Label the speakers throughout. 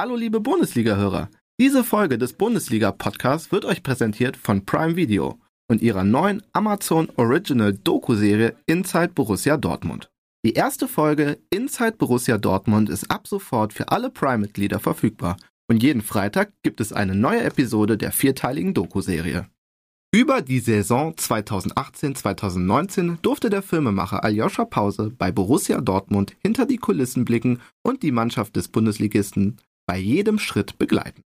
Speaker 1: Hallo liebe Bundesliga-Hörer. Diese Folge des Bundesliga-Podcasts wird euch präsentiert von Prime Video und ihrer neuen Amazon Original Doku-Serie Inside Borussia Dortmund. Die erste Folge Inside Borussia Dortmund ist ab sofort für alle Prime-Mitglieder verfügbar und jeden Freitag gibt es eine neue Episode der vierteiligen Doku-Serie. Über die Saison 2018-2019 durfte der Filmemacher Aljoscha Pause bei Borussia Dortmund hinter die Kulissen blicken und die Mannschaft des Bundesligisten bei jedem Schritt begleiten.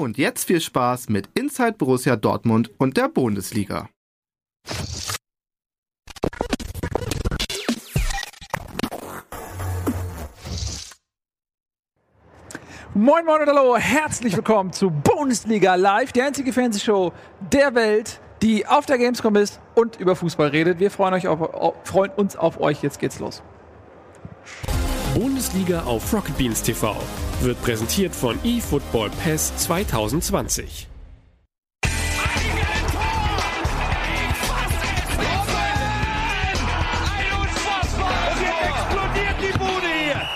Speaker 1: Und jetzt viel Spaß mit Inside Borussia Dortmund und der Bundesliga.
Speaker 2: Moin Moin und Hallo, herzlich willkommen zu Bundesliga Live, die einzige Fernsehshow der Welt, die auf der Gamescom ist und über Fußball redet. Wir freuen, euch auf, freuen uns auf euch. Jetzt geht's los.
Speaker 3: Bundesliga auf Rocket Beans TV wird präsentiert von eFootball Pass 2020.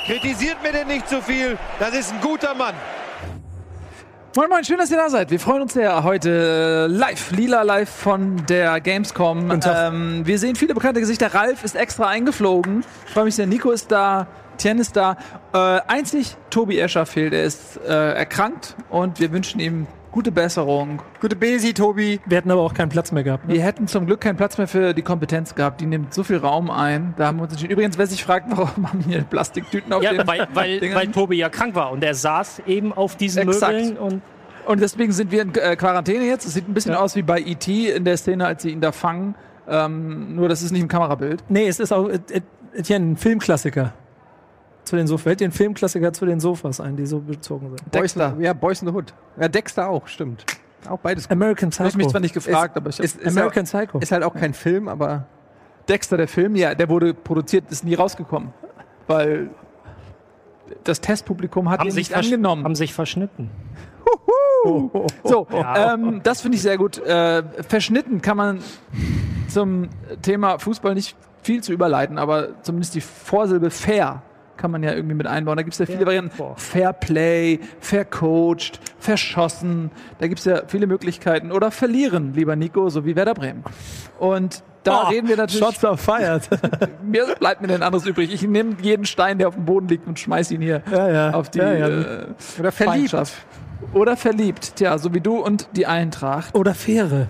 Speaker 4: Kritisiert mir denn nicht zu viel. Das ist ein guter Mann.
Speaker 2: Moin Moin, schön, dass ihr da seid. Wir freuen uns sehr heute äh, live, lila live von der Gamescom. Ähm, wir sehen viele bekannte Gesichter. Ralf ist extra eingeflogen. Ich freue mich sehr. Nico ist da. Tien ist da. Äh, einzig Tobi Escher fehlt. Er ist äh, erkrankt und wir wünschen ihm gute Besserung.
Speaker 4: Gute Besi, Tobi.
Speaker 5: Wir hätten aber auch keinen Platz mehr gehabt. Ne?
Speaker 2: Wir hätten zum Glück keinen Platz mehr für die Kompetenz gehabt. Die nimmt so viel Raum ein. Da haben wir uns entschieden. Übrigens, wer sich fragt, warum haben hier Plastiktüten auf
Speaker 6: Ja,
Speaker 2: den
Speaker 6: weil, weil,
Speaker 2: Dingern?
Speaker 6: weil Tobi ja krank war und er saß eben auf diesen
Speaker 2: Exakt.
Speaker 6: Möbeln und
Speaker 2: Und deswegen sind wir in äh, Quarantäne jetzt. Es sieht ein bisschen
Speaker 5: Ja.
Speaker 2: aus wie bei E.T. in der Szene, als sie ihn da fangen. Ähm, nur das ist nicht im Kamerabild.
Speaker 5: Nee, es ist auch äh, äh, Etienne, ein Filmklassiker. Zu den Sofas. Fällt dir ein Filmklassiker zu den Sofas ein, die so bezogen sind?
Speaker 2: Dexter.
Speaker 4: Boys ja, Boys in the Hood. Ja, Dexter auch, stimmt. Auch beides.
Speaker 5: American
Speaker 2: Du hast
Speaker 5: Psycho.
Speaker 2: mich zwar nicht gefragt, aber ich
Speaker 4: Ist, ist,
Speaker 5: American
Speaker 4: auch,
Speaker 5: Psycho.
Speaker 4: ist halt auch kein Film, aber
Speaker 2: Dexter, der Film, ja, der wurde produziert, ist nie rausgekommen. Weil das Testpublikum hat
Speaker 6: haben
Speaker 2: ihn
Speaker 6: sich,
Speaker 2: nicht angenommen.
Speaker 6: haben sich verschnitten.
Speaker 2: So,
Speaker 6: Ja.
Speaker 2: ähm, das finde ich sehr gut. Äh, verschnitten kann man zum Thema Fußball nicht viel zu überleiten, aber zumindest die Vorsilbe fair kann man ja irgendwie mit einbauen. Da gibt es ja viele
Speaker 6: Fair
Speaker 2: Varianten.
Speaker 6: vor.
Speaker 2: Fair Play, vercoacht, verschossen. Da gibt es ja viele Möglichkeiten. Oder verlieren, lieber Nico, so wie Werder Bremen. Und da
Speaker 5: Oh,
Speaker 2: reden wir natürlich.
Speaker 5: Shots are fired.
Speaker 2: Mir bleibt mir denn anderes übrig. Ich nehme jeden Stein, der auf dem Boden liegt und schmeiß ihn hier
Speaker 5: ja, ja.
Speaker 2: auf die
Speaker 5: ja, ja.
Speaker 2: Äh,
Speaker 4: oder verliebt.
Speaker 2: Oder verliebt, tja, so wie du und die Eintracht.
Speaker 5: Oder Fähre.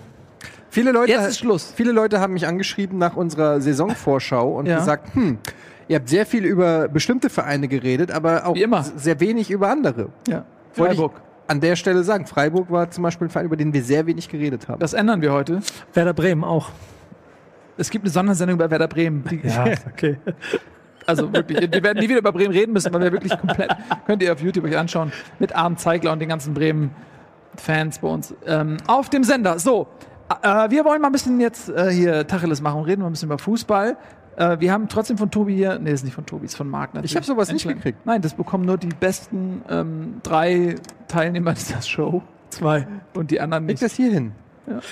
Speaker 4: Viele Leute,
Speaker 2: Jetzt ist Schluss.
Speaker 4: viele Leute haben mich angeschrieben nach unserer Saisonvorschau und
Speaker 2: Ja.
Speaker 4: gesagt, hm, ihr habt sehr viel über bestimmte Vereine geredet, aber auch sehr wenig über andere.
Speaker 2: Ja. Freiburg.
Speaker 4: an der Stelle sagen, Freiburg war zum Beispiel ein Verein, über den wir sehr wenig geredet haben.
Speaker 2: Das ändern wir heute.
Speaker 5: Werder Bremen auch.
Speaker 2: Es gibt eine Sondersendung über Werder Bremen. Die,
Speaker 5: Ja, okay.
Speaker 2: Also wirklich, wir werden nie wieder über Bremen reden müssen, weil wir wirklich komplett, könnt ihr auf YouTube euch anschauen, mit Arndt Zeigler und den ganzen Bremen-Fans bei uns ähm, auf dem Sender. So, äh, wir wollen mal ein bisschen jetzt äh, hier Tacheles machen und reden mal ein bisschen über Fußball. Äh, wir haben trotzdem von Tobi hier, nee, ist nicht von Tobi, ist von Marc natürlich.
Speaker 4: Ich hab sowas nicht gekriegt.
Speaker 2: Nein, das bekommen nur die besten ähm, drei Teilnehmer dieser Show
Speaker 5: Zwei.
Speaker 2: und die anderen
Speaker 4: Leg
Speaker 2: nicht.
Speaker 4: das hier hin.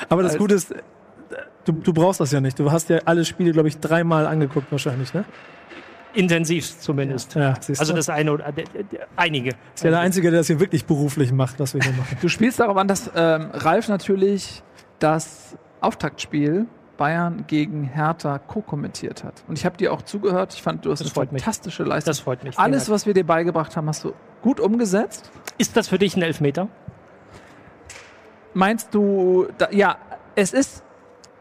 Speaker 5: Aber das
Speaker 2: Als-
Speaker 5: Gute ist, äh, du, du brauchst das ja nicht. Du hast ja alle Spiele, glaube ich, dreimal angeguckt wahrscheinlich, ne?
Speaker 6: Intensiv zumindest.
Speaker 5: Ja, siehst
Speaker 6: Also das eine oder der- der- einige.
Speaker 5: ist ja der Einzige, der das hier wirklich beruflich macht, was wir hier machen.
Speaker 2: Du spielst darauf an, dass ähm, Ralf natürlich das Auftaktspiel Bayern gegen Hertha co-kommentiert hat. Und ich habe dir auch zugehört. Ich fand, du hast
Speaker 6: Das
Speaker 2: eine
Speaker 6: freut mich.
Speaker 2: fantastische Leistung.
Speaker 6: Das freut mich.
Speaker 2: Alles, was wir dir beigebracht haben, hast du gut umgesetzt.
Speaker 6: Ist das für dich ein Elfmeter?
Speaker 2: Meinst du, da, ja, es ist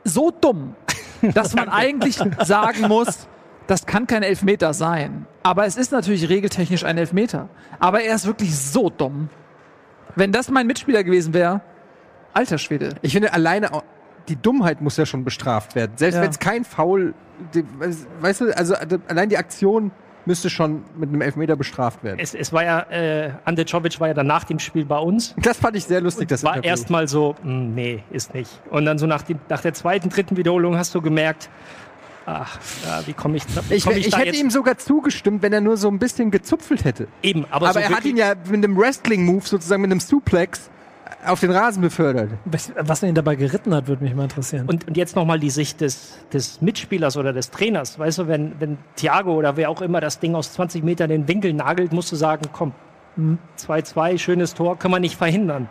Speaker 2: so dumm, dass man eigentlich sagen muss, das kann kein Elfmeter sein. Aber es ist natürlich regeltechnisch ein Elfmeter. Aber er ist wirklich so dumm. Wenn das mein Mitspieler gewesen wäre, alter Schwede.
Speaker 4: Ich finde, alleine auch, die Dummheit muss ja schon bestraft werden. Selbst
Speaker 2: Ja.
Speaker 4: wenn es kein Foul, die, weißt du, also äh, allein die Aktion müsste schon mit einem Elfmeter bestraft werden.
Speaker 6: Es, es war ja, äh, Ante Czovic war ja dann nach dem Spiel bei uns.
Speaker 4: Das fand ich sehr lustig, das
Speaker 6: War erstmal so, "Hm, nee, ist nicht. Und dann so nach, dem, nach der zweiten, dritten Wiederholung hast du gemerkt, ach, ja, wie komme ich, wie
Speaker 4: Ich,
Speaker 6: komm
Speaker 4: ich,
Speaker 6: da
Speaker 4: hätte
Speaker 6: jetzt
Speaker 4: ihm sogar zugestimmt, wenn er nur so ein bisschen gezupfelt hätte.
Speaker 6: eben. Aber,
Speaker 4: Aber
Speaker 6: so
Speaker 4: er hat ihn ja mit einem Wrestling-Move, sozusagen mit einem Suplex, auf den Rasen befördert.
Speaker 5: Was, was ihn dabei geritten hat, würde mich mal interessieren.
Speaker 6: Und, und jetzt nochmal die Sicht des, des Mitspielers oder des Trainers. Weißt du, wenn, wenn Thiago oder wer auch immer das Ding aus 20 Metern in den Winkel nagelt, musst du sagen, komm, 2-2, schönes Tor, kann man nicht verhindern.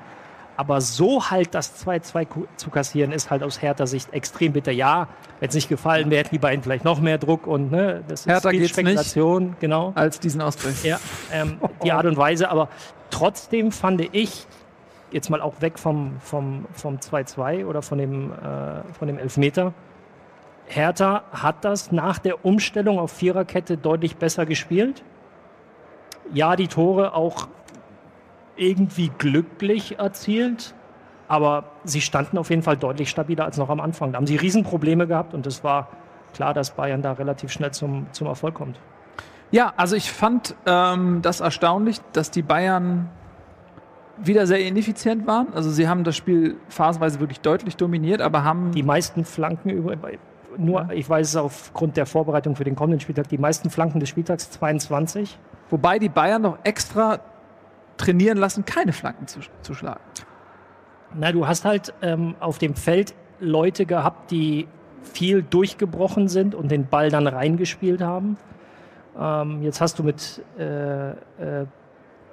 Speaker 6: Aber so halt das 2-2 ku- zu kassieren, ist halt aus Hertha Sicht extrem bitter. Ja, wenn es nicht gefallen wäre, hätten die beiden vielleicht noch mehr Druck und ne, das ist
Speaker 2: Hertha
Speaker 6: viel
Speaker 2: nicht.
Speaker 6: Spekulation, genau.
Speaker 2: Als diesen Ausgleich.
Speaker 6: Ja, ähm, die Art und Weise, aber trotzdem fand ich, jetzt mal auch weg vom, vom, vom 2-2 oder von dem, äh, von dem Elfmeter, Hertha hat das nach der Umstellung auf Viererkette deutlich besser gespielt. Ja, die Tore auch irgendwie glücklich erzielt, aber sie standen auf jeden Fall deutlich stabiler als noch am Anfang. Da haben sie Riesenprobleme gehabt und es war klar, dass Bayern da relativ schnell zum, zum Erfolg kommt.
Speaker 2: Ja, also ich fand ähm, das erstaunlich, dass die Bayern wieder sehr ineffizient waren. Also sie haben das Spiel phasenweise wirklich deutlich dominiert, aber haben
Speaker 6: die meisten Flanken über, nur, ich weiß es aufgrund der Vorbereitung für den kommenden Spieltag, die meisten Flanken des Spieltags 22.
Speaker 2: wobei die Bayern noch extra trainieren lassen, keine Flanken zu, zu schlagen.
Speaker 6: Na, du hast halt ähm, auf dem Feld Leute gehabt, die viel durchgebrochen sind und den Ball dann reingespielt haben. Ähm, jetzt hast du mit, äh, äh,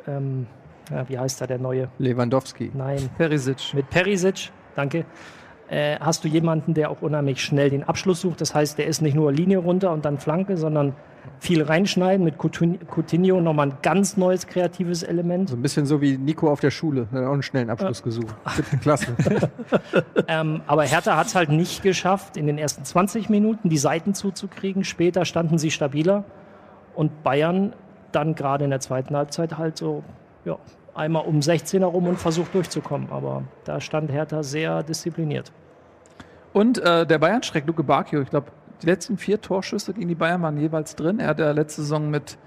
Speaker 6: ähm, ja, wie heißt da der neue?
Speaker 4: Lewandowski.
Speaker 6: Nein,
Speaker 2: Perisic.
Speaker 6: mit Perisic, danke, äh, hast du jemanden, der auch unheimlich schnell den Abschluss sucht. Das heißt, der ist nicht nur Linie runter und dann Flanke, sondern viel reinschneiden. Mit Coutin- Coutinho nochmal ein ganz neues kreatives Element.
Speaker 4: So ein bisschen so wie Nico auf der Schule. Hat auch einen schnellen Abschluss gesucht. Siebte Klasse.
Speaker 6: Ähm, aber Hertha hat es halt nicht geschafft, in den ersten 20 Minuten die Seiten zuzukriegen. Später standen sie stabiler. Und Bayern dann gerade in der zweiten Halbzeit halt so ja, einmal um 16 herum und versucht durchzukommen. Aber da stand Hertha sehr diszipliniert.
Speaker 2: Und äh, der Bayern-Schreck, Luke Bakio, ich glaube, die letzten vier Torschüsse gegen die Bayern waren jeweils drin. Er hat ja letzte Saison mit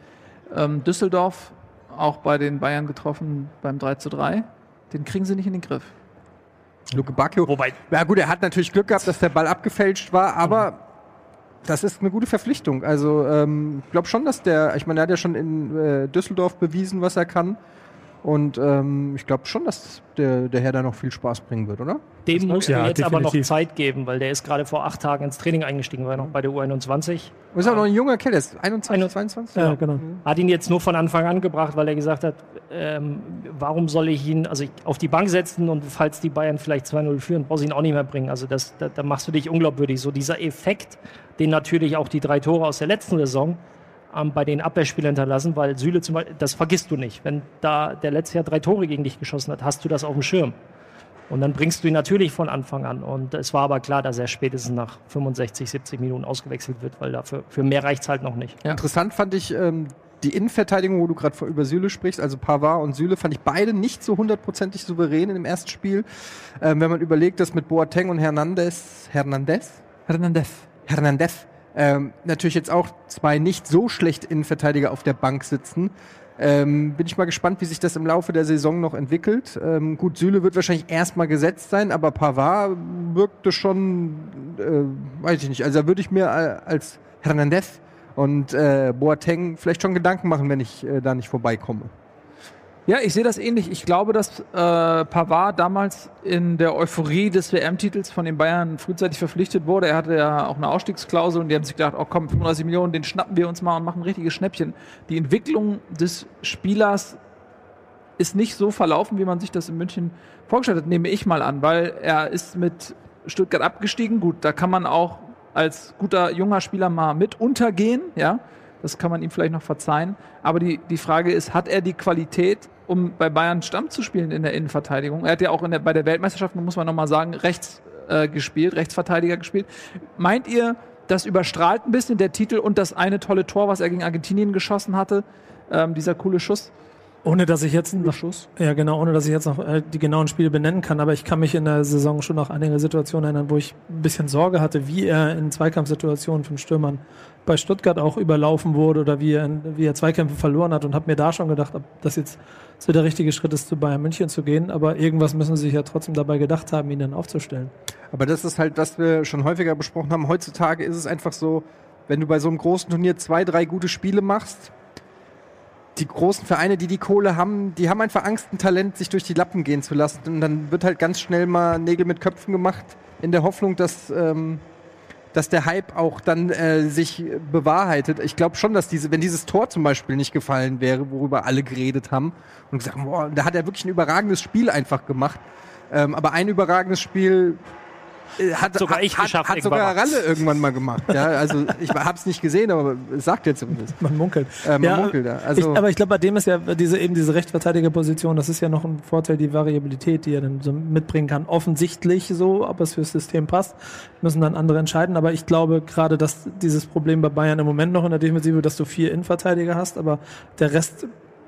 Speaker 2: ähm, Düsseldorf auch bei den Bayern getroffen beim 3 zu 3. Den kriegen sie nicht in den Griff.
Speaker 4: Luke Bacchio.
Speaker 6: Wobei-
Speaker 4: Ja gut, er hat natürlich Glück gehabt, dass der Ball abgefälscht war, aber das ist eine gute Verpflichtung. Also ähm, ich glaube schon, dass der, ich meine, er hat ja schon in äh, Düsseldorf bewiesen, was er kann. Und ähm, ich glaube schon, dass der, der Herr da noch viel Spaß bringen wird, oder?
Speaker 6: Dem musst
Speaker 5: Ja,
Speaker 6: jetzt aber noch
Speaker 5: definitiv.
Speaker 6: Zeit geben, weil der ist gerade vor acht Tagen ins Training eingestiegen, war noch bei der U21.
Speaker 4: Und ist auch noch ein junger Kerl, ist 21, 22?
Speaker 5: Ja, genau.
Speaker 6: Hat ihn jetzt nur von Anfang an gebracht, weil er gesagt hat, ähm, warum soll ich ihn also ich, auf die Bank setzen und falls die Bayern vielleicht 2-0 führen, brauchst du ihn auch nicht mehr bringen. Also das, da, da machst du dich unglaubwürdig. So dieser Effekt, den natürlich auch die drei Tore aus der letzten Saison ähm, bei den Abwehrspielern hinterlassen, weil Süle zum Beispiel, das vergisst du nicht. Wenn da der letzte Jahr drei Tore gegen dich geschossen hat, hast du das auf dem Schirm. Und dann bringst du ihn natürlich von Anfang an. Und es war aber klar, dass er spätestens nach 65, 70 Minuten ausgewechselt wird, weil dafür für mehr reicht es halt noch nicht.
Speaker 4: Interessant fand ich ähm, die Innenverteidigung, wo du gerade vor- über Süle sprichst, also Pavard und Süle, fand ich beide nicht so hundertprozentig souverän in dem ersten Spiel. Ähm, wenn man überlegt, dass mit Boateng und Hernandez, Hernandez,
Speaker 2: Hernandez.
Speaker 4: Hernandez ähm, natürlich jetzt auch zwei nicht so schlecht Innenverteidiger auf der Bank sitzen. Ähm, bin ich mal gespannt, wie sich das im Laufe der Saison noch entwickelt. Ähm, gut, Süle wird wahrscheinlich erstmal gesetzt sein, aber Pavard wirkte schon, äh, weiß ich nicht, also da würde ich mir äh, als Hernandez und äh, Boateng vielleicht schon Gedanken machen, wenn ich äh, da nicht vorbeikomme.
Speaker 2: Ja, ich sehe das ähnlich. Ich glaube, dass äh, Pavard damals in der Euphorie des WM-Titels von den Bayern frühzeitig verpflichtet wurde. Er hatte ja auch eine Ausstiegsklausel und die haben sich gedacht, oh komm, 35 Millionen, den schnappen wir uns mal und machen ein richtiges Schnäppchen. Die Entwicklung des Spielers ist nicht so verlaufen, wie man sich das in München vorgestellt hat, nehme ich mal an, weil er ist mit Stuttgart abgestiegen. Gut, da kann man auch als guter junger Spieler mal mit untergehen, ja. Das kann man ihm vielleicht noch verzeihen. Aber die, die Frage ist, hat er die Qualität, um bei Bayern Stamm zu spielen in der Innenverteidigung? Er hat ja auch in der, bei der Weltmeisterschaft, muss man nochmal sagen, rechts äh, gespielt, Rechtsverteidiger gespielt. Meint ihr, das überstrahlt ein bisschen der Titel und das eine tolle Tor, was er gegen Argentinien geschossen hatte? Ähm, dieser coole Schuss.
Speaker 5: Ohne dass ich jetzt noch,
Speaker 2: Schuss.
Speaker 5: ja genau, ohne dass ich jetzt noch äh, die genauen Spiele benennen kann, aber ich kann mich in der Saison schon noch einige Situationen erinnern, wo ich ein bisschen Sorge hatte, wie er in Zweikampfsituationen von Stürmern bei Stuttgart auch überlaufen wurde oder wie er, wie er Zweikämpfe verloren hat und habe mir da schon gedacht, ob das jetzt so der richtige Schritt ist, zu Bayern München zu gehen, aber irgendwas müssen sie sich ja trotzdem dabei gedacht haben, ihn dann aufzustellen.
Speaker 4: Aber das ist halt, was wir schon häufiger besprochen haben. Heutzutage ist es einfach so, wenn du bei so einem großen Turnier zwei, drei gute Spiele machst, die großen Vereine, die die Kohle haben, die haben einfach Angst, ein Talent sich durch die Lappen gehen zu lassen. Und dann wird halt ganz schnell mal Nägel mit Köpfen gemacht, in der Hoffnung, dass, ähm, dass der Hype auch dann äh, sich bewahrheitet. Ich glaube schon, dass diese, wenn dieses Tor zum Beispiel nicht gefallen wäre, worüber alle geredet haben und gesagt, boah, da hat er wirklich ein überragendes Spiel einfach gemacht. Ähm, aber ein überragendes Spiel hat
Speaker 6: sogar ich
Speaker 4: hat,
Speaker 6: geschafft,
Speaker 4: hat sogar
Speaker 6: irgendwann mal.
Speaker 4: Ralle irgendwann mal gemacht. Ja, also ich habe es nicht gesehen, aber es sagt er zumindest.
Speaker 5: Man munkelt.
Speaker 4: Äh, man munkelt, ja. Also-
Speaker 5: ich, aber ich glaube, bei dem ist ja diese, eben diese Rechtsverteidigerposition, das ist ja noch ein Vorteil, die Variabilität, die er dann so mitbringen kann. Offensichtlich so, ob es fürs System passt, müssen dann andere entscheiden. Aber ich glaube gerade, dass dieses Problem bei Bayern im Moment noch in der Defensive, dass du vier Innenverteidiger hast, aber der Rest,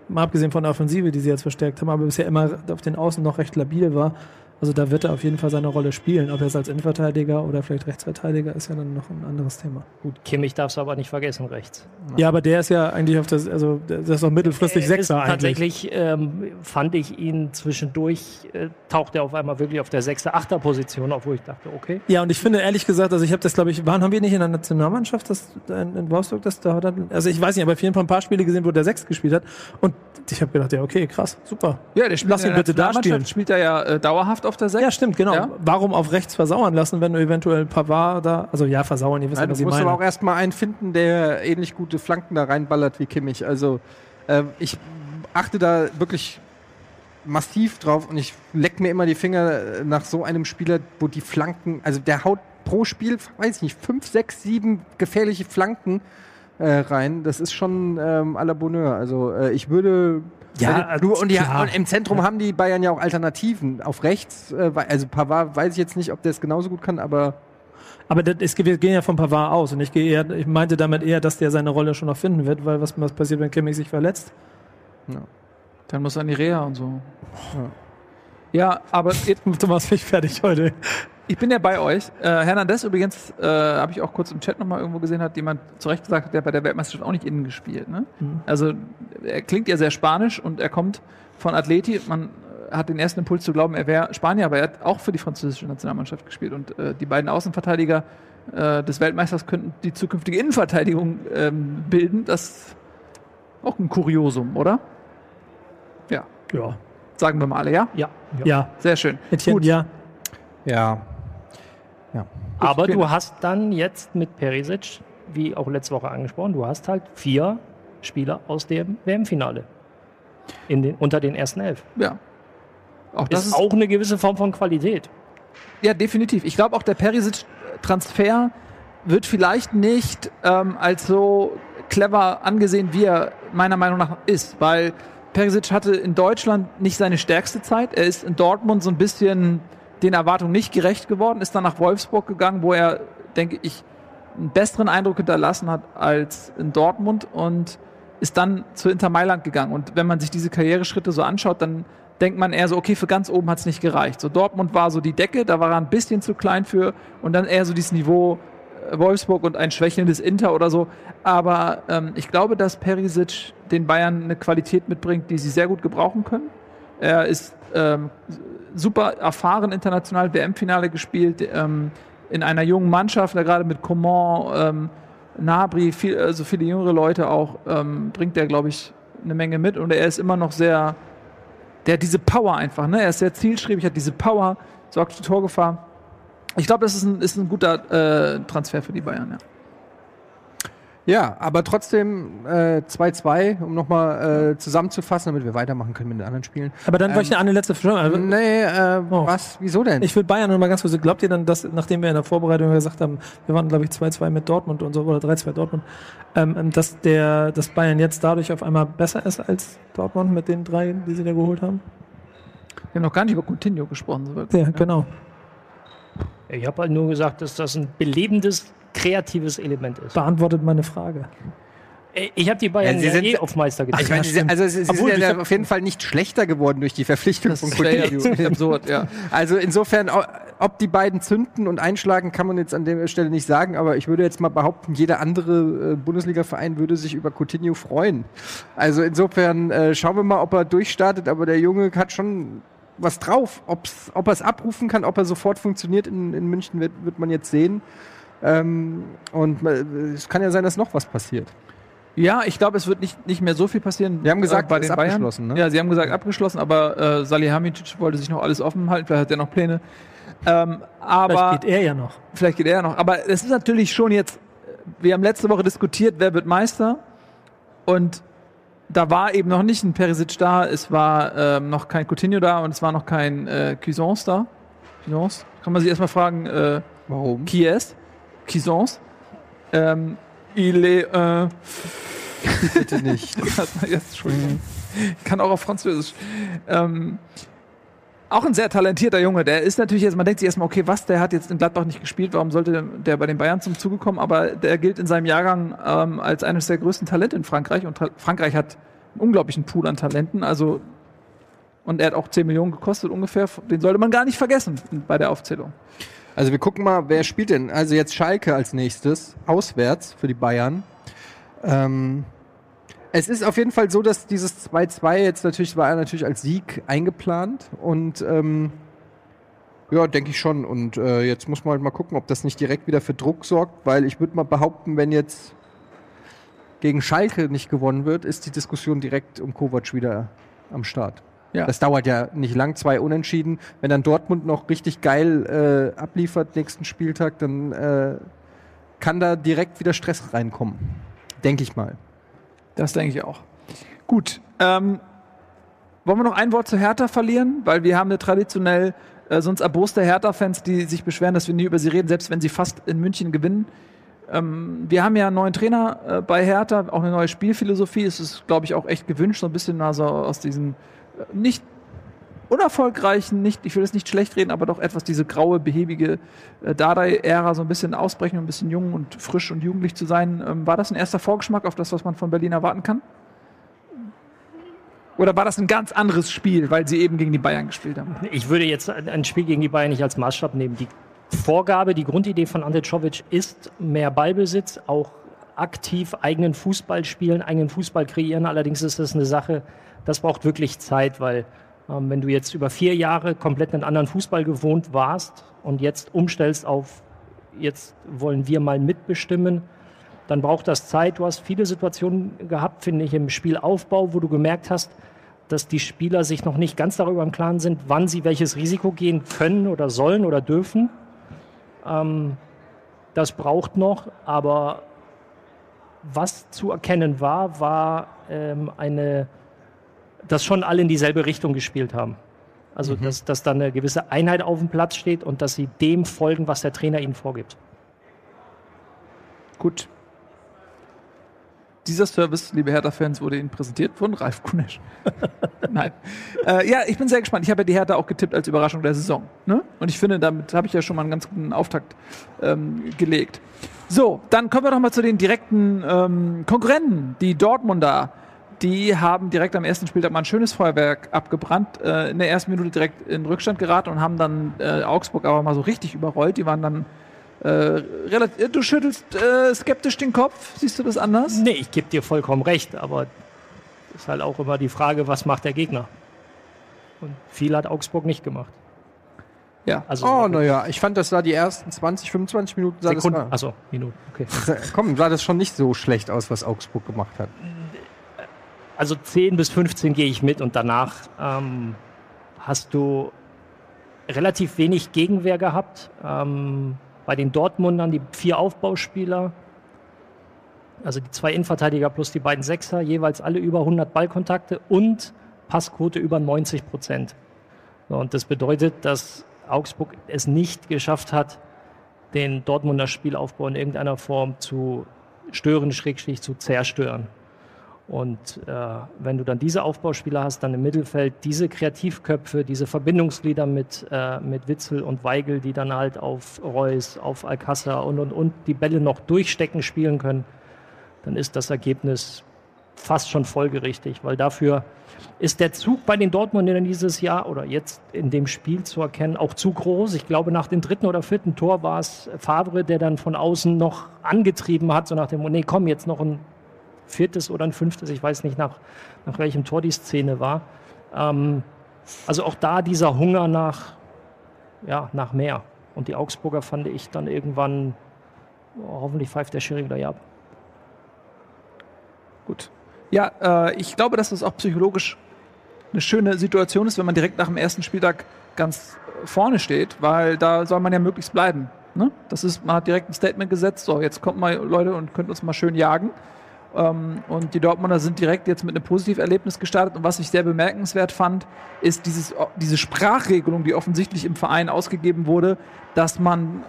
Speaker 5: mal abgesehen von der Offensive, die sie jetzt verstärkt haben, aber bisher immer auf den Außen noch recht labil war. Also da wird er auf jeden Fall seine Rolle spielen. Ob er es als Innenverteidiger oder vielleicht Rechtsverteidiger ist ja dann noch ein anderes Thema.
Speaker 6: Gut, Kimmich darfst du aber nicht vergessen, rechts.
Speaker 5: Ja, aber der ist ja eigentlich auf das, also der ist doch mittelfristig
Speaker 6: Er ist
Speaker 5: Sechser eigentlich.
Speaker 6: Tatsächlich ähm, fand ich ihn zwischendurch, äh, taucht er auf einmal wirklich auf der sechste, achter Position auf, wo ich dachte, okay.
Speaker 5: Ja, und ich finde ehrlich gesagt, also ich habe das, glaube ich, waren haben wir nicht in der Nationalmannschaft, das in, in Wolfsburg, das da hat er, also ich weiß nicht, aber auf jeden Fall ein paar Spiele gesehen, wo der sechs gespielt hat. Und ich habe gedacht, ja, okay, krass, super.
Speaker 2: Ja, der spielt
Speaker 5: Lass
Speaker 2: in
Speaker 5: ihn bitte da spielen.
Speaker 2: spielt er ja äh, dauerhaft auf der 6.
Speaker 5: Ja, stimmt, genau.
Speaker 2: Ja.
Speaker 5: Warum auf rechts versauern lassen, wenn du eventuell Pavard da, also ja, versauern, ihr wisst
Speaker 4: Ja,
Speaker 5: was
Speaker 4: du
Speaker 5: ich
Speaker 4: musst
Speaker 5: meine.
Speaker 4: aber auch erstmal einen finden, der ähnlich gute Flanken da reinballert wie Kimmich. Also äh, ich achte da wirklich massiv drauf und ich leck mir immer die Finger äh, nach so einem Spieler, wo die Flanken, also der haut pro Spiel, weiß ich nicht, fünf, sechs, sieben gefährliche Flanken äh, rein. Das ist schon ähm, à la Bonheur. Also äh, ich würde
Speaker 5: Ja,
Speaker 4: du, und, die,
Speaker 5: klar.
Speaker 4: und im Zentrum haben die Bayern ja auch Alternativen. Auf rechts, äh, also Pavard weiß ich jetzt nicht, ob der es genauso gut kann, aber
Speaker 5: Aber das ist, wir gehen ja von Pavard aus und ich, gehe eher, ich meinte damit eher, dass der seine Rolle schon noch finden wird, weil was, was passiert, wenn Kimmich sich verletzt?
Speaker 2: Dann muss er an die Reha und so. Ja, aber jetzt,
Speaker 5: Du machst mich fertig heute.
Speaker 2: Ich bin ja bei euch. Äh, Hernandez übrigens, äh, habe ich auch kurz im Chat nochmal irgendwo gesehen, hat jemand zu Recht gesagt, der hat bei der Weltmeisterschaft auch nicht innen gespielt. Ne? Also er klingt ja sehr spanisch und er kommt von Atleti. Man äh, hat den ersten Impuls zu glauben, er wäre Spanier, aber er hat auch für die französische Nationalmannschaft gespielt. Und äh, die beiden Außenverteidiger äh, des Weltmeisters könnten die zukünftige Innenverteidigung ähm, bilden. Das ist auch ein Kuriosum, oder? Ja,
Speaker 5: Ja.
Speaker 2: sagen wir mal alle, ja?
Speaker 6: Ja.
Speaker 5: Ja.
Speaker 2: Sehr schön.
Speaker 5: Etienne,
Speaker 2: Gut.
Speaker 5: ja.
Speaker 4: ja.
Speaker 6: Aber
Speaker 2: vielen
Speaker 6: du hast dann jetzt mit Perisic, wie auch letzte Woche angesprochen, du hast halt vier Spieler aus dem WM-Finale in den, unter den ersten elf.
Speaker 2: Ja. Auch
Speaker 6: Das
Speaker 2: das
Speaker 6: ist auch eine gewisse Form von Qualität.
Speaker 2: Ja, definitiv. Ich glaube auch, der Perisic-Transfer wird vielleicht nicht ähm, als so clever angesehen, wie er meiner Meinung nach ist, weil Perisic hatte in Deutschland nicht seine stärkste Zeit. Er ist in Dortmund so ein bisschen den Erwartungen nicht gerecht geworden, ist dann nach Wolfsburg gegangen, wo er, denke ich, einen besseren Eindruck hinterlassen hat als in Dortmund und ist dann zu Inter Mailand gegangen. Und wenn man sich diese Karriereschritte so anschaut, dann denkt man eher so, okay, für ganz oben hat es nicht gereicht. So Dortmund war so die Decke, da war er ein bisschen zu klein für und dann eher so dieses Niveau äh, Wolfsburg und ein schwächelndes Inter oder so. Aber ähm, ich glaube, dass Perisic den Bayern eine Qualität mitbringt, die sie sehr gut gebrauchen können. Er ist ähm, super erfahren international WM-Finale gespielt, ähm, in einer jungen Mannschaft, da gerade mit Coman, ähm, Nabri, viel, also viele jüngere Leute auch, ähm, bringt er, glaube ich, eine Menge mit und er ist immer noch sehr, der hat diese Power einfach, ne? Er ist sehr zielstrebig, hat diese Power, sorgt für Torgefahr. Ich glaube, das ist ein, ist ein guter äh, Transfer für die Bayern, ja.
Speaker 4: Ja, aber trotzdem äh, 2-2, um nochmal äh, zusammenzufassen, damit wir weitermachen können mit den anderen Spielen.
Speaker 5: Aber dann
Speaker 4: Ähm,
Speaker 5: wollte ich eine letzte Frage. Also,
Speaker 4: Nee, äh,
Speaker 5: Oh.
Speaker 4: was? Wieso denn?
Speaker 5: Ich will Bayern noch mal ganz kurz. Glaubt ihr dann, dass, nachdem wir in der Vorbereitung gesagt haben, wir waren, glaube ich, 2-2 mit Dortmund und so, oder 3-2 Dortmund, ähm, dass der, dass Bayern jetzt dadurch auf einmal besser ist als Dortmund mit den drei, die sie da geholt haben?
Speaker 2: Wir haben noch gar nicht über Coutinho gesprochen, so wirklich.
Speaker 5: Ja, genau.
Speaker 6: Ich habe halt nur gesagt, dass das ein belebendes, kreatives Element ist.
Speaker 5: Beantwortet meine Frage.
Speaker 6: Äh, Ich habe die Bayern
Speaker 4: Ja, sie
Speaker 6: ja,
Speaker 4: sind-
Speaker 6: eh auf Meister
Speaker 4: ich
Speaker 6: getippt.
Speaker 4: meine, sie, also sie, sie
Speaker 5: Obwohl,
Speaker 4: sind
Speaker 5: ich
Speaker 4: ja auf jeden Fall nicht schlechter geworden durch die Verpflichtung
Speaker 2: Das
Speaker 4: von
Speaker 2: ist ja
Speaker 4: Coutinho.
Speaker 2: absurd, ja.
Speaker 4: Also insofern, ob die beiden zünden und einschlagen, kann man jetzt an der Stelle nicht sagen, aber ich würde jetzt mal behaupten, jeder andere äh, Bundesliga-Verein würde sich über Coutinho freuen. Also insofern äh, schauen wir mal, ob er durchstartet, aber der Junge hat schon was drauf. Ob's, ob er es abrufen kann, ob er sofort funktioniert in, in München, wird, wird man jetzt sehen. Ähm, und äh, es kann ja sein, dass noch was passiert.
Speaker 2: Ja, ich glaube, es wird nicht, nicht mehr so viel passieren.
Speaker 4: Wir haben gesagt,
Speaker 2: äh, bei den Bayern.
Speaker 4: abgeschlossen, ne?
Speaker 2: Ja, sie haben gesagt abgeschlossen, aber äh, Salihamidzic wollte sich noch alles offen halten, vielleicht hat er noch Pläne. Ähm, aber
Speaker 5: Vielleicht geht er ja noch.
Speaker 2: vielleicht geht er noch. Aber es ist natürlich schon jetzt, wir haben letzte Woche diskutiert, wer wird Meister. Und da war eben noch nicht ein Perisic da, es war ähm, noch kein Coutinho da und es war noch kein äh, Cuisance da. Cuisance? Kann man sich erstmal fragen, äh,
Speaker 4: Warum?
Speaker 2: qui est? Cuisance? Ähm, il est, äh,
Speaker 4: Bitte nicht.
Speaker 2: Jetzt, Entschuldigung. Ich kann auch auf Französisch. Ähm, auch ein sehr talentierter Junge. Der ist natürlich jetzt, man denkt sich erstmal, okay, was, der hat jetzt in Gladbach nicht gespielt, warum sollte der bei den Bayern zum Zuge kommen? Aber der gilt in seinem Jahrgang ähm, als eines der größten Talente in Frankreich und Frankreich hat einen unglaublichen Pool an Talenten. Also, und er hat auch 10 Millionen gekostet ungefähr. Den sollte man gar nicht vergessen bei der Aufzählung.
Speaker 4: Also wir gucken mal, wer spielt denn? Also jetzt Schalke als nächstes, auswärts für die Bayern. Ähm, es ist auf jeden Fall so, dass dieses 2-2 jetzt natürlich war natürlich als Sieg eingeplant und ähm, ja, denke ich schon. Und äh, jetzt muss man halt mal gucken, ob das nicht direkt wieder für Druck sorgt, weil ich würde mal behaupten, wenn jetzt gegen Schalke nicht gewonnen wird, ist die Diskussion direkt um Kovac wieder am Start.
Speaker 2: Ja.
Speaker 4: Das dauert ja nicht lang, zwei Unentschieden. Wenn dann Dortmund noch richtig geil äh, abliefert nächsten Spieltag, dann äh, kann da direkt wieder Stress reinkommen. Denke ich mal.
Speaker 2: Das denke ich auch. Gut. Ähm, wollen wir noch ein Wort zu Hertha verlieren? Weil wir haben ja traditionell äh, sonst erboste Hertha-Fans, die sich beschweren, dass wir nie über sie reden, selbst wenn sie fast in München gewinnen. Ähm, wir haben ja einen neuen Trainer äh, bei Hertha, auch eine neue Spielphilosophie. Es ist, glaube ich, auch echt gewünscht, so ein bisschen also aus diesen äh, nicht unerfolgreichen, nicht, ich will es nicht schlecht reden, aber doch etwas diese graue, behäbige äh, Dardai-Ära so ein bisschen ausbrechen, ein bisschen jung und frisch und jugendlich zu sein. Ähm, war das ein erster Vorgeschmack auf das, was man von Berlin erwarten kann? Oder war das ein ganz anderes Spiel, weil sie eben gegen die Bayern gespielt haben?
Speaker 6: Ich würde jetzt ein Spiel gegen die Bayern nicht als Maßstab nehmen. Die Vorgabe, die Grundidee von Ante Czovic ist mehr Ballbesitz, auch aktiv eigenen Fußball spielen, eigenen Fußball kreieren. Allerdings ist das eine Sache, das braucht wirklich Zeit, weil wenn du jetzt über vier Jahre komplett einen anderen Fußball gewohnt warst und jetzt umstellst auf, jetzt wollen wir mal mitbestimmen, dann braucht das Zeit. Du hast viele Situationen gehabt, finde ich, im Spielaufbau, wo du gemerkt hast, dass die Spieler sich noch nicht ganz darüber im Klaren sind, wann sie welches Risiko gehen können oder sollen oder dürfen. Ähm, das braucht noch, aber was zu erkennen war, war ähm, eine, dass schon alle in dieselbe Richtung gespielt haben. Also, dass, dass da eine gewisse Einheit auf dem Platz steht und dass sie dem folgen, was der Trainer ihnen vorgibt.
Speaker 2: Gut. Dieser Service, liebe Hertha-Fans, wurde Ihnen präsentiert von Ralf Kunesch. Nein. Äh, ja, ich bin sehr gespannt. Ich habe ja die Hertha auch getippt als Überraschung der Saison. Ne? Und ich finde, damit habe ich ja schon mal einen ganz guten Auftakt ähm, gelegt. So, dann kommen wir doch mal zu den direkten ähm, Konkurrenten. Die Dortmunder, die haben direkt am ersten Spieltag mal ein schönes Feuerwerk abgebrannt. Äh, in der ersten Minute direkt in Rückstand geraten und haben dann äh, Augsburg aber mal so richtig überrollt. Die waren dann äh, relativ, du schüttelst äh, skeptisch den Kopf. Siehst du das anders?
Speaker 6: Nee, ich gebe dir vollkommen recht, aber ist halt auch immer die Frage, was macht der Gegner? Und viel hat Augsburg nicht gemacht.
Speaker 2: Ja.
Speaker 6: Also
Speaker 4: Oh, naja, ich fand, das sah die ersten 20, 25 Minuten
Speaker 6: Sekunden. Achso, Minuten. Okay.
Speaker 4: komm, sah das schon nicht so schlecht aus, was Augsburg gemacht hat.
Speaker 6: Also 10 bis 15 gehe ich mit und danach ähm, hast du relativ wenig Gegenwehr gehabt. Ähm, bei den Dortmundern die vier Aufbauspieler, also die zwei Innenverteidiger plus die beiden Sechser, jeweils alle über 100 Ballkontakte und Passquote über 90 Prozent. Und das bedeutet, dass Augsburg es nicht geschafft hat, den Dortmunder Spielaufbau in irgendeiner Form zu stören, schrägstrich zu zerstören. Und äh, wenn du dann diese Aufbauspieler hast, dann im Mittelfeld diese Kreativköpfe, diese Verbindungsglieder mit, äh, mit Witzel und Weigel, die dann halt auf Reus, auf Alcázar und, und, und die Bälle noch durchstecken spielen können, dann ist das Ergebnis fast schon folgerichtig, weil dafür ist der Zug bei den Dortmundern dieses Jahr oder jetzt in dem Spiel zu erkennen auch zu groß. Ich glaube, nach dem dritten oder vierten Tor war es Favre, der dann von außen noch angetrieben hat, so nach dem, nee, komm, jetzt noch ein viertes oder ein fünftes, ich weiß nicht, nach, nach welchem Tor die Szene war. Ähm, also auch da dieser Hunger nach, ja, nach mehr. Und die Augsburger fand ich dann irgendwann, oh, hoffentlich pfeift der Schiri wieder ab.
Speaker 2: Gut. Ja, äh, ich glaube, dass das auch psychologisch eine schöne Situation ist, wenn man direkt nach dem ersten Spieltag ganz vorne steht, weil da soll man ja möglichst bleiben. Ne? Das ist, man hat direkt ein Statement gesetzt, so jetzt kommt mal Leute und könnt uns mal schön jagen. Ähm, und die Dortmunder sind direkt jetzt mit einem Positiverlebnis gestartet. Und was ich sehr bemerkenswert fand, ist dieses, diese Sprachregelung, die offensichtlich im Verein ausgegeben wurde, dass man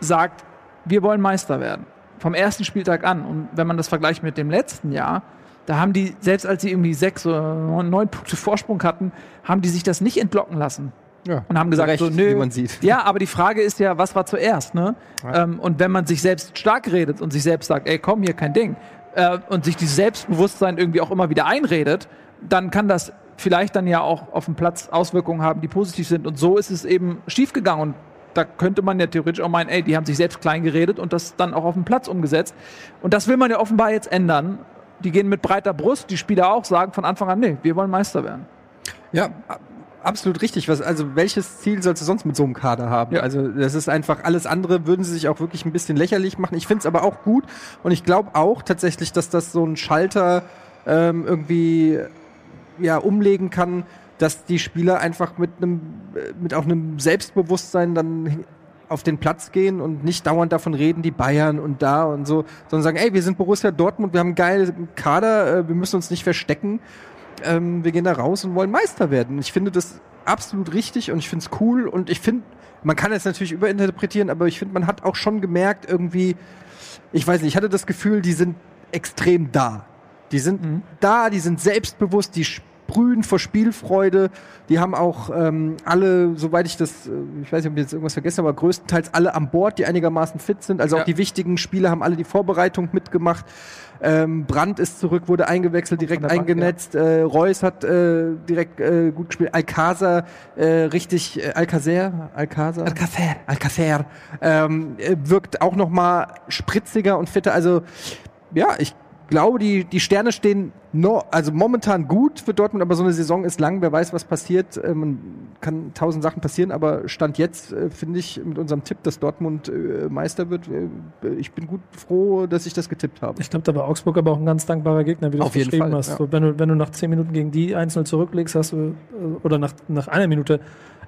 Speaker 2: sagt, wir wollen Meister werden. Vom ersten Spieltag an. Und wenn man das vergleicht mit dem letzten Jahr, da haben die, selbst als sie irgendwie sechs oder neun Punkte Vorsprung hatten, haben die sich das nicht entlocken lassen.
Speaker 4: Ja,
Speaker 2: und haben gesagt,
Speaker 4: recht,
Speaker 2: so, nö.
Speaker 4: wie man sieht.
Speaker 2: Ja, aber die Frage ist ja, was war zuerst, ne?
Speaker 4: Ja.
Speaker 2: Ähm, und wenn man sich selbst stark redet und sich selbst sagt, ey, komm, hier kein Ding, äh, und sich dieses Selbstbewusstsein irgendwie auch immer wieder einredet, dann kann das vielleicht dann ja auch auf dem Platz Auswirkungen haben, die positiv sind. Und so ist es eben schiefgegangen. Und da könnte man ja theoretisch auch meinen, ey, die haben sich selbst klein geredet und das dann auch auf dem Platz umgesetzt. Und das will man ja offenbar jetzt ändern. Die gehen mit breiter Brust, die Spieler auch sagen von Anfang an, nee, wir wollen Meister werden.
Speaker 4: Ja, absolut richtig. Was, also welches Ziel sollst du sonst mit so einem Kader haben?
Speaker 2: Ja.
Speaker 4: Also das ist einfach alles andere, würden sie sich auch wirklich ein bisschen lächerlich machen. Ich finde es aber auch gut und ich glaube auch tatsächlich, dass das so ein Schalter ähm, irgendwie ja, umlegen kann, dass die Spieler einfach mit einem äh, mit auch einem Selbstbewusstsein dann auf den Platz gehen und nicht dauernd davon reden, die Bayern und da und so, sondern sagen, ey, wir sind Borussia Dortmund, wir haben einen geilen Kader, äh, wir müssen uns nicht verstecken ähm, wir gehen da raus und wollen Meister werden. Ich finde das absolut richtig und ich finde es cool und ich finde, man kann es natürlich überinterpretieren, aber ich finde, man hat auch schon gemerkt, irgendwie, ich weiß nicht, ich hatte das Gefühl, die sind extrem da. Die sind
Speaker 2: Mhm.
Speaker 4: da, die sind selbstbewusst, die sprühen vor Spielfreude. Die haben auch ähm, alle, soweit ich das, äh, ich weiß nicht, ob ich jetzt irgendwas vergessen habe, aber größtenteils alle an Bord, die einigermaßen fit sind. Also
Speaker 2: Ja.
Speaker 4: auch die wichtigen Spieler haben alle die Vorbereitung mitgemacht. Ähm, Brandt ist zurück, wurde eingewechselt, direkt
Speaker 2: Bank,
Speaker 4: eingenetzt. Äh, Reus hat äh, direkt äh, gut gespielt. Alcázar äh, richtig, äh, Alcacer, Alcázar,
Speaker 2: Alcacer.
Speaker 4: Alcacer ähm, äh, wirkt auch noch mal spritziger und fitter. Also ja, ich glaube, die, die Sterne stehen no, also momentan gut für Dortmund, aber so eine Saison ist lang, wer weiß, was passiert. Äh, man kann tausend Sachen passieren, aber Stand jetzt äh, finde ich mit unserem Tipp, dass Dortmund äh, Meister wird, äh, ich bin gut froh, dass ich das getippt habe.
Speaker 5: Ich glaube, da war Augsburg aber auch ein ganz dankbarer Gegner, wie du
Speaker 4: Auf
Speaker 5: es
Speaker 4: jeden
Speaker 5: beschrieben
Speaker 4: Fall,
Speaker 5: hast.
Speaker 4: ja.
Speaker 5: So, wenn, du, wenn du nach zehn Minuten gegen die einzeln zurücklegst, hast du, äh, oder nach, nach einer Minute,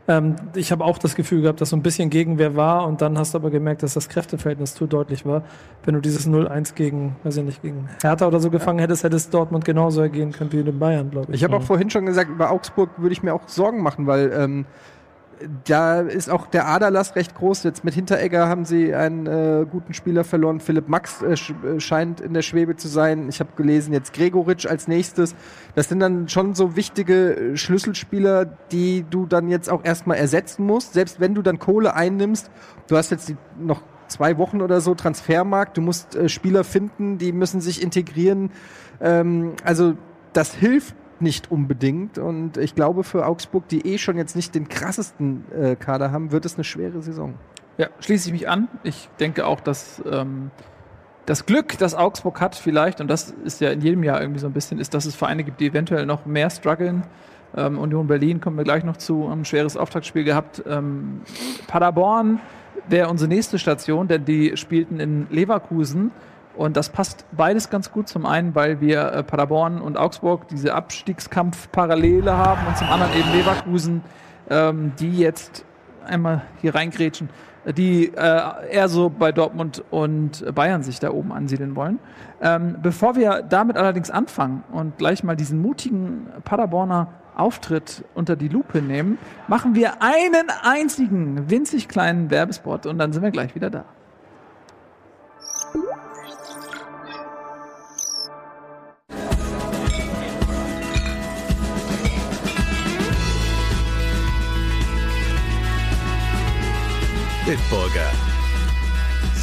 Speaker 5: ähm, ich habe auch das Gefühl gehabt, dass so ein bisschen Gegenwehr war und dann hast du aber gemerkt, dass das Kräfteverhältnis zu deutlich war. Wenn du dieses 0-1 gegen, weiß ich nicht, gegen Hertha oder so gefangen hättest, hättest Dortmund genauso ergehen können wie in Bayern, glaube ich.
Speaker 4: Ich habe auch vorhin schon gesagt, über Augsburg würde ich mir auch Sorgen machen, weil ähm, da ist auch der Aderlass recht groß. Jetzt mit Hinteregger haben sie einen äh, guten Spieler verloren. Philipp Max äh, äh, scheint in der Schwebe zu sein. Ich habe gelesen, jetzt Gregoritsch als nächstes. Das sind dann schon so wichtige äh, Schlüsselspieler, die du dann jetzt auch erstmal ersetzen musst. Selbst wenn du dann Kohle einnimmst, du hast jetzt die, noch zwei Wochen oder so Transfermarkt, du musst äh, Spieler finden, die müssen sich integrieren. Ähm, also das hilft nicht unbedingt. Und ich glaube, für Augsburg, die eh schon jetzt nicht den krassesten äh, Kader haben, wird es eine schwere Saison.
Speaker 2: Ja, schließe ich mich an. Ich denke auch, dass ähm, das Glück, das Augsburg hat, vielleicht, und das ist ja in jedem Jahr irgendwie so ein bisschen, ist, dass es Vereine gibt, die eventuell noch mehr strugglen. Ähm, Union Berlin kommen wir gleich noch zu, haben ein schweres Auftaktspiel gehabt. Ähm, Paderborn wäre unsere nächste Station, denn die spielten in Leverkusen. Und das passt beides ganz gut. Zum einen, weil wir äh, Paderborn und Augsburg diese Abstiegskampf-Parallele haben und zum anderen eben Leverkusen, ähm, die jetzt einmal hier reingrätschen, die äh, eher so bei Dortmund und Bayern sich da oben ansiedeln wollen. Ähm, bevor wir damit allerdings anfangen und gleich mal diesen mutigen Paderborner Auftritt unter die Lupe nehmen, machen wir einen einzigen winzig kleinen Werbespot und dann sind wir gleich wieder da.
Speaker 7: Bitburger.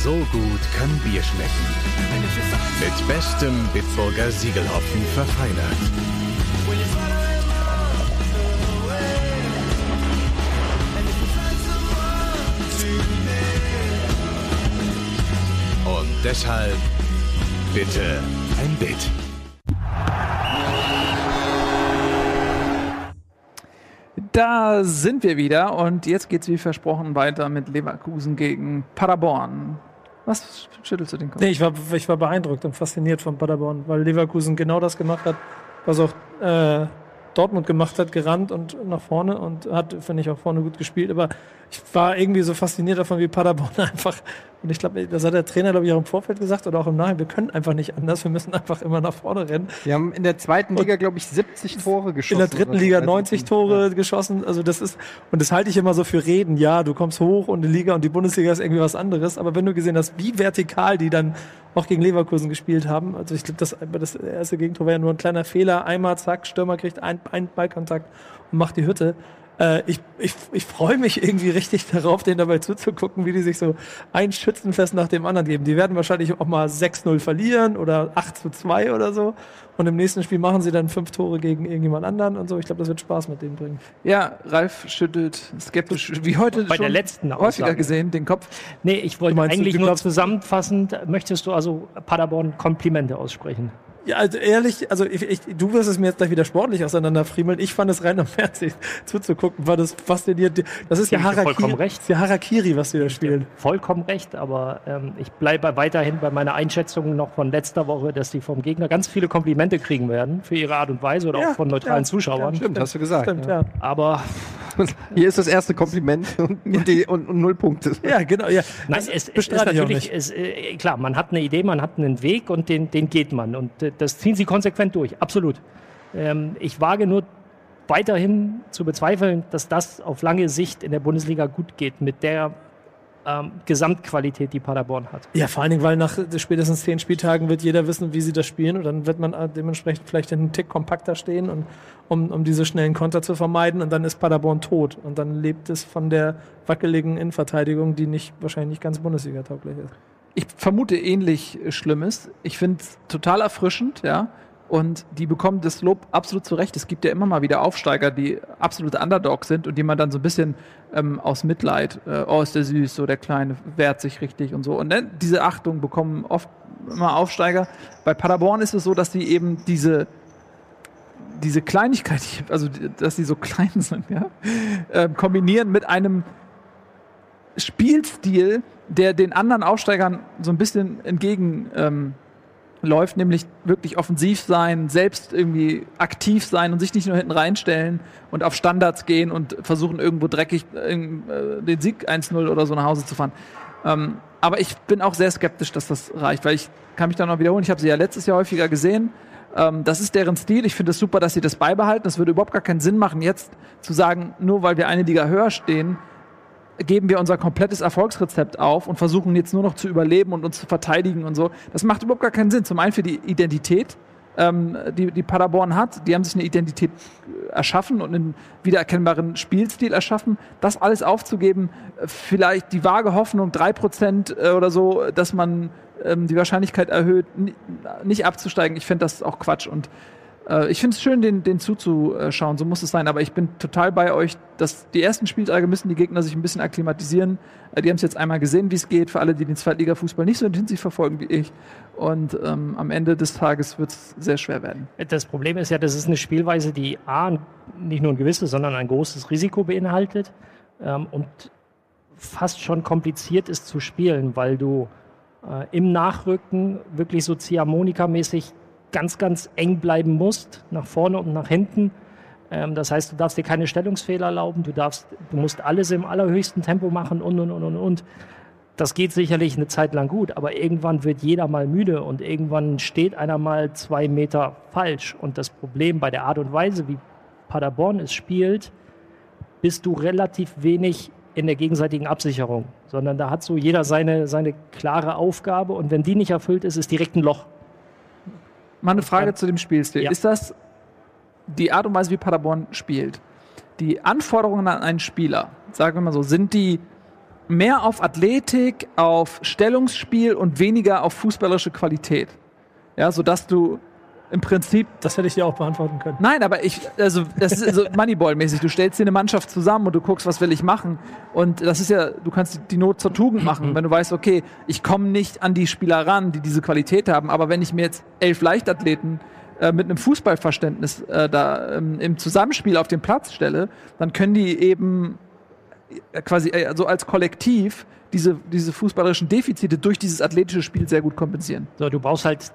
Speaker 7: So gut kann Bier schmecken. Mit bestem Bitburger Siegelhopfen verfeinert. Und deshalb bitte ein Bit.
Speaker 2: Da sind wir wieder und jetzt geht's wie versprochen weiter mit Leverkusen gegen Paderborn. Was schüttelst du den Kopf?
Speaker 5: Nee, ich war, ich war beeindruckt und fasziniert von Paderborn, weil Leverkusen genau das gemacht hat, was auch äh, Dortmund gemacht hat, gerannt und nach vorne und hat, finde ich, auch vorne gut gespielt. Aber ich war irgendwie so fasziniert davon, wie Paderborn einfach, und ich glaube, das hat der Trainer, glaube ich, auch im Vorfeld gesagt oder auch im Nachhinein, wir können einfach nicht anders, wir müssen einfach immer nach vorne rennen.
Speaker 4: Wir haben in der zweiten Liga, glaube ich, 70 Tore geschossen.
Speaker 5: In der dritten. Liga
Speaker 4: Also,
Speaker 5: 90 Tore geschossen. Also das ist, und das halte ich immer so für Reden. Ja, du kommst hoch und die Liga und die Bundesliga ist irgendwie was anderes. Aber wenn du gesehen hast, wie vertikal die dann auch gegen Leverkusen gespielt haben, also ich glaube, das, das erste Gegentor war ja nur ein kleiner Fehler. Einmal, zack, Stürmer kriegt einen, einen Ballkontakt und macht die Hütte. Äh, ich ich, ich freue mich irgendwie richtig darauf, denen dabei zuzugucken, wie die sich so ein Schützenfest nach dem anderen geben. Die werden wahrscheinlich auch mal 6-0 verlieren oder 8 zu 2 oder so. Und im nächsten Spiel machen sie dann fünf Tore gegen irgendjemand anderen und so. Ich glaube, das wird Spaß mit denen bringen.
Speaker 2: Ja, Ralf schüttelt skeptisch, wie heute
Speaker 6: Bei
Speaker 2: schon
Speaker 6: der letzten
Speaker 2: häufiger
Speaker 6: Aussage.
Speaker 2: gesehen, den Kopf.
Speaker 6: Nee, ich wollte
Speaker 5: meinst,
Speaker 6: eigentlich nur zusammenfassend, möchtest du also Paderborn Komplimente aussprechen?
Speaker 5: Ja, also ehrlich, also ich, ich, du wirst es mir jetzt gleich wieder sportlich auseinanderfriemeln. Ich fand es rein am Fernsehen zuzugucken, war das fasziniert. Das ist ja Harakiri,
Speaker 6: vollkommen recht.
Speaker 5: das ist ja Harakiri, was sie da spielen.
Speaker 6: Vollkommen recht, aber ähm, ich bleibe weiterhin bei meiner Einschätzung noch von letzter Woche, dass die vom Gegner ganz viele Komplimente kriegen werden für ihre Art und Weise oder
Speaker 5: Ja,
Speaker 6: auch von neutralen
Speaker 5: ja,
Speaker 6: Zuschauern.
Speaker 4: Stimmt, hast du gesagt.
Speaker 5: Stimmt,
Speaker 4: ja.
Speaker 5: ja.
Speaker 6: Aber
Speaker 4: Hier ist das erste Kompliment und, und, die, und, und null Punkte.
Speaker 5: Ja, genau. Ja.
Speaker 6: Nein, es, es ist natürlich, es, äh, klar, man hat eine Idee, man hat einen Weg und den, den geht man. Und äh, das ziehen sie konsequent durch, absolut. Ähm, ich wage nur weiterhin zu bezweifeln, dass das auf lange Sicht in der Bundesliga gut geht mit der ähm, Gesamtqualität, die Paderborn hat.
Speaker 5: Ja, vor allen Dingen, weil nach spätestens zehn Spieltagen wird jeder wissen, wie sie das spielen und dann wird man äh, dementsprechend vielleicht einen Tick kompakter stehen, und, um, um diese schnellen Konter zu vermeiden und dann ist Paderborn tot und dann lebt es von der wackeligen Innenverteidigung, die nicht wahrscheinlich nicht ganz Bundesliga-tauglich ist.
Speaker 2: Ich vermute ähnlich äh, Schlimmes. Ich finde es total erfrischend, ja. Und die bekommen das Lob absolut zurecht. Es gibt ja immer mal wieder Aufsteiger, die absolute Underdogs sind und die man dann so ein bisschen ähm, aus Mitleid, äh, oh, ist der süß, so der Kleine wehrt sich richtig und so. Und ne, diese Achtung bekommen oft immer Aufsteiger. Bei Paderborn ist es so, dass sie eben diese diese Kleinigkeit, also dass sie so klein sind, ja, ähm, kombinieren mit einem Spielstil, der den anderen Aufsteigern so ein bisschen entgegen ähm, läuft, nämlich wirklich offensiv sein, selbst irgendwie aktiv sein und sich nicht nur hinten reinstellen und auf Standards gehen und versuchen irgendwo dreckig äh, den Sieg 1-0 oder so nach Hause zu fahren. Ähm, aber ich bin auch sehr skeptisch, dass das reicht, weil ich kann mich da noch wiederholen. Ich habe sie ja letztes Jahr häufiger gesehen. Ähm, das ist deren Stil. Ich finde es super, dass sie das beibehalten. Das würde überhaupt gar keinen Sinn machen, jetzt zu sagen, nur weil wir eine Liga höher stehen, geben wir unser komplettes Erfolgsrezept auf und versuchen jetzt nur noch zu überleben und uns zu verteidigen und so. Das macht überhaupt gar keinen Sinn. Zum einen für die Identität, ähm, die, die Paderborn hat. Die haben sich eine Identität äh, erschaffen und einen wiedererkennbaren Spielstil erschaffen. Das alles aufzugeben, äh, vielleicht die vage Hoffnung, drei Prozent äh, oder so, dass man ähm, die Wahrscheinlichkeit erhöht, ni- nicht abzusteigen. Ich finde das auch Quatsch und ich finde es schön, den, den zuzuschauen, so muss es sein, aber ich bin total bei euch, dass die ersten Spieltage müssen die Gegner sich ein bisschen akklimatisieren. Äh, die haben es jetzt einmal gesehen, wie es geht, für alle, die den Zweitliga-Fußball nicht so intensiv verfolgen wie ich. Und ähm, am Ende des Tages wird es sehr schwer werden.
Speaker 6: Das Problem ist ja, das ist eine Spielweise, die A, nicht nur ein gewisses, sondern ein großes Risiko beinhaltet ähm, und fast schon kompliziert ist zu spielen, weil du äh, im Nachrücken wirklich so Ziehharmonika-mäßig ganz, ganz eng bleiben musst, nach vorne und nach hinten. Ähm, das heißt, du darfst dir keine Stellungsfehler erlauben, du, darfst, du musst alles im allerhöchsten Tempo machen und, und, und, und, und. Das geht sicherlich eine Zeit lang gut, aber irgendwann wird jeder mal müde und irgendwann steht einer mal zwei Meter falsch. Und das Problem bei der Art und Weise, wie Paderborn es spielt, bist du relativ wenig in der gegenseitigen Absicherung, sondern da hat so jeder seine, seine klare Aufgabe und wenn die nicht erfüllt ist, ist direkt ein Loch.
Speaker 2: Mal eine Frage zu dem Spielstil.
Speaker 6: Ja.
Speaker 2: Ist das die Art und Weise, wie Paderborn spielt? Die Anforderungen an einen Spieler, sagen wir mal so, sind die mehr auf Athletik, auf Stellungsspiel und weniger auf fußballerische Qualität? Ja, sodass du im Prinzip
Speaker 5: Das hätte ich dir auch beantworten können.
Speaker 2: Nein, aber ich, also das ist so Moneyball-mäßig. Du stellst dir eine Mannschaft zusammen und du guckst, was will ich machen. Und das ist ja, du kannst die Not zur Tugend machen, wenn du weißt, okay, ich komme nicht an die Spieler ran, die diese Qualität haben. Aber wenn ich mir jetzt elf Leichtathleten äh, mit einem Fußballverständnis äh, da ähm, im Zusammenspiel auf den Platz stelle, dann können die eben äh, quasi äh, so als Kollektiv diese, diese fußballerischen Defizite durch dieses athletische Spiel sehr gut kompensieren.
Speaker 6: So, du brauchst halt,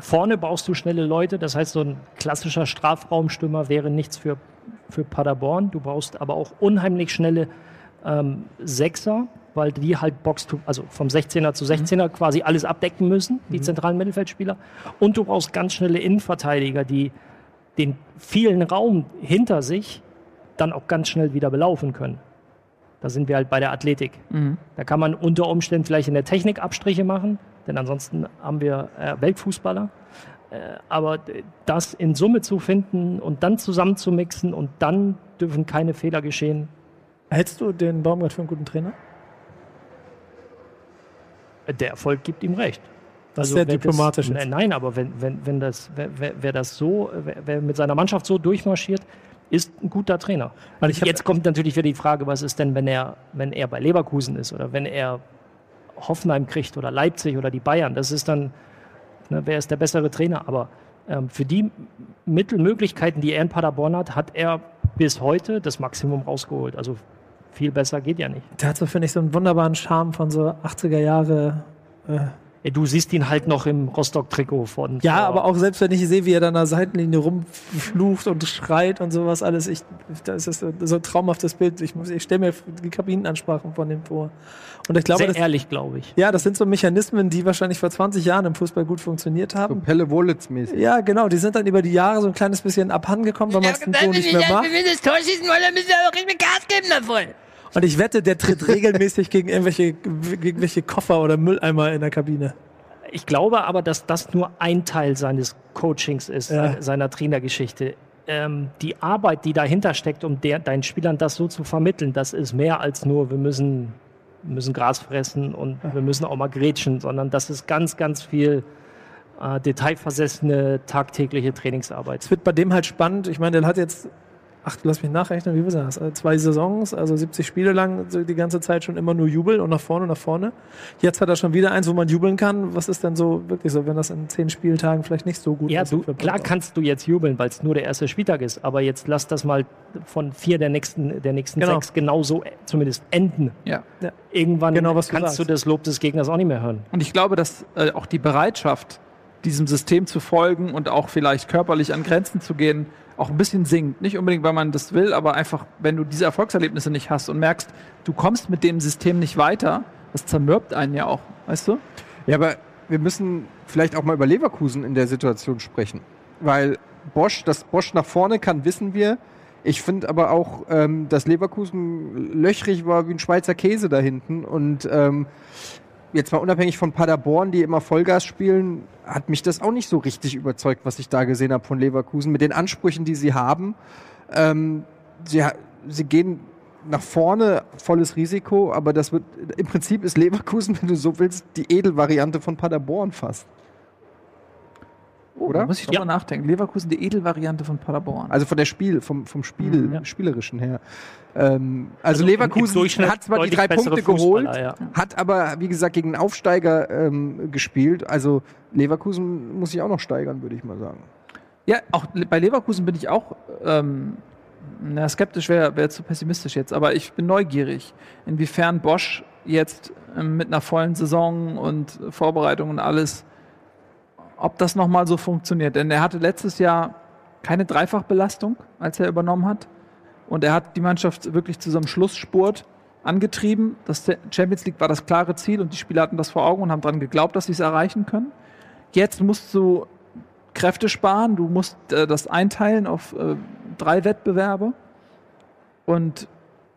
Speaker 6: vorne brauchst du schnelle Leute. Das heißt, so ein klassischer Strafraumstürmer wäre nichts für, für Paderborn. Du brauchst aber auch unheimlich schnelle ähm, Sechser, weil die halt Box, also vom 16er zu 16er quasi alles abdecken müssen, die zentralen Mittelfeldspieler. Und du brauchst ganz schnelle Innenverteidiger, die den vielen Raum hinter sich dann auch ganz schnell wieder belaufen können. Da sind wir halt bei der Athletik. Da kann man unter Umständen vielleicht in der Technik Abstriche machen, denn ansonsten haben wir äh, Weltfußballer. Äh, aber das in Summe zu finden und dann zusammenzumixen und dann dürfen keine Fehler geschehen,
Speaker 5: Hältst du den Baumgart für einen guten Trainer?
Speaker 6: der Erfolg gibt ihm recht.
Speaker 5: Das ist sehr diplomatisch
Speaker 6: Das, nein, aber wenn, wenn, wenn das, wer, wer, wer das so, wer, wer mit seiner Mannschaft so durchmarschiert, ist ein guter Trainer. Jetzt kommt natürlich wieder die Frage, was ist denn, wenn er, wenn er bei Leverkusen ist oder wenn er Hoffenheim kriegt oder Leipzig oder die Bayern. Das ist dann, ne, wer ist der bessere Trainer? Aber ähm, für die Mittelmöglichkeiten, die er in Paderborn hat, hat er bis heute das Maximum rausgeholt. Also viel besser geht ja nicht.
Speaker 5: Der hat so, finde ich, so einen wunderbaren Charme von so 80er Jahre. Äh,
Speaker 6: Du siehst ihn halt noch im Rostock-Trikot von.
Speaker 5: ja,
Speaker 6: vor-
Speaker 5: aber auch selbst wenn ich sehe, wie er dann an der Seitenlinie rumflucht und schreit und sowas alles, ich, das ist so, so ein traumhaftes Bild. Ich, muss- ich stelle mir die Kabinenansprachen von dem vor. Und ich glaube,
Speaker 6: sehr
Speaker 5: das,
Speaker 6: ehrlich, glaube ich.
Speaker 5: ja, das sind so Mechanismen, die wahrscheinlich vor 20 Jahren im Fußball gut funktioniert
Speaker 4: So
Speaker 5: haben.
Speaker 4: Pelle Wohlitz-mäßig.
Speaker 5: Ja, genau. Die sind dann über die Jahre so ein kleines bisschen abhandengekommen, weil man es so nicht mehr macht.
Speaker 8: Wenn das Tor schießen wollen, dann müssen wir auch richtig Gas geben davon.
Speaker 5: Und ich wette, der tritt regelmäßig gegen irgendwelche, gegen irgendwelche Koffer oder Mülleimer in der Kabine.
Speaker 6: Ich glaube aber, dass das nur ein Teil seines Coachings ist,
Speaker 5: Ja.
Speaker 6: seiner Trainergeschichte. Ähm, die Arbeit, die dahinter steckt, um der, deinen Spielern das so zu vermitteln, das ist mehr als nur, wir müssen, müssen Gras fressen und wir müssen auch mal grätschen, sondern das ist ganz, ganz viel äh, detailversessene, tagtägliche Trainingsarbeit.
Speaker 5: Es wird bei dem halt spannend. Ich meine, der hat jetzt, ach, lass mich nachrechnen, wie viel sind das? Also Zwei Saisons, also 70 Spiele lang, so die ganze Zeit schon immer nur Jubel und nach vorne, nach vorne. Jetzt hat er schon wieder eins, wo man jubeln kann. Was ist denn so wirklich so, wenn das in zehn Spieltagen vielleicht nicht so gut
Speaker 6: Ja,
Speaker 5: ist?
Speaker 6: du, klar kannst du jetzt jubeln, weil es nur der erste Spieltag ist, aber jetzt lass das mal von vier der nächsten, der nächsten
Speaker 5: Genau.
Speaker 6: sechs genauso äh, zumindest enden.
Speaker 2: Ja.
Speaker 6: Irgendwann
Speaker 5: Genau, was du
Speaker 6: kannst du
Speaker 5: sagst.
Speaker 6: das Lob des Gegners auch nicht mehr hören.
Speaker 2: Und ich glaube, dass äh, auch die Bereitschaft, diesem System zu folgen und auch vielleicht körperlich an Grenzen zu gehen, auch ein bisschen sinkt. Nicht unbedingt, weil man das will, aber einfach, wenn du diese Erfolgserlebnisse nicht hast und merkst, du kommst mit dem System nicht weiter, das zermürbt einen ja auch, weißt du?
Speaker 4: Ja, aber wir müssen vielleicht auch mal über Leverkusen in der Situation sprechen. Weil Bosch, dass Bosch nach vorne kann, wissen wir. Ich finde aber auch, ähm, dass Leverkusen löchrig war wie ein Schweizer Käse da hinten. Und ähm, jetzt mal unabhängig von Paderborn, die immer Vollgas spielen, hat mich das auch nicht so richtig überzeugt, was ich da gesehen habe von Leverkusen. Mit den Ansprüchen, die sie haben. Ähm, sie, sie gehen nach vorne, volles Risiko, aber das wird, im Prinzip ist Leverkusen, wenn du so willst, die Edelvariante von Paderborn fast. Oder?
Speaker 2: Da muss ich drüber nachdenken. Leverkusen, die Edelvariante von Paderborn.
Speaker 4: Also von der Spiel, vom, vom Spiel,
Speaker 6: Mhm, ja.
Speaker 4: Spielerischen her. Ähm, also,
Speaker 6: Also im- im
Speaker 4: Leverkusen hat zwar die drei Punkte geholt,
Speaker 6: ja.
Speaker 4: hat aber, wie gesagt, gegen einen Aufsteiger ähm, gespielt. Also Leverkusen muss sich auch noch steigern, würde ich mal sagen.
Speaker 2: Ja, auch bei Leverkusen bin ich auch ähm, na, skeptisch, wäre wär zu pessimistisch jetzt, aber ich bin neugierig, inwiefern Bosch jetzt ähm, mit einer vollen Saison und Vorbereitung und alles, ob das nochmal so funktioniert. Denn er hatte letztes Jahr keine Dreifachbelastung, als er übernommen hat. Und er hat die Mannschaft wirklich zu so einem Schlussspurt angetrieben. Das Champions League war das klare Ziel und die Spieler hatten das vor Augen und haben daran geglaubt, dass sie es erreichen können. Jetzt musst du Kräfte sparen, du musst äh, das einteilen auf äh, drei Wettbewerbe. Und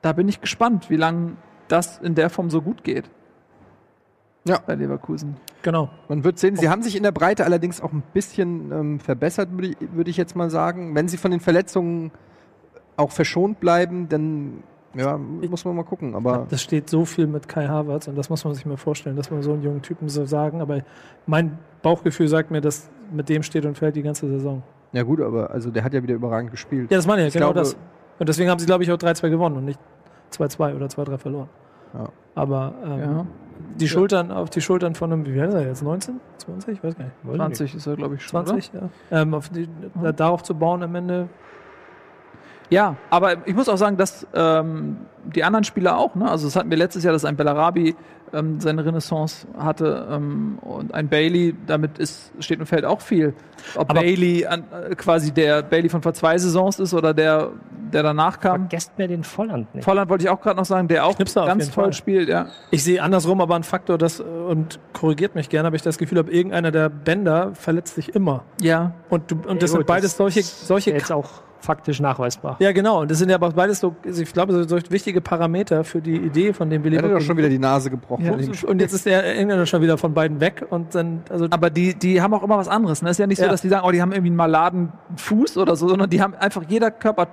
Speaker 2: da bin ich gespannt, wie lange das in der Form so gut geht.
Speaker 4: Ja.
Speaker 2: Bei Leverkusen.
Speaker 5: Genau.
Speaker 4: Man wird sehen, sie haben sich in der Breite allerdings auch ein bisschen ähm, verbessert, würde ich, würde ich jetzt mal sagen. Wenn sie von den Verletzungen auch verschont bleiben, dann ja, muss man mal gucken. Aber
Speaker 5: Das steht so viel mit Kai Havertz und das muss man sich mal vorstellen, dass man so einen jungen Typen so sagen. Aber mein Bauchgefühl sagt mir, dass mit dem steht und fällt die ganze Saison.
Speaker 4: ja gut, aber also der hat ja wieder überragend gespielt.
Speaker 5: Ja, das meine ich,
Speaker 4: Ich
Speaker 5: genau
Speaker 4: glaube-
Speaker 5: das. Und deswegen haben sie, glaube ich, auch 3-2 gewonnen und nicht 2-2 oder 2-3 verloren.
Speaker 4: Ja.
Speaker 5: Aber ähm,
Speaker 2: Ja.
Speaker 5: Die Schultern auf die Schultern von einem, wie ist er jetzt? 19? 20? Ich weiß gar nicht.
Speaker 2: 20 ist er, glaube ich, schon.
Speaker 5: 20, ja. Ähm, auf die, da, darauf zu bauen am Ende.
Speaker 2: Ja, aber ich muss auch sagen, dass ähm, die anderen Spieler auch, ne? Also das hatten wir letztes Jahr, dass ein Bellarabi ähm, seine Renaissance hatte ähm, und ein Bailey, damit ist, steht und fällt auch viel. Ob
Speaker 6: Aber-
Speaker 2: Bailey an, äh, quasi der Bailey von vor zwei Saisons ist oder der, der danach kam.
Speaker 6: Vergesst mir den Volland nicht.
Speaker 2: Volland wollte ich auch gerade noch sagen, der auch
Speaker 5: Knipser
Speaker 2: ganz toll
Speaker 5: Fall.
Speaker 2: spielt, ja.
Speaker 5: Ich sehe andersrum aber einen Faktor, dass, äh, und korrigiert mich gerne, aber ich das Gefühl habe, irgendeiner der Bänder verletzt sich immer.
Speaker 2: Ja.
Speaker 5: Und, du, und das
Speaker 6: Ja,
Speaker 5: sind
Speaker 6: gut,
Speaker 5: beides
Speaker 6: das
Speaker 5: solche, solche
Speaker 6: jetzt auch faktisch nachweisbar.
Speaker 5: Ja, genau. Und das sind ja aber beides so, ich glaube, so, so wichtige Parameter für die Idee von dem
Speaker 4: Er hat doch schon wieder die Nase gebrochen.
Speaker 2: Ja.
Speaker 5: Und jetzt ist der Engländer schon wieder von beiden weg und dann, also
Speaker 2: Aber die, die haben auch immer was anderes. Ne? Es ist ja nicht so,
Speaker 5: Ja.
Speaker 2: dass die sagen, oh, die haben irgendwie einen maladen Fuß oder so, sondern die haben einfach jeder Körper,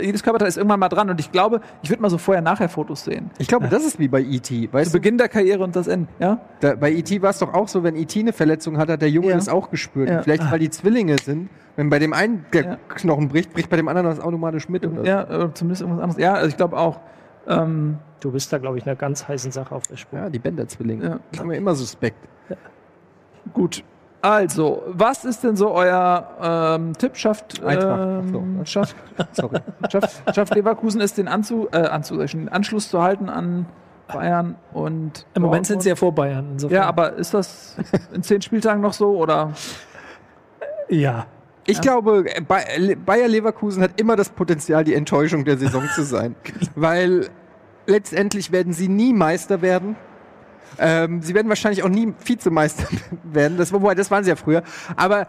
Speaker 2: jedes Körperteil ist irgendwann mal dran. Und ich glaube, ich würde mal so Vorher-Nachher-Fotos sehen.
Speaker 4: Ich glaube, das ist wie bei E.T. Weißt
Speaker 2: Zu
Speaker 4: du,
Speaker 2: Beginn der Karriere und das Ende. Ja?
Speaker 4: da, bei E.T. war es doch auch so, wenn E.T. eine Verletzung hat, hat der Junge
Speaker 2: Ja.
Speaker 4: das auch gespürt.
Speaker 2: Ja.
Speaker 4: Vielleicht, weil die Zwillinge sind. Wenn bei dem einen der
Speaker 2: Ja.
Speaker 4: Knochen bricht, bricht bei dem anderen das automatisch mit. Oder?
Speaker 2: Ja, oder zumindest irgendwas anderes. Ja, also ich glaube auch. Ähm,
Speaker 6: Du bist da, glaube ich, einer ganz heißen Sache auf der Spur.
Speaker 4: ja, die Bänder-Zwillinge.
Speaker 2: Ja.
Speaker 4: Das haben wir immer suspekt.
Speaker 2: gut. Also, was ist denn so euer ähm, Tipp? Schafft, ähm,
Speaker 4: so.
Speaker 2: schafft,
Speaker 4: Sorry.
Speaker 2: schafft, schafft Leverkusen es, den Anzug, äh, schon, den Anschluss zu halten an Bayern und
Speaker 5: im Moment sind sie ja vor Bayern. Insofern.
Speaker 2: Ja, aber ist das in zehn Spieltagen noch so oder?
Speaker 5: ja.
Speaker 4: Ich glaube, Bay- Bayer Leverkusen hat immer das Potenzial, die Enttäuschung der Saison zu sein. Weil letztendlich werden sie nie Meister werden. Ähm, sie werden wahrscheinlich auch nie Vizemeister werden. Das, wobei, das waren sie ja früher. Aber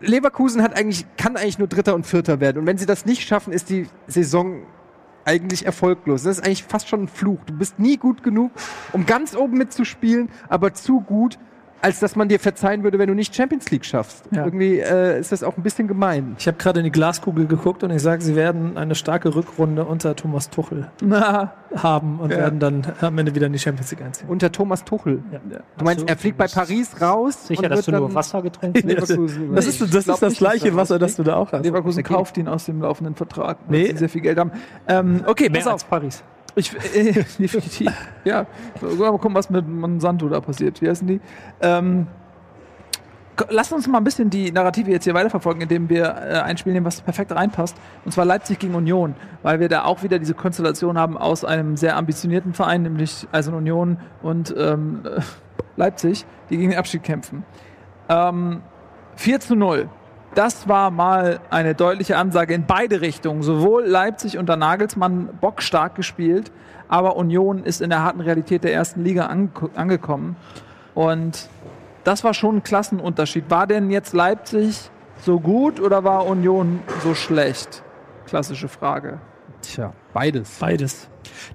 Speaker 4: Leverkusen hat eigentlich, kann eigentlich nur Dritter und Vierter werden. Und wenn sie das nicht schaffen, ist die Saison eigentlich erfolglos. Das ist eigentlich fast schon ein Fluch. Du bist nie gut genug, um ganz oben mitzuspielen, aber zu gut, als dass man dir verzeihen würde, wenn du nicht Champions League schaffst.
Speaker 2: Ja.
Speaker 4: Irgendwie äh, ist das auch ein bisschen gemein.
Speaker 5: Ich habe gerade in die Glaskugel geguckt und ich sage, sie werden eine starke Rückrunde unter Thomas Tuchel
Speaker 2: Na,
Speaker 5: haben und
Speaker 2: Ja.
Speaker 5: werden dann am Ende wieder in die Champions League einziehen.
Speaker 4: Unter Thomas Tuchel.
Speaker 5: Ja.
Speaker 4: Du meinst,
Speaker 6: so.
Speaker 4: er fliegt bei Paris raus
Speaker 6: Sicher,
Speaker 4: und
Speaker 6: dass
Speaker 4: wird
Speaker 6: du
Speaker 4: dann
Speaker 6: nur Wasser getrunken hast?
Speaker 5: Das ist das, ist das
Speaker 2: nicht,
Speaker 5: gleiche
Speaker 2: er
Speaker 5: Wasser, das du da auch hast.
Speaker 2: Leverkusen
Speaker 4: Okay.
Speaker 2: kauft ihn aus dem laufenden Vertrag, weil
Speaker 5: Nee.
Speaker 2: sie sehr viel Geld haben. Ähm, okay, pass
Speaker 6: Mehr
Speaker 2: auf.
Speaker 6: als Paris.
Speaker 2: Ich, äh. Ja, mal gucken, was mit Monsanto da passiert. Wie heißen die? Ähm, Lass uns mal ein bisschen die Narrative jetzt hier weiterverfolgen, indem wir äh, ein Spiel nehmen, was perfekt reinpasst. Und zwar Leipzig gegen Union, weil wir da auch wieder diese Konstellation haben aus einem sehr ambitionierten Verein, nämlich Eisern Union und ähm, äh, Leipzig, die gegen den Abstieg kämpfen. Ähm, 4 zu 0. Das war mal eine deutliche Ansage in beide Richtungen. Sowohl Leipzig unter Nagelsmann bockstark gespielt, aber Union ist in der harten Realität der ersten Liga ange angekommen. Und das war schon ein Klassenunterschied. War denn jetzt Leipzig so gut oder war Union so schlecht? Klassische Frage.
Speaker 4: Tja, beides.
Speaker 5: Beides.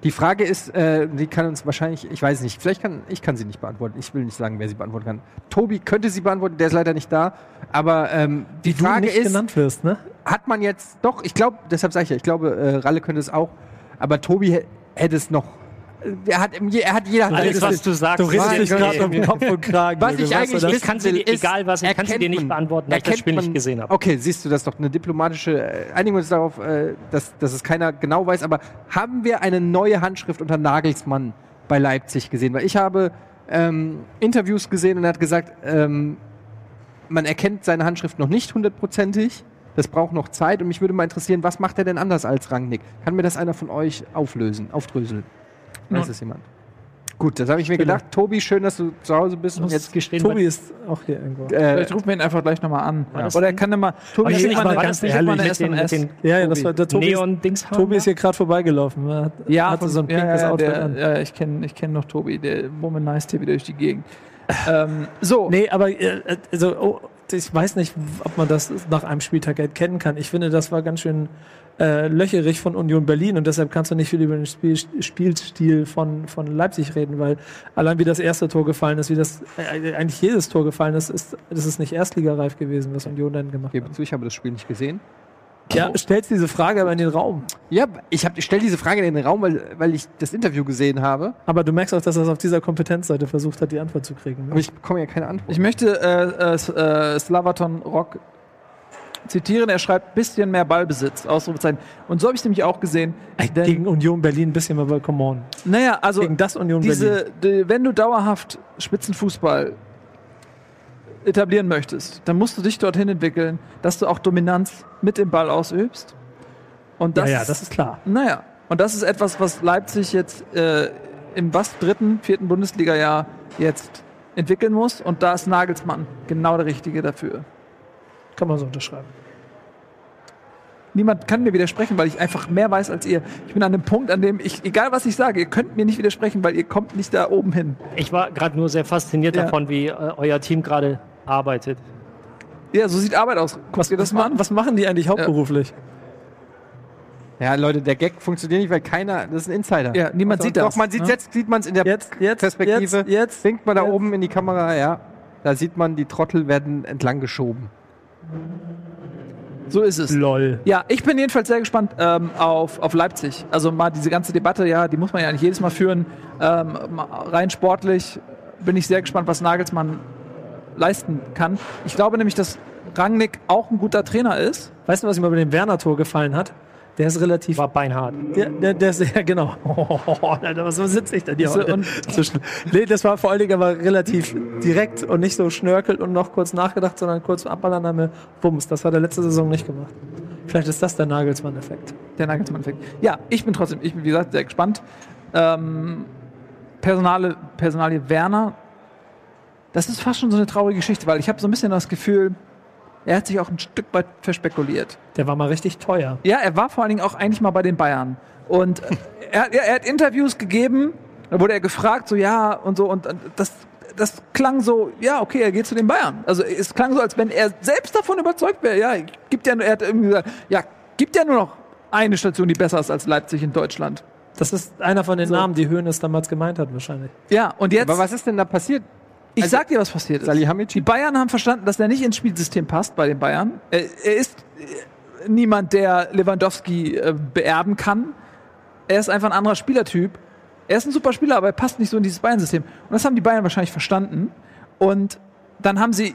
Speaker 4: Die Frage ist, äh, die kann uns wahrscheinlich, ich weiß nicht, vielleicht kann, ich kann sie nicht beantworten. Ich will nicht sagen, wer sie beantworten kann. Tobi könnte sie beantworten, der ist leider nicht da. Aber ähm, die
Speaker 5: du
Speaker 4: Frage ist,
Speaker 5: wirst, ne?
Speaker 4: hat man jetzt, doch, ich glaube, deshalb sage ich ja, ich glaube, äh, Ralle könnte es auch, aber Tobi hä- hätte es noch, er hat, er hat jeder,
Speaker 6: Alles, was du sagst,
Speaker 5: Du
Speaker 4: Mein
Speaker 5: dich gerade um Kopf und Kragen.
Speaker 4: Was ich
Speaker 5: du
Speaker 4: eigentlich
Speaker 5: das?
Speaker 6: Ich kann sie
Speaker 4: will,
Speaker 6: dir- egal was, ich kann sie
Speaker 4: erkennt
Speaker 6: dir nicht beantworten, weil ich das Spiel nicht
Speaker 4: man-
Speaker 6: gesehen habe.
Speaker 4: Okay, siehst du, das ist doch eine diplomatische, äh, einigen wir uns darauf, äh, dass, dass es keiner genau weiß, aber haben wir eine neue Handschrift unter Nagelsmann bei Leipzig gesehen? Weil ich habe ähm, Interviews gesehen und er hat gesagt, ähm, man erkennt seine Handschrift noch nicht hundertprozentig. Das braucht noch Zeit und mich würde mal interessieren, was macht er denn anders als Rangnick? Kann mir das einer von euch auflösen, aufdröseln? Weiß
Speaker 2: Nun.
Speaker 4: es jemand? Gut, das habe ich mir gedacht. Tobi, schön, dass du zu Hause bist. Und jetzt
Speaker 6: gestehen,
Speaker 5: Tobi ist auch hier irgendwo.
Speaker 4: äh,
Speaker 2: Vielleicht rufen wir ihn einfach gleich nochmal an.
Speaker 6: Das
Speaker 2: Oder er kann immer. Tobi, schick
Speaker 6: nicht
Speaker 2: mal
Speaker 6: mal
Speaker 2: eine-
Speaker 6: ganz
Speaker 2: mal eine
Speaker 6: ehrlich den-
Speaker 2: SMS.
Speaker 6: mit
Speaker 5: ja, ja, das war der Tobi. Ist,
Speaker 6: Neon-Dings
Speaker 5: Tobi ist hier gerade vorbeigelaufen. Hat,
Speaker 2: Ja,
Speaker 5: hatte so ein
Speaker 2: ja,
Speaker 5: pinkes
Speaker 2: ja,
Speaker 5: Outfit
Speaker 2: der,
Speaker 5: an.
Speaker 2: Ja, ich kenne ich kenn noch Tobi, der womanizt hier wieder durch die Gegend. ähm, so,
Speaker 5: Nee, aber äh, also, oh, ich weiß nicht, ob man das nach einem Spieltag erkennen kann. Ich finde, das war ganz schön äh, löcherig von Union Berlin und deshalb kannst du nicht viel über den Spiel, Spielstil von, von Leipzig reden, weil allein wie das erste Tor gefallen ist, wie das äh, eigentlich jedes Tor gefallen ist, ist das ist nicht erstligareif gewesen, was Union dann gemacht
Speaker 4: gebe
Speaker 5: hat.
Speaker 4: zu, ich habe das Spiel nicht gesehen.
Speaker 5: Ja, stellst diese Frage aber in den Raum.
Speaker 4: Ja, ich, hab- ich stelle diese Frage in den Raum, weil, weil ich das Interview gesehen habe.
Speaker 5: Aber du merkst auch, dass er es auf dieser Kompetenzseite versucht hat, die Antwort zu kriegen.
Speaker 4: Aber
Speaker 5: Ne?
Speaker 4: ich bekomme ja keine Antwort.
Speaker 2: ich möchte äh, äh, äh, Slavaton Rock zitieren. Er schreibt, bisschen mehr Ballbesitz, Ausrufezeichen. Und so habe ich es nämlich auch gesehen. Denn,
Speaker 5: Gegen Union Berlin ein bisschen, aber come on.
Speaker 2: naja, also
Speaker 5: Gegen das Union Berlin.
Speaker 2: diese, die, wenn du dauerhaft Spitzenfußball etablieren möchtest, dann musst du dich dorthin entwickeln, dass du auch Dominanz mit dem Ball ausübst Und
Speaker 5: Ja,
Speaker 2: das,
Speaker 5: ja, das ist klar.
Speaker 2: Naja, und das ist etwas, was Leipzig jetzt äh, im was dritten, vierten Bundesliga-Jahr jetzt entwickeln muss. Und da ist Nagelsmann genau der Richtige dafür.
Speaker 5: Kann man so unterschreiben.
Speaker 2: Niemand kann mir widersprechen, weil ich einfach mehr weiß als ihr. Ich bin an dem Punkt, an dem ich, egal was ich sage, ihr könnt mir nicht widersprechen, weil ihr kommt nicht da oben hin.
Speaker 6: Ich war gerade nur sehr fasziniert
Speaker 2: Ja.
Speaker 6: davon, wie äh, euer Team gerade arbeitet.
Speaker 2: Ja, so sieht Arbeit aus. Guckt ihr das mal an?
Speaker 5: Was machen die eigentlich hauptberuflich?
Speaker 4: Ja, Leute, der Gag funktioniert nicht, weil keiner, das ist ein Insider.
Speaker 2: Ja, niemand sieht das,
Speaker 4: Doch, man sieht
Speaker 2: ne?
Speaker 4: jetzt, sieht man es in der
Speaker 5: Jetzt, jetzt,
Speaker 4: Perspektive.
Speaker 5: jetzt, jetzt.
Speaker 4: Winkt man da
Speaker 5: jetzt.
Speaker 4: oben in die Kamera, ja. Da sieht man, die Trottel werden entlang geschoben.
Speaker 2: So ist es.
Speaker 5: Lol.
Speaker 2: Ja, ich bin jedenfalls sehr gespannt ähm, auf, auf Leipzig. Also mal diese ganze Debatte, ja, die muss man ja nicht jedes Mal führen. Ähm, rein sportlich bin ich sehr gespannt, was Nagelsmann leisten kann. Ich glaube nämlich, dass Rangnick auch ein guter Trainer ist.
Speaker 5: Weißt du, was mir bei dem Werner-Tor gefallen hat? Der ist relativ.
Speaker 6: War beinhart.
Speaker 5: Der, der, der ist, ja, genau. Alter, was sitze ich denn hier
Speaker 2: So,
Speaker 5: heute? Zwischen, nee, das war vor allen Dingen aber relativ direkt und nicht so schnörkelt und noch kurz nachgedacht, sondern kurz abballern haben wir Bums. Das hat er letzte Saison nicht gemacht. Vielleicht ist das der Nagelsmann-Effekt.
Speaker 2: Der Nagelsmann-Effekt. Ja, ich bin trotzdem, ich bin wie gesagt sehr gespannt. Ähm, Personale, Personalie Werner, das ist fast schon so eine traurige Geschichte, weil ich habe so ein bisschen das Gefühl, er hat sich auch ein Stück weit verspekuliert.
Speaker 5: Der war mal richtig teuer.
Speaker 2: Ja, er war vor allen Dingen auch eigentlich mal bei den Bayern. Und äh, er, er, er hat Interviews gegeben, da wurde er gefragt, so ja und so, und äh, das, das klang so, ja, okay, er geht zu den Bayern. Also es klang so, als wenn er selbst davon überzeugt wäre, ja, gibt ja, er hat irgendwie gesagt, ja, gibt ja nur noch eine Station, die besser ist als Leipzig in Deutschland.
Speaker 5: Das ist einer von den
Speaker 2: So.
Speaker 5: Namen, die Höhnes damals gemeint hat, wahrscheinlich.
Speaker 2: Ja, und jetzt,
Speaker 4: Aber was ist denn da passiert?
Speaker 2: Ich
Speaker 4: also-
Speaker 2: sag dir, was passiert ist. Die? Bayern haben verstanden, dass er nicht ins Spielsystem passt bei den Bayern. Er, er ist äh, niemand, der Lewandowski äh, beerben kann. Er ist einfach ein anderer Spielertyp. Er ist ein super Spieler, aber er passt nicht so in dieses Bayern-System. Und das haben die Bayern wahrscheinlich verstanden. Und dann haben sie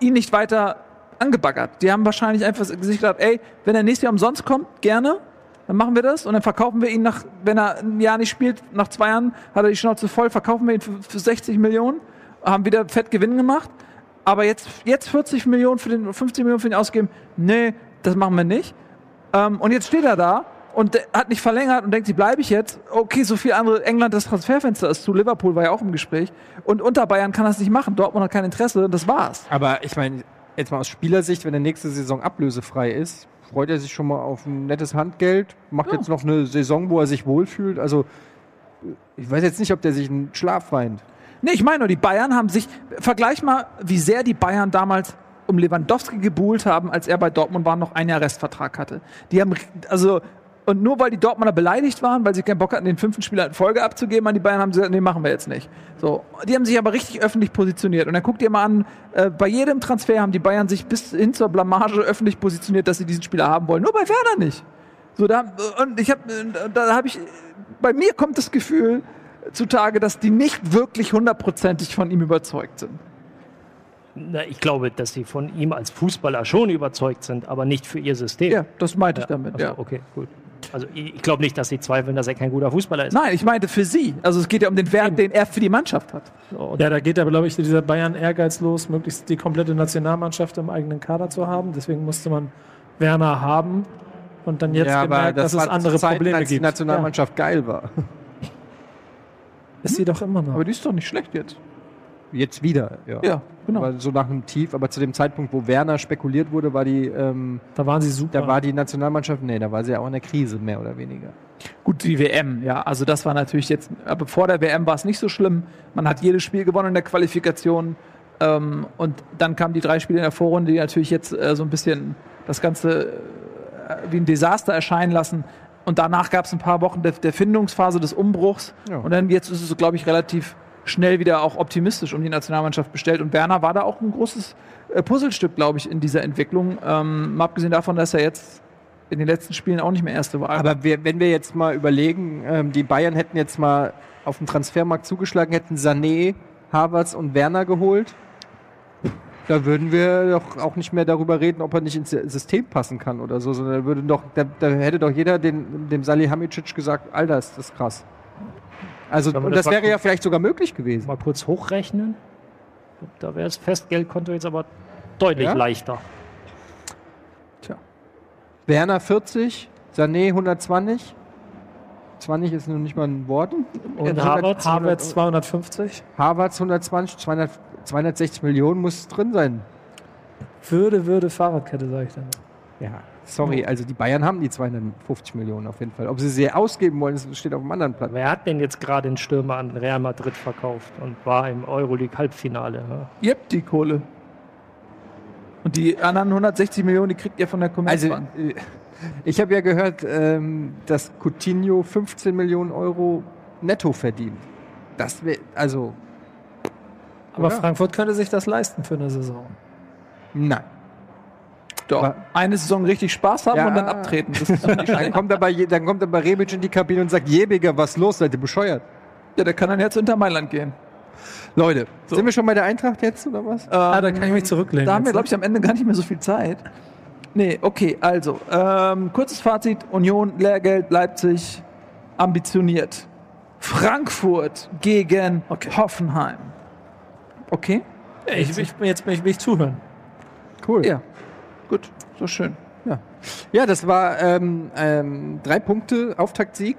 Speaker 2: ihn nicht weiter angebaggert. Die haben wahrscheinlich einfach sich gedacht, ey, wenn er nächstes Jahr umsonst kommt, gerne, dann machen wir das und dann verkaufen wir ihn nach, wenn er ein Jahr nicht spielt, nach zwei Jahren hat er die Schnauze voll, verkaufen wir ihn für, für 60 Millionen, haben wieder fett Gewinn gemacht. Aber jetzt, jetzt 40 Millionen für den, 50 Millionen für den ausgeben, nee, das machen wir nicht. Ähm, und jetzt steht er da und hat nicht verlängert und denkt, sie bleibe ich jetzt. Okay, so viel andere, England, das Transferfenster ist zu, Liverpool war ja auch im Gespräch. Und unter Bayern kann das nicht machen. Dortmund hat kein Interesse, das war's.
Speaker 4: Aber ich meine, jetzt mal aus Spielersicht, wenn der nächste Saison ablösefrei ist, freut er sich schon mal auf ein nettes Handgeld, macht
Speaker 2: Ja.
Speaker 4: jetzt noch eine Saison, wo er sich wohlfühlt. Also ich weiß jetzt nicht, ob der sich einen Schlaf weint.
Speaker 2: Nee, ich meine nur, die Bayern haben sich, vergleich mal, wie sehr die Bayern damals um Lewandowski gebuhlt haben, als er bei Dortmund war, noch ein Jahr Restvertrag hatte. Die haben, also, und nur weil die Dortmunder beleidigt waren, weil sie keinen Bock hatten, den fünften Spieler in Folge abzugeben an die Bayern, haben sie gesagt, nee, machen wir jetzt nicht. So, die haben sich aber richtig öffentlich positioniert. Und dann guckt ihr mal an, äh, bei jedem Transfer haben die Bayern sich bis hin zur Blamage öffentlich positioniert, dass sie diesen Spieler haben wollen. Nur bei Werner nicht. So, da, und ich habe, da habe ich, bei mir kommt das Gefühl zutage, dass die nicht wirklich hundertprozentig von ihm überzeugt sind.
Speaker 6: Na, ich glaube, dass sie von ihm als Fußballer schon überzeugt sind, aber nicht für ihr System.
Speaker 2: Ja, das meinte ich damit,
Speaker 6: Also,
Speaker 2: ja.
Speaker 6: Okay, gut. Also ich, ich glaube nicht, dass sie zweifeln, dass er kein guter Fußballer ist.
Speaker 2: Nein, ich meinte für sie. Also es geht ja um den Wert, den er für die Mannschaft hat.
Speaker 5: Ja, da geht aber, glaube ich, dieser Bayern-Ehrgeiz los, möglichst die komplette Nationalmannschaft im eigenen Kader zu haben. Deswegen musste man Werner haben und dann jetzt gemerkt, dass es andere
Speaker 4: Zeiten,
Speaker 5: Probleme
Speaker 4: als die
Speaker 5: gibt.
Speaker 4: Nationalmannschaft geil war.
Speaker 5: Ist sie doch immer noch.
Speaker 2: Aber die ist doch nicht schlecht jetzt.
Speaker 4: Jetzt wieder, ja.
Speaker 2: Ja, genau.
Speaker 4: Aber so nach einem Tief, aber zu dem Zeitpunkt, wo Werner spekuliert wurde, war die, ähm,
Speaker 5: da waren sie super.
Speaker 4: da war die Nationalmannschaft, nee, da war sie ja auch in der Krise, mehr oder weniger.
Speaker 2: Gut, die WM, ja. Also das war natürlich jetzt, aber vor der WM war es nicht so schlimm. Man hat jedes Spiel gewonnen in der Qualifikation. Ähm, und dann kamen die drei Spiele in der Vorrunde, die natürlich jetzt äh, so ein bisschen das Ganze äh, wie ein Desaster erscheinen lassen. Und danach gab es ein paar Wochen der, der Findungsphase des Umbruchs.
Speaker 4: Ja.
Speaker 2: Und dann jetzt ist es, glaube ich, relativ schnell wieder auch optimistisch um die Nationalmannschaft bestellt. Und Werner war da auch ein großes äh, Puzzlestück, glaube ich, in dieser Entwicklung. Ähm, mal abgesehen davon, dass er jetzt in den letzten Spielen auch nicht mehr erste war.
Speaker 4: Aber wir, wenn wir jetzt mal überlegen, ähm, die Bayern hätten jetzt mal auf dem Transfermarkt zugeschlagen, hätten Sané, Havertz und Werner geholt, da würden wir doch auch nicht mehr darüber reden, ob er nicht ins System passen kann oder so, sondern da, würde doch, da, da hätte doch jeder den, dem Salihamidzic gesagt, Alter, ist das krass. Also, und
Speaker 6: das
Speaker 4: das wäre ja vielleicht sogar möglich gewesen.
Speaker 6: mal kurz hochrechnen. Da wäre das Festgeldkonto jetzt aber deutlich
Speaker 4: Ja?
Speaker 6: leichter.
Speaker 4: Werner 40, Sané 120. 20 ist noch nicht mal ein Wort.
Speaker 6: Und Harvard,
Speaker 5: Havertz 250.
Speaker 4: Harvards 120, 200, 260 Millionen muss drin sein.
Speaker 5: Würde, würde Fahrradkette, sage ich dann.
Speaker 4: Ja, sorry, also die Bayern haben die 250 Millionen auf jeden Fall. Ob sie sie ausgeben wollen, das steht auf einem anderen Platz.
Speaker 6: Wer hat denn jetzt gerade den Stürmer an Real Madrid verkauft und war im Euroleague-Halbfinale? Ja?
Speaker 2: Ihr habt die Kohle. Und die anderen 160 Millionen, die kriegt ihr von der
Speaker 4: Also,
Speaker 2: Commerzbank.
Speaker 4: äh, ich habe ja gehört, ähm, dass Coutinho 15 Millionen Euro netto verdient. Das wäre, also,
Speaker 5: Aber
Speaker 4: Oder?
Speaker 5: Frankfurt könnte sich das leisten für eine Saison.
Speaker 4: nein.
Speaker 2: Doch.
Speaker 4: aber-
Speaker 2: Eine Saison richtig Spaß haben
Speaker 4: Ja.
Speaker 2: und dann abtreten.
Speaker 4: Dann kommt, aber, dann kommt aber Rebic in die Kabine und sagt, Jebiger, was los, seid ihr bescheuert?
Speaker 2: Ja, der kann dann jetzt hinter Mailand gehen.
Speaker 4: Leute, sind wir schon bei der Eintracht jetzt, oder was?
Speaker 5: Ah, da kann ich mich zurücklehnen.
Speaker 2: Da haben wir, glaube ich, am Ende gar nicht mehr so viel Zeit. Nee, okay, also, ähm, kurzes Fazit: Union, Lehrgeld, Leipzig, ambitioniert. Frankfurt gegen Hoffenheim. Okay?
Speaker 5: ich, ich, jetzt will ich, will ich zuhören.
Speaker 4: Cool.
Speaker 2: Ja. Gut, so schön.
Speaker 4: Ja, das war ähm, ähm, drei Punkte, Auftaktsieg,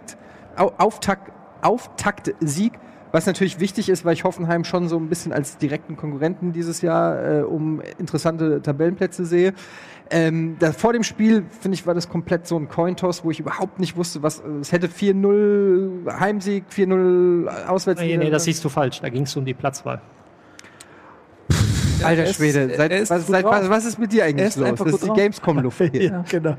Speaker 4: Au Auftakt, Auftaktsieg, was natürlich wichtig ist, weil ich Hoffenheim schon so ein bisschen als direkten Konkurrenten dieses Jahr äh, um interessante Tabellenplätze sehe. Ähm, da, vor dem Spiel, finde ich, war das komplett so ein Cointoss, wo ich überhaupt nicht wusste, was es hätte 4-0 Heimsieg, 4-0 Auswärts.
Speaker 6: Nee, nee, das siehst du falsch. Da ging es um die Platzwahl.
Speaker 4: Alter
Speaker 2: Er
Speaker 4: Schwede, seit,
Speaker 2: ist
Speaker 4: was, seit, was, was ist mit dir eigentlich
Speaker 2: ist
Speaker 4: los?
Speaker 2: einfach
Speaker 4: Das ist die. Gamescom-Luft hier.
Speaker 5: Ja, genau.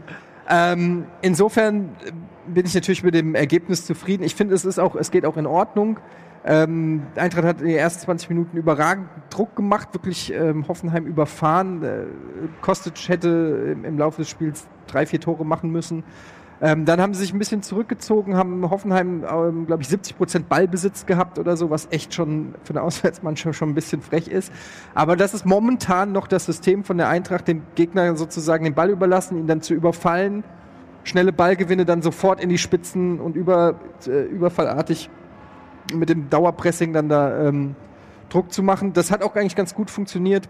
Speaker 4: Ähm, insofern äh, bin ich natürlich mit dem Ergebnis zufrieden. Ich finde, es ist auch, es geht auch in Ordnung. Ähm, Eintracht hat in den ersten 20 Minuten überragend Druck gemacht, wirklich ähm, Hoffenheim überfahren. Äh, Kostic hätte im, im Laufe des Spiels drei, vier Tore machen müssen. Ähm, dann haben sie sich ein bisschen zurückgezogen, haben Hoffenheim, ähm, glaube ich, 70 Prozent Ballbesitz gehabt oder so, was echt schon für eine Auswärtsmannschaft schon ein bisschen frech ist. Aber das ist momentan noch das System von der Eintracht, dem Gegner sozusagen den Ball überlassen, ihn dann zu überfallen, schnelle Ballgewinne dann sofort in die Spitzen und über, äh, überfallartig mit dem Dauerpressing dann da ähm, Druck zu machen. Das hat auch eigentlich ganz gut funktioniert.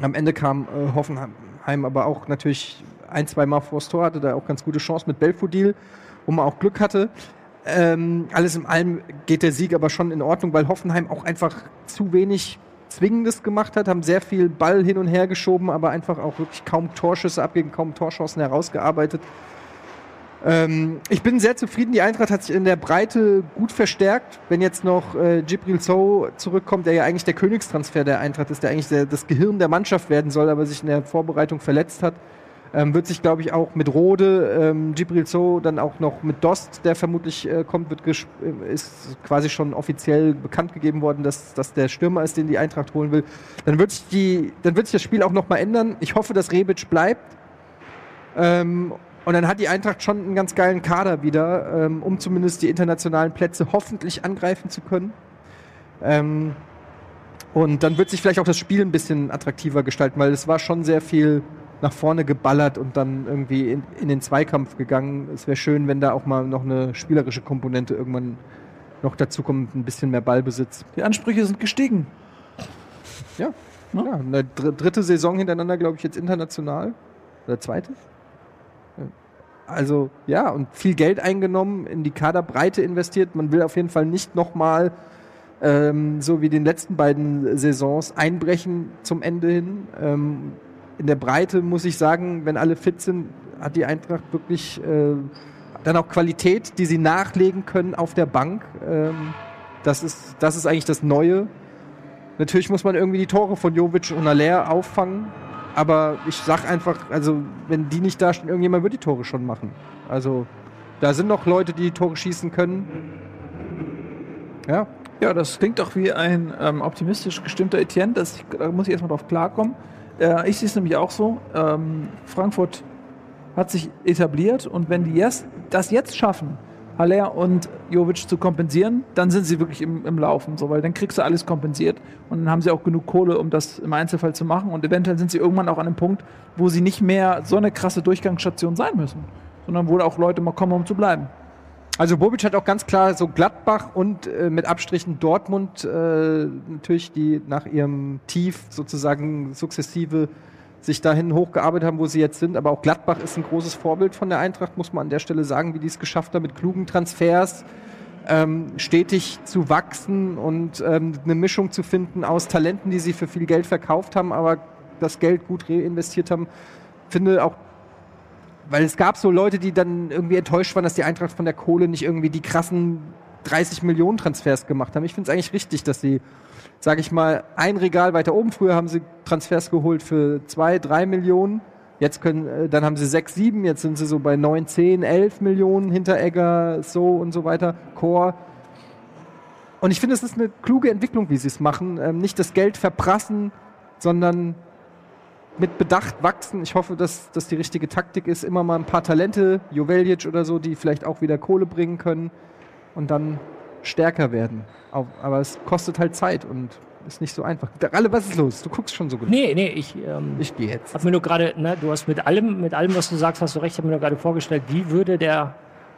Speaker 4: Am Ende kam äh, Hoffenheim aber auch natürlich ein, zwei Mal vors Tor, hatte da auch ganz gute Chance mit Belfodil, wo man auch Glück hatte. Ähm, alles in allem geht der Sieg aber schon in Ordnung, weil Hoffenheim auch einfach zu wenig Zwingendes gemacht hat, haben sehr viel Ball hin und her geschoben, aber einfach auch wirklich kaum Torschüsse abgegeben, kaum Torchancen herausgearbeitet. Ähm, ich bin sehr zufrieden. Die Eintracht hat sich in der Breite gut verstärkt. Wenn jetzt noch äh, Gibril So zurückkommt, der ja eigentlich der Königstransfer der Eintracht ist, der eigentlich der, das Gehirn der Mannschaft werden soll, aber sich in der Vorbereitung verletzt hat, ähm, wird sich, glaube ich, auch mit Rode, ähm, Gibril So, dann auch noch mit Dost, der vermutlich äh, kommt, wird äh, ist quasi schon offiziell bekannt gegeben worden, dass das der Stürmer ist, den die Eintracht holen will. Dann wird sich, die, dann wird sich das Spiel auch noch mal ändern. Ich hoffe, dass Rebic bleibt. Ähm, und dann hat die Eintracht schon einen ganz geilen Kader wieder, ähm, um zumindest die internationalen Plätze hoffentlich angreifen zu können. Ähm, und dann wird sich vielleicht auch das Spiel ein bisschen attraktiver gestalten, weil es war schon sehr viel nach vorne geballert und dann irgendwie in, in den Zweikampf gegangen. Es wäre schön, wenn da auch mal noch eine spielerische Komponente irgendwann noch dazu kommt, ein bisschen mehr Ballbesitz.
Speaker 2: Die Ansprüche sind gestiegen.
Speaker 4: Ja, eine dr dritte Saison hintereinander, glaube ich, jetzt international. Oder zweite? Ja. Also, ja, und viel Geld eingenommen, in die Kaderbreite investiert. Man will auf jeden Fall nicht nochmal, ähm, so wie den letzten beiden Saisons, einbrechen zum Ende hin. Ähm, in der Breite muss ich sagen, wenn alle fit sind, hat die Eintracht wirklich äh, dann auch Qualität, die sie nachlegen können auf der Bank. Ähm, das, ist, das ist eigentlich das Neue. Natürlich muss man irgendwie die Tore von Jovic und Aller auffangen. Aber ich sag einfach, also wenn die nicht da stehen, irgendjemand wird die Tore schon machen. Also da sind noch Leute, die die Tore schießen können. Ja,
Speaker 2: Ja, das klingt doch wie ein ähm, optimistisch gestimmter Etienne. Das, da muss ich erstmal drauf klarkommen. Äh, ich sehe es nämlich auch so. Ähm, Frankfurt hat sich etabliert und wenn die jetzt, das jetzt schaffen, Haller und Jovic zu kompensieren, dann sind sie wirklich im, im Laufen, so, weil dann kriegst du alles kompensiert und dann haben sie auch genug Kohle, um das im Einzelfall zu machen und eventuell sind sie irgendwann auch an einem Punkt, wo sie nicht mehr so eine krasse Durchgangsstation sein müssen, sondern wo auch Leute mal kommen, um zu bleiben.
Speaker 4: Also Bobic hat auch ganz klar so Gladbach und äh, mit Abstrichen Dortmund äh, natürlich, die nach ihrem Tief sozusagen sukzessive sich dahin hochgearbeitet haben, wo sie jetzt sind. Aber auch Gladbach ist ein großes Vorbild von der Eintracht, muss man an der Stelle sagen, wie die es geschafft haben mit klugen Transfers, ähm, stetig zu wachsen und ähm, eine Mischung zu finden aus Talenten, die sie für viel Geld verkauft haben, aber das Geld gut reinvestiert haben. Finde auch, weil es gab so Leute, die dann irgendwie enttäuscht waren, dass die Eintracht von der Kohle nicht irgendwie die krassen 30 Millionen Transfers gemacht haben. Ich finde es eigentlich richtig, dass sie, sage ich mal, ein Regal weiter oben, früher haben sie Transfers geholt für zwei, drei Millionen. Jetzt können, äh, dann haben sie sechs, sieben, jetzt sind sie so bei neun, zehn, elf Millionen Hinteregger, so und so weiter, Core. Und ich finde, es ist eine kluge Entwicklung, wie sie es machen. Ähm, nicht das Geld verprassen, sondern mit Bedacht wachsen. Ich hoffe, dass das die richtige Taktik ist. Immer mal ein paar Talente, Joveljic oder so, die vielleicht auch wieder Kohle bringen können und dann stärker werden. Aber es kostet halt Zeit und ist nicht so einfach. Alle, was ist los? Du guckst schon so gut.
Speaker 6: Nee, nee, ich, ähm,
Speaker 4: Ich gehe jetzt.
Speaker 6: habe mir nur gerade, ne, du hast mit allem, mit allem, was du sagst, hast du recht, ich habe mir nur gerade vorgestellt, wie würde der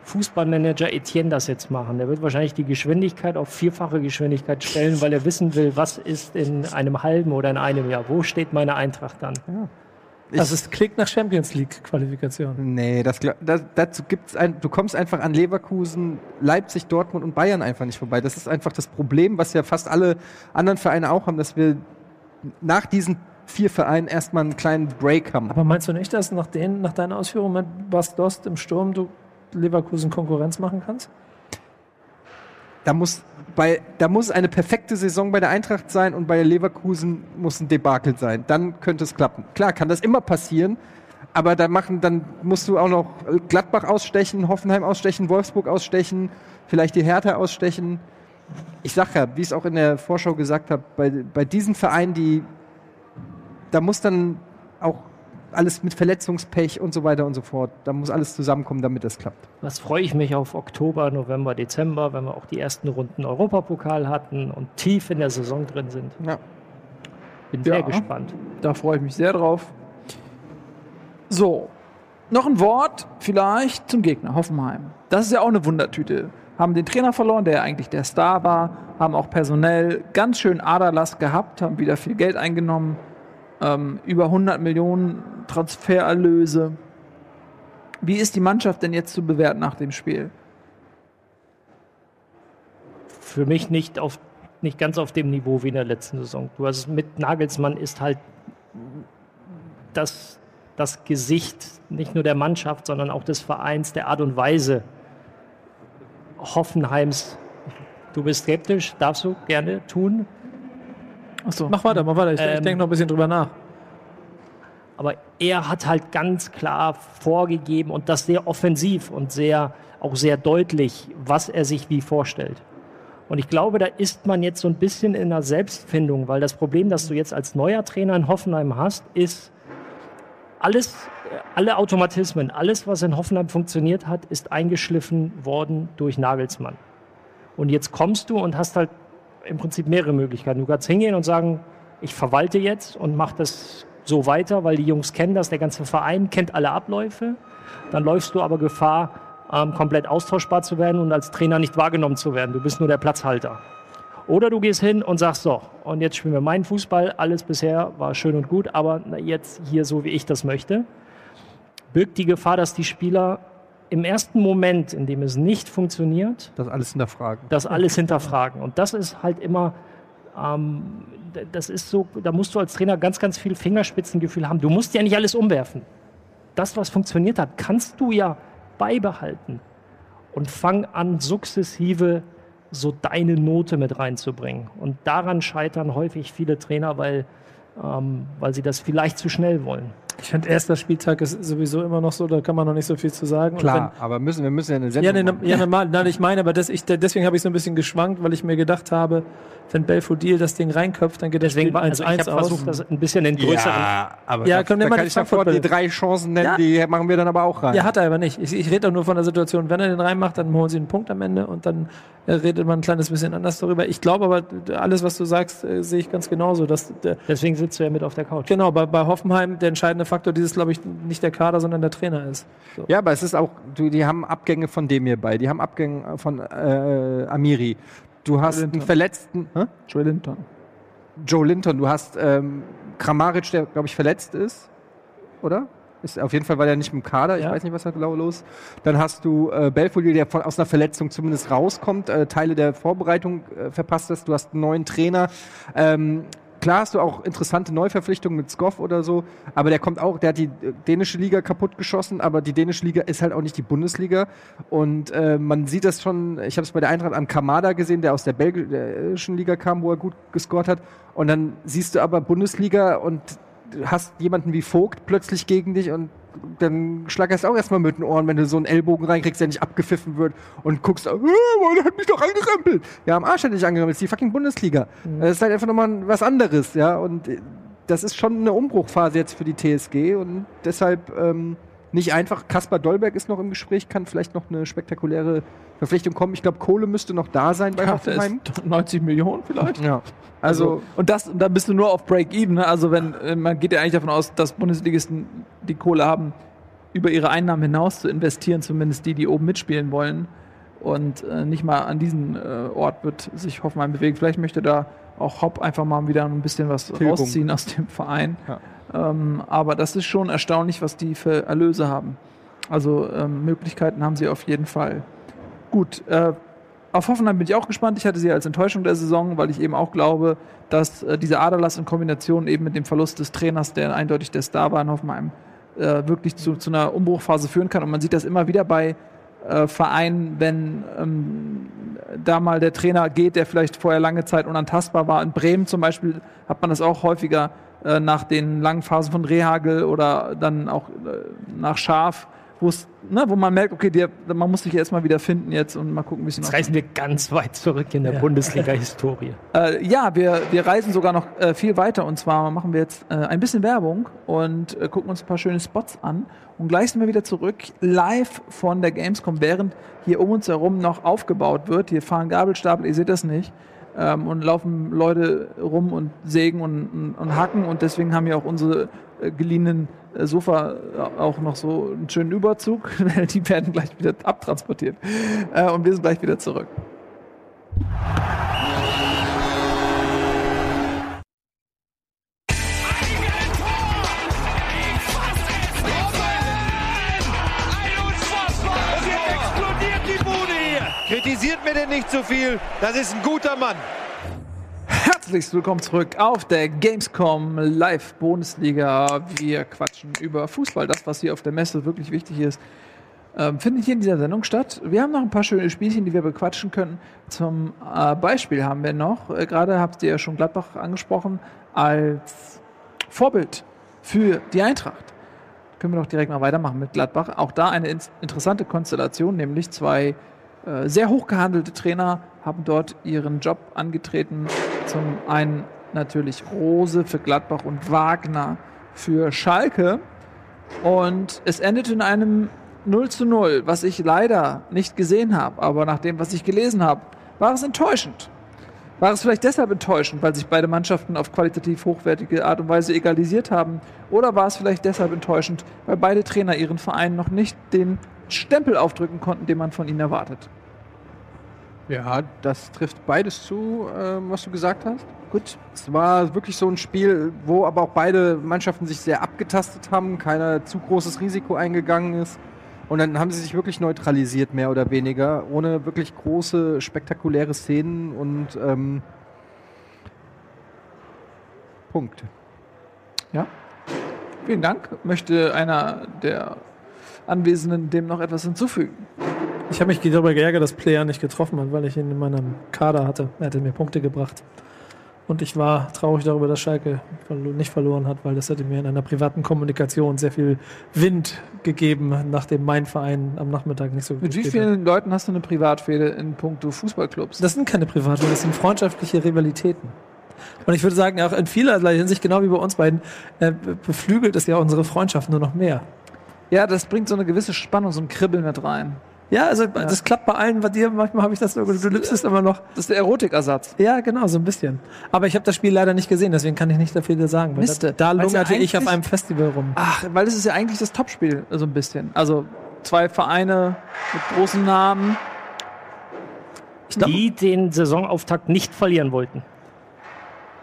Speaker 6: Fußballmanager Etienne das jetzt machen? Der wird wahrscheinlich die Geschwindigkeit auf vierfache Geschwindigkeit stellen, weil er wissen will, was ist in einem halben oder in einem Jahr. Wo steht meine Eintracht dann?
Speaker 5: Das ist Klick nach Champions League Qualifikation.
Speaker 4: Nee, das, das, dazu gibt's ein, du kommst einfach an Leverkusen, Leipzig, Dortmund und Bayern einfach nicht vorbei. Das ist einfach das Problem, was ja fast alle anderen Vereine auch haben, dass wir nach diesen vier Vereinen erstmal einen kleinen Break haben.
Speaker 5: Aber meinst du nicht, dass nach, den, nach deiner Ausführung mit Bas Dost im Sturm du Leverkusen Konkurrenz machen kannst?
Speaker 4: Da muss, bei, da muss eine perfekte Saison bei der Eintracht sein und bei Leverkusen muss ein Debakel sein. Dann könnte es klappen. Klar, kann das immer passieren, aber da machen, dann musst du auch noch Gladbach ausstechen, Hoffenheim ausstechen, Wolfsburg ausstechen, vielleicht die Hertha ausstechen. Ich sag ja, wie ich es auch in der Vorschau gesagt habe, bei, bei diesen Vereinen, die da muss dann auch alles mit Verletzungspech und so weiter und so fort. Da muss alles zusammenkommen, damit das klappt.
Speaker 6: Was freue ich mich auf Oktober, November, Dezember, wenn wir auch die ersten Runden Europapokal hatten und tief in der Saison drin sind.
Speaker 4: Ja.
Speaker 6: Bin
Speaker 2: Ja.
Speaker 6: sehr gespannt.
Speaker 2: Da freue ich mich sehr drauf. So, noch ein Wort vielleicht zum Gegner, Hoffenheim. Das ist ja auch eine Wundertüte. Haben den Trainer verloren, der ja eigentlich der Star war, haben auch personell ganz schön Aderlass gehabt, haben wieder viel Geld eingenommen, ähm, über 100 Millionen Transfererlöse. Wie ist die Mannschaft denn jetzt zu bewerten nach dem Spiel?
Speaker 6: Für mich nicht, auf, nicht ganz auf dem Niveau wie in der letzten Saison. Du hast mit Nagelsmann ist halt das, das Gesicht nicht nur der Mannschaft, sondern auch des Vereins, der Art und Weise Hoffenheims. Du bist skeptisch, darfst du gerne tun.
Speaker 2: Achso.
Speaker 5: Mach weiter, mach weiter. Ich, ich
Speaker 6: Ähm,
Speaker 5: denke noch ein bisschen drüber nach.
Speaker 6: Aber er hat halt ganz klar vorgegeben und das sehr offensiv und sehr, auch sehr deutlich, was er sich wie vorstellt. Und ich glaube, da ist man jetzt so ein bisschen in einer Selbstfindung, weil das Problem, das du jetzt als neuer Trainer in Hoffenheim hast, ist, alles, alle Automatismen, alles, was in Hoffenheim funktioniert hat, ist eingeschliffen worden durch Nagelsmann. Und jetzt kommst du und hast halt im Prinzip mehrere Möglichkeiten. Du kannst hingehen und sagen, ich verwalte jetzt und mache das so weiter, weil die Jungs kennen das, der ganze Verein kennt alle Abläufe. Dann läufst du aber Gefahr, ähm, komplett austauschbar zu werden und als Trainer nicht wahrgenommen zu werden. Du bist nur der Platzhalter. Oder du gehst hin und sagst so, und jetzt spielen wir meinen Fußball, alles bisher war schön und gut, aber jetzt hier so, wie ich das möchte. Birgt die Gefahr, dass die Spieler im ersten Moment, in dem es nicht funktioniert,
Speaker 4: Das alles hinterfragen.
Speaker 6: das alles hinterfragen. Und das ist halt immer, ähm, das ist so, da musst du als Trainer ganz, ganz viel Fingerspitzengefühl haben. Du musst ja nicht alles umwerfen. Das, was funktioniert hat, kannst du ja beibehalten. Und fang an, sukzessive so deine Note mit reinzubringen. Und daran scheitern häufig viele Trainer, weil, ähm, weil sie das vielleicht zu schnell wollen.
Speaker 5: Ich finde, erster Spieltag ist sowieso immer noch so, da kann man noch nicht so viel zu sagen. Und
Speaker 4: Klar, aber müssen, wir müssen ja eine
Speaker 5: Wenn,
Speaker 4: Sendung
Speaker 5: ja, ne,
Speaker 4: machen.
Speaker 5: ja, normal, nein, ich meine, aber das, ich, deswegen habe ich so ein bisschen geschwankt, weil ich mir gedacht habe, wenn Belfodil das Ding reinköpft, dann geht das
Speaker 6: Deswegen
Speaker 5: Spiel
Speaker 6: war, also ich
Speaker 5: 1-1
Speaker 6: habe
Speaker 5: aus.
Speaker 6: versucht, das ein bisschen in größeren
Speaker 4: Ja, aber
Speaker 5: Ja,
Speaker 4: da,
Speaker 5: komm,
Speaker 4: da kann
Speaker 5: die
Speaker 4: ich sofort die drei Chancen nennen,
Speaker 5: Ja.
Speaker 4: die machen wir dann aber auch rein.
Speaker 5: Ja, hat er aber nicht. Ich, ich rede doch nur von der Situation, wenn er den reinmacht, dann holen sie einen Punkt am Ende und dann äh, redet man ein kleines bisschen anders darüber. Ich glaube aber, alles, was du sagst, äh, sehe ich ganz genauso. Dass, der,
Speaker 6: Deswegen sitzt du ja mit auf der Couch.
Speaker 5: genau, bei, bei Hoffenheim der entscheidende Faktor dieses, glaube ich, nicht der Kader, sondern der Trainer ist. So.
Speaker 4: Ja, aber es ist auch, du, die haben Abgänge von dem hier bei, die haben Abgänge von äh, Amiri. Du hast einen verletzten hä?
Speaker 2: Joe Linton.
Speaker 4: Joe Linton, du hast ähm, Kramaric, der, glaube ich, verletzt ist, oder? Ist, auf jeden Fall war der nicht im Kader. Ich
Speaker 5: Ja.
Speaker 4: weiß nicht, was da genau los ist. Dann hast du äh, Belfodil, der von, aus einer Verletzung zumindest rauskommt, äh, Teile der Vorbereitung äh, verpasst hast. Du hast einen neuen Trainer. Ähm, klar hast du auch interessante Neuverpflichtungen mit Skoff oder so, aber der kommt auch, der hat die äh, dänische Liga kaputt geschossen, aber die dänische Liga ist halt auch nicht die Bundesliga. Und äh, man sieht das schon, ich habe es bei der Eintracht an Kamada gesehen, der aus der belgischen Liga kam, wo er gut gescored hat. Und dann siehst du aber Bundesliga und hast jemanden wie Vogt plötzlich gegen dich und dann schlackerst du auch erstmal mit den Ohren, wenn du so einen Ellbogen reinkriegst, der nicht abgepfiffen wird und guckst, äh, man hat mich doch angerempelt. Ja, am Arsch hat dich angerempelt, das ist die fucking Bundesliga. Das ist halt einfach nochmal was anderes, ja, und äh, das ist schon eine Umbruchphase jetzt für die TSG und deshalb ähm, nicht einfach. Kaspar Dolberg ist noch im Gespräch, kann vielleicht noch eine spektakuläre Verpflichtung kommen. Ich glaube, Kohle müsste noch da sein bei Hoffenheim.
Speaker 2: ist 90 Millionen vielleicht.
Speaker 4: Ja, also,
Speaker 2: und das, und da bist du nur auf Break-Even. Ne? Also wenn äh, man geht ja eigentlich davon aus, dass Bundesligisten die Kohle haben, über ihre Einnahmen hinaus zu investieren, zumindest die, die oben mitspielen wollen. Und äh, nicht mal an diesen äh, Ort wird sich Hoffenheim bewegen. Vielleicht möchte da auch Hopp einfach mal wieder ein bisschen was
Speaker 4: Tilgung.
Speaker 2: rausziehen aus dem Verein.
Speaker 4: Ja.
Speaker 2: Ähm, aber das ist schon erstaunlich, was die für Erlöse haben. Also ähm, Möglichkeiten haben sie auf jeden Fall. Gut, äh, auf Hoffenheim bin ich auch gespannt. Ich hatte sie als Enttäuschung der Saison, weil ich eben auch glaube, dass äh, diese Aderlass in Kombination eben mit dem Verlust des Trainers, der eindeutig der Star war in Hoffenheim, äh, wirklich zu, zu einer Umbruchphase führen kann. Und man sieht das immer wieder bei äh, Vereinen, wenn ähm, da mal der Trainer geht, der vielleicht vorher lange Zeit unantastbar war. In Bremen zum Beispiel hat man das auch häufiger äh, nach den langen Phasen von Rehagel oder dann auch äh, nach Schaf, ne, wo man merkt, okay, der, man muss sich erstmal wieder finden jetzt und mal gucken, wie es
Speaker 6: Jetzt
Speaker 2: noch
Speaker 6: reisen wir ganz weit zurück in der
Speaker 5: Ja.
Speaker 6: Bundesliga-Historie.
Speaker 2: äh, ja, wir, wir reisen sogar noch äh, viel weiter und zwar machen wir jetzt äh, ein bisschen Werbung und äh, gucken uns ein paar schöne Spots an und gleich sind wir wieder zurück live von der Gamescom, während hier um uns herum noch aufgebaut wird. Hier fahren Gabelstapel, ihr seht das nicht. Ähm, und laufen Leute rum und sägen und, und, und hacken und deswegen haben wir auch unsere äh, geliehenen äh, Sofa äh, auch noch so einen schönen Überzug. Die werden gleich wieder abtransportiert. Äh, und wir sind gleich wieder zurück.
Speaker 9: Kritisiert mir denn nicht zu viel. Das ist ein guter Mann.
Speaker 2: Herzlich willkommen zurück auf der Gamescom Live Bundesliga. Wir quatschen über Fußball, das, was hier auf der Messe wirklich wichtig ist. Ähm, findet hier in dieser Sendung statt. Wir haben noch ein paar schöne Spielchen, die wir bequatschen können. Zum äh, Beispiel haben wir noch, äh, gerade habt ihr ja schon Gladbach angesprochen, als Vorbild für die Eintracht. Können wir doch direkt mal weitermachen mit Gladbach. Auch da eine ins- interessante Konstellation, nämlich zwei sehr hoch gehandelte Trainer haben dort ihren Job angetreten. Zum einen natürlich Rose für Gladbach und Wagner für Schalke. Und es endete in einem 0 zu 0, was ich leider nicht gesehen habe. Aber nach dem, was ich gelesen habe, war es enttäuschend. War es vielleicht deshalb enttäuschend, weil sich beide Mannschaften auf qualitativ hochwertige Art und Weise egalisiert haben? Oder war es vielleicht deshalb enttäuschend, weil beide Trainer ihren Verein noch nicht den Stempel aufdrücken konnten, den man von ihnen erwartet?
Speaker 4: Ja, das trifft beides zu, ähm, was du gesagt hast. Gut, es war wirklich so ein Spiel, wo aber auch beide Mannschaften sich sehr abgetastet haben, keiner zu großes Risiko eingegangen ist. Und dann haben sie sich wirklich neutralisiert, mehr oder weniger, ohne wirklich große, spektakuläre Szenen und ähm, Punkt.
Speaker 2: Ja. Vielen Dank. Möchte einer der Anwesenden dem noch etwas hinzufügen?
Speaker 5: Ich habe mich darüber geärgert, dass Player nicht getroffen hat, weil ich ihn in meinem Kader hatte. Er hatte mir Punkte gebracht. Und ich war traurig darüber, dass Schalke nicht verloren hat, weil das hätte mir in einer privaten Kommunikation sehr viel Wind gegeben, nachdem mein Verein am Nachmittag nicht so gut
Speaker 2: Mit wie
Speaker 5: gespielt hat.
Speaker 2: vielen Leuten hast du eine Privatfehde in puncto Fußballclubs?
Speaker 5: Das sind keine privaten, das sind freundschaftliche Rivalitäten. Und ich würde sagen, auch in vielerlei Hinsicht, genau wie bei uns beiden, äh, beflügelt es ja unsere Freundschaft nur noch mehr.
Speaker 2: ja, das bringt so eine gewisse Spannung, so ein Kribbeln mit rein.
Speaker 5: Ja, also das klappt bei allen, bei dir, manchmal habe ich das, so, du liebst es immer noch.
Speaker 2: Das ist der Erotikersatz.
Speaker 5: Ja, genau, so ein bisschen. Aber ich habe das Spiel leider nicht gesehen, deswegen kann ich nicht dafür sagen. Weil
Speaker 2: Miste.
Speaker 5: da, da
Speaker 2: ja
Speaker 5: lungerte ich auf einem Festival rum.
Speaker 2: Ach, weil das ist ja eigentlich das Topspiel, so ein bisschen. Also zwei Vereine mit großen Namen.
Speaker 6: Die den Saisonauftakt nicht verlieren wollten.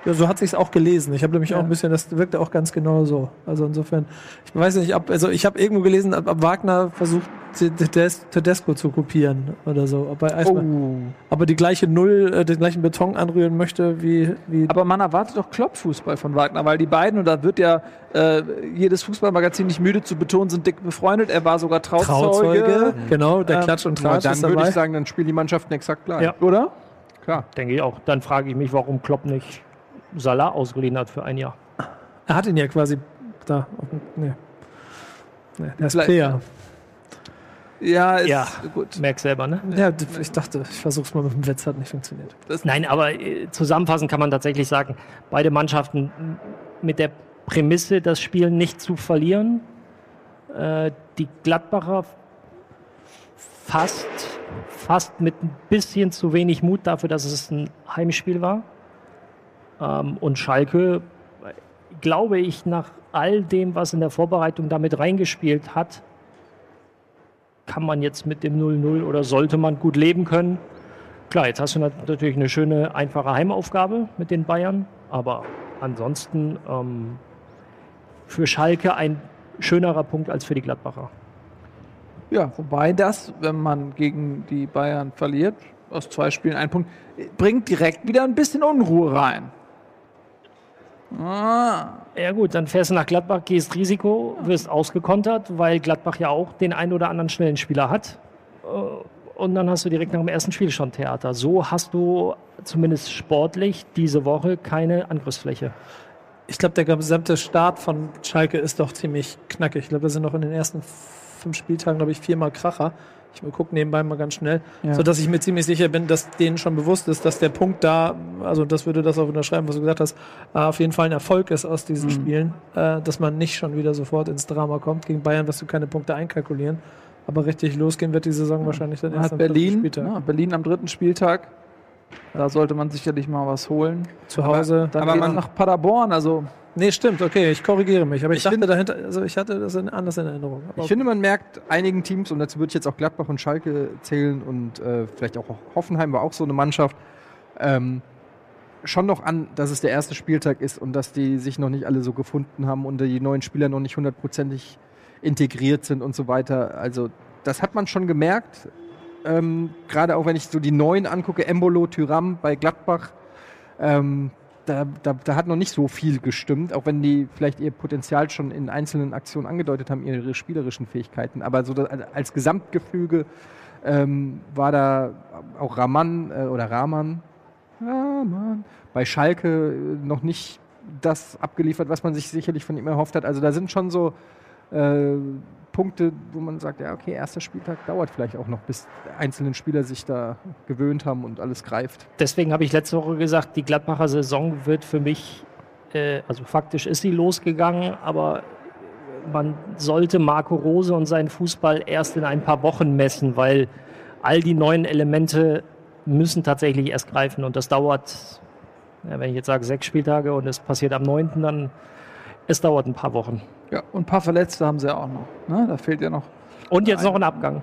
Speaker 5: Ja, so hat sich's auch gelesen. Ich habe nämlich
Speaker 2: Ja.
Speaker 5: auch ein bisschen, das wirkte auch ganz genau so. Also insofern, ich weiß nicht, ob, also ich habe irgendwo gelesen, ob, ob Wagner versucht, Tedes- Tedesco zu kopieren oder so. Ob er, erstmal,
Speaker 2: Oh.
Speaker 5: ob er die gleiche Null, äh, den gleichen Beton anrühren möchte, wie, wie
Speaker 2: Aber man erwartet doch Kloppfußball von Wagner, weil die beiden, und da wird ja äh, jedes Fußballmagazin nicht müde zu betonen, sind dick befreundet. Er war sogar Trauzeuge.
Speaker 5: Trauzeuge. Genau, der
Speaker 2: Ähm,
Speaker 5: Klatsch und
Speaker 4: Aber
Speaker 5: Tratsch
Speaker 4: dann
Speaker 5: ist
Speaker 4: würde ich sagen, dann spielen die Mannschaften exakt gleich.
Speaker 6: Ja.
Speaker 2: Oder?
Speaker 4: Klar.
Speaker 6: Denke ich auch. Dann frage ich mich, warum Klopp nicht Salah ausgeliehen hat für ein Jahr.
Speaker 5: er hat ihn ja quasi da. Auf, dem- nee. Nee, der ist
Speaker 2: Vielleicht-
Speaker 5: Player.
Speaker 2: Ja, ist
Speaker 6: Ja.
Speaker 2: gut.
Speaker 6: Merk selber, ne?
Speaker 5: Ja, ich dachte, ich versuch's mal mit dem Witz, hat nicht funktioniert.
Speaker 6: Nein, aber äh, zusammenfassend kann man tatsächlich sagen, beide Mannschaften mit der Prämisse, das Spiel nicht zu verlieren. Äh, die Gladbacher fast, fast mit ein bisschen zu wenig Mut dafür, dass es ein Heimspiel war. Ähm, und Schalke, glaube ich, nach all dem, was in der Vorbereitung damit reingespielt hat, kann man jetzt mit dem 0-0 oder sollte man gut leben können. Klar, jetzt hast du nat- natürlich eine schöne, einfache Heimaufgabe mit den Bayern, aber ansonsten ähm, für Schalke ein schönerer Punkt als für die Gladbacher.
Speaker 2: Ja, wobei das, wenn man gegen die Bayern verliert, aus zwei Spielen einen Punkt, bringt direkt wieder ein bisschen Unruhe rein.
Speaker 6: Ja gut, dann fährst du nach Gladbach, gehst Risiko, wirst ausgekontert, weil Gladbach ja auch den einen oder anderen schnellen Spieler hat. Äh, Und dann hast du direkt nach dem ersten Spiel schon Theater. So hast du zumindest sportlich diese Woche keine Angriffsfläche.
Speaker 5: Ich glaube, der gesamte Start von Schalke ist doch ziemlich knackig. Ich glaube, das sind noch in den ersten fünf Spieltagen, glaube ich, viermal Kracher. Ich gucke nebenbei mal ganz schnell,
Speaker 2: Ja.
Speaker 5: sodass ich mir ziemlich sicher bin, dass denen schon bewusst ist, dass der Punkt da, also das würde das auch unterschreiben, was du gesagt hast, äh, auf jeden Fall ein Erfolg ist aus diesen Spielen, äh, dass man nicht schon wieder sofort ins Drama kommt. Gegen Bayern wirst du keine Punkte einkalkulieren. Aber richtig losgehen wird die Saison wahrscheinlich dann
Speaker 2: man
Speaker 5: erst am
Speaker 2: Berlin,
Speaker 5: Spieltag.
Speaker 2: ja, Berlin am dritten Spieltag. Da sollte man sicherlich mal was holen.
Speaker 5: Zu Hause.
Speaker 2: Dann
Speaker 4: Aber
Speaker 2: geht
Speaker 4: man-
Speaker 2: man nach Paderborn, also
Speaker 5: Nee, stimmt, okay, ich korrigiere mich. Aber ich,
Speaker 4: Ich
Speaker 5: dachte dahinter, also ich hatte das in, anders in Erinnerung. Aber
Speaker 4: Ich finde, man merkt einigen Teams, und dazu würde ich jetzt auch Gladbach und Schalke zählen und äh, vielleicht auch Hoffenheim war auch so eine Mannschaft, ähm, schon noch an, dass es der erste Spieltag ist und dass die sich noch nicht alle so gefunden haben und die neuen Spieler noch nicht hundertprozentig integriert sind und so weiter. Also das hat man schon gemerkt. Ähm, Gerade auch wenn ich so die neuen angucke, Embolo, Tyram bei Gladbach, ähm, da, da, da hat noch nicht so viel gestimmt, auch wenn die vielleicht ihr Potenzial schon in einzelnen Aktionen angedeutet haben, ihre spielerischen Fähigkeiten. Aber so das, als Gesamtgefüge ähm, war da auch Raman äh, oder Rahman, Rahman bei Schalke äh, noch nicht das abgeliefert, was man sich sicherlich von ihm erhofft hat. Also da sind schon so äh, Punkte, wo man sagt, ja, okay, erster Spieltag dauert vielleicht auch noch, bis einzelne Spieler sich da gewöhnt haben und alles greift.
Speaker 6: Deswegen habe ich letzte Woche gesagt, die Gladbacher Saison wird für mich, äh, also faktisch ist sie losgegangen, aber man sollte Marco Rose und seinen Fußball erst in ein paar Wochen messen, weil all die neuen Elemente müssen tatsächlich erst greifen und das dauert, ja, wenn ich jetzt sage sechs Spieltage und es passiert am 9., dann es dauert ein paar Wochen.
Speaker 2: Ja, und ein paar Verletzte haben sie ja auch noch. Ne? Da fehlt ja noch.
Speaker 6: Und jetzt noch ein Abgang.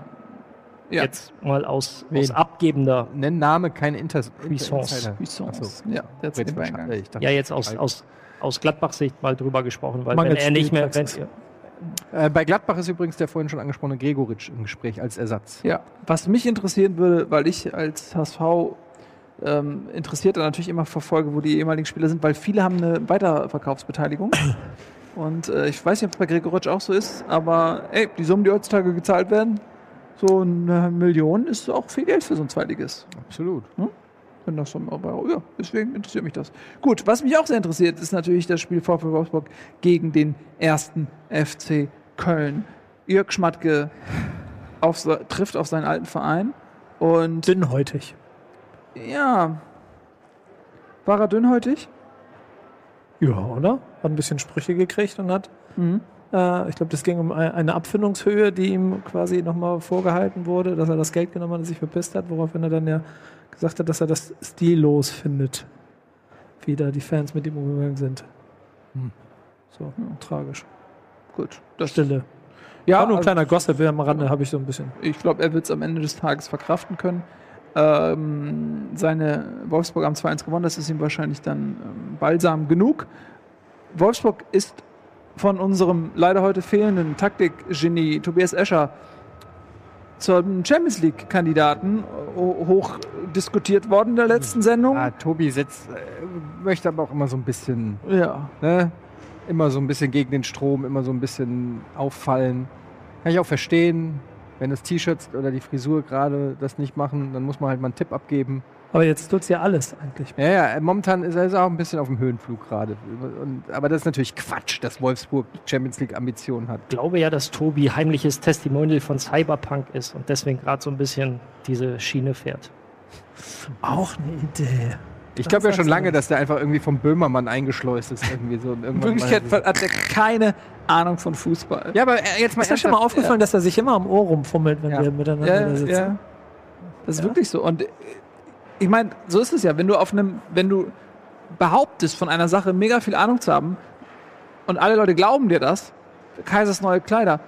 Speaker 2: Ja.
Speaker 6: Jetzt mal aus, aus abgebender,
Speaker 4: Nenn Name, keine Inter.
Speaker 6: Cuisance.
Speaker 4: Ach so.
Speaker 2: Ja,
Speaker 4: ich dachte,
Speaker 6: ja jetzt aus, aus, aus Gladbach-Sicht mal drüber gesprochen, weil
Speaker 5: Mangels
Speaker 6: wenn er nicht mehr.
Speaker 4: Äh, bei Gladbach ist übrigens der vorhin schon angesprochene Gregoritsch im Gespräch als Ersatz.
Speaker 2: Ja, was mich interessieren würde, weil ich als HSV ähm, Interessierter natürlich immer verfolge, wo die ehemaligen Spieler sind, weil viele haben eine Weiterverkaufsbeteiligung. Und äh, ich weiß nicht, ob es bei Gregoritsch auch so ist, aber ey, die Summen, die heutzutage gezahlt werden, so eine Million ist auch viel Geld für so ein Zweitliges.
Speaker 4: Absolut.
Speaker 2: Wenn das schon mal bei, ja, deswegen interessiert mich das. Gut, was mich auch sehr interessiert, ist natürlich das Spiel VfL Wolfsburg gegen den ersten FC Köln. Jörg Schmatke auf, trifft auf seinen alten Verein und
Speaker 5: Dünnhäutig.
Speaker 2: ja, war er dünnhäutig?
Speaker 5: Ja, oder? Hat ein bisschen Sprüche gekriegt und hat,
Speaker 2: Mhm.
Speaker 5: äh, ich glaube, das ging um ein- eine Abfindungshöhe, die ihm quasi nochmal vorgehalten wurde, dass er das Geld genommen hat und sich verpisst hat, woraufhin er dann ja gesagt hat, dass er das stillos findet, wie da die Fans mit ihm umgegangen sind.
Speaker 4: Hm.
Speaker 5: So, tragisch.
Speaker 2: Gut, das
Speaker 5: Stille.
Speaker 2: Ja,
Speaker 5: War nur ein
Speaker 2: also-
Speaker 5: kleiner Gossip, am Rande habe ich so ein bisschen.
Speaker 2: Ich glaube, er wird es am Ende des Tages verkraften können. Ähm, seine Wolfsburg haben 2-1 gewonnen, das ist ihm wahrscheinlich dann ähm, Balsam genug. Wolfsburg ist von unserem leider heute fehlenden Taktikgenie Tobias Escher zum Champions League-Kandidaten hoch diskutiert worden in der letzten Sendung.
Speaker 4: Ah, Tobi setzt, äh, möchte aber auch immer so ein bisschen,
Speaker 2: Ja.
Speaker 4: ne? Immer so ein bisschen gegen den Strom, immer so ein bisschen auffallen. Kann ich auch verstehen. Wenn das T-Shirt oder die Frisur gerade das nicht machen, dann muss man halt mal einen Tipp abgeben.
Speaker 5: Aber jetzt tut's ja alles eigentlich.
Speaker 4: Ja, ja, momentan ist er auch ein bisschen auf dem Höhenflug gerade. Und- Aber das ist natürlich Quatsch, dass Wolfsburg Champions League Ambitionen hat.
Speaker 6: Ich glaube ja, dass Tobi heimliches Testimonial von Cyberpunk ist und deswegen gerade so ein bisschen diese Schiene fährt.
Speaker 5: Auch eine Idee.
Speaker 4: Ich glaube ja schon lange, dass der einfach irgendwie vom Böhmermann eingeschleust ist. Irgendwie so.
Speaker 2: In Wirklichkeit
Speaker 4: mal-
Speaker 2: hat er keine Ahnung von Fußball.
Speaker 4: Ja, aber äh, jetzt mal
Speaker 5: Ist dir schon mal aufgefallen, dass er sich immer am Ohr rumfummelt, wenn
Speaker 4: Ja.
Speaker 5: wir miteinander
Speaker 2: Ja,
Speaker 5: sitzen?
Speaker 2: ja. Das ist wirklich so. Und äh, ich meine, so ist es ja. Wenn du auf einem, wenn du behauptest, von einer Sache mega viel Ahnung zu haben und alle Leute glauben dir das, Kaisers neue Kleider,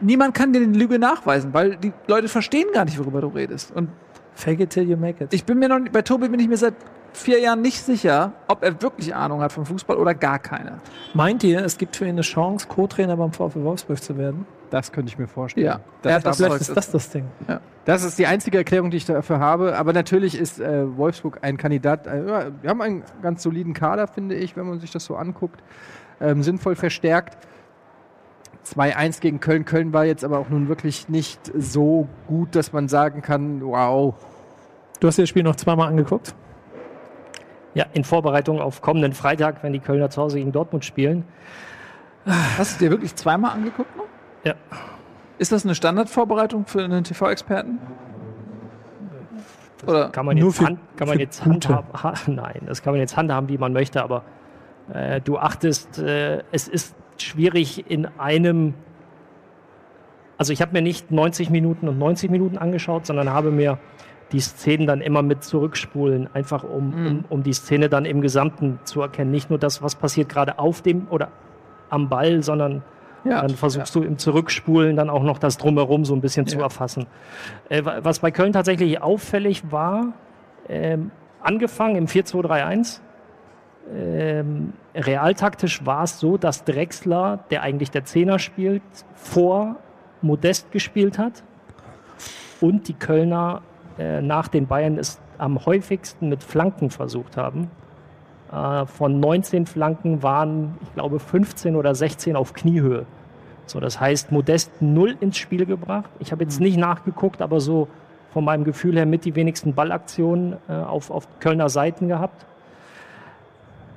Speaker 2: niemand kann dir die Lüge nachweisen, weil die Leute verstehen gar nicht, worüber du redest. Und
Speaker 5: Fake it till you make it.
Speaker 2: ich bin mir noch, nicht- bei Tobi bin ich mir seit vier Jahren nicht sicher, ob er wirklich Ahnung hat vom Fußball oder gar keine.
Speaker 5: Meint ihr, es gibt für ihn eine Chance, Co-Trainer beim VfL Wolfsburg zu werden?
Speaker 4: Das könnte ich mir vorstellen.
Speaker 2: Ja.
Speaker 4: Das,
Speaker 2: hat das
Speaker 5: Vielleicht ist das das Ding.
Speaker 4: das ist die einzige Erklärung, die ich dafür habe. Aber natürlich ist äh, Wolfsburg ein Kandidat. Äh, ja, wir haben einen ganz soliden Kader, finde ich, wenn man sich das so anguckt. Ähm, sinnvoll verstärkt. 2-1 gegen Köln. Köln war jetzt aber auch nun wirklich nicht so gut, dass man sagen kann, wow.
Speaker 5: Du hast dir das Spiel noch zweimal angeguckt.
Speaker 6: Ja, in Vorbereitung auf kommenden Freitag, wenn die Kölner zu Hause gegen Dortmund spielen.
Speaker 2: Hast du dir wirklich zweimal angeguckt noch?
Speaker 6: Ja.
Speaker 2: Ist das eine Standardvorbereitung für einen TV-Experten? Oder?
Speaker 6: Kann man
Speaker 5: Nur
Speaker 6: jetzt,
Speaker 5: für-
Speaker 6: hand, kann man jetzt handhaben. Ha, nein, das kann man jetzt handhaben, wie man möchte, aber äh, du achtest, äh, es ist schwierig in einem. Also ich habe mir nicht 90 Minuten und 90 Minuten angeschaut, sondern habe mir die Szenen dann immer mit zurückspulen, einfach um, um, um die Szene dann im Gesamten zu erkennen. Nicht nur das, was passiert gerade auf dem oder am Ball, sondern
Speaker 2: Ja.
Speaker 6: dann versuchst du im Zurückspulen dann auch noch das Drumherum so ein bisschen zu
Speaker 2: Ja.
Speaker 6: erfassen. Äh, wa- was bei Köln tatsächlich auffällig war, ähm, angefangen im 4-2-3-1, ähm, realtaktisch war es so, dass Drexler, der eigentlich der Zehner spielt, vor Modest gespielt hat und die Kölner äh, nach den Bayern es am häufigsten mit Flanken versucht haben. Äh, von 19 Flanken waren, ich glaube, 15 oder 16 auf Kniehöhe. So, das heißt, Modest null ins Spiel gebracht. Ich habe jetzt nicht nachgeguckt, aber so von meinem Gefühl her mit die wenigsten Ballaktionen äh, auf, auf Kölner Seiten gehabt.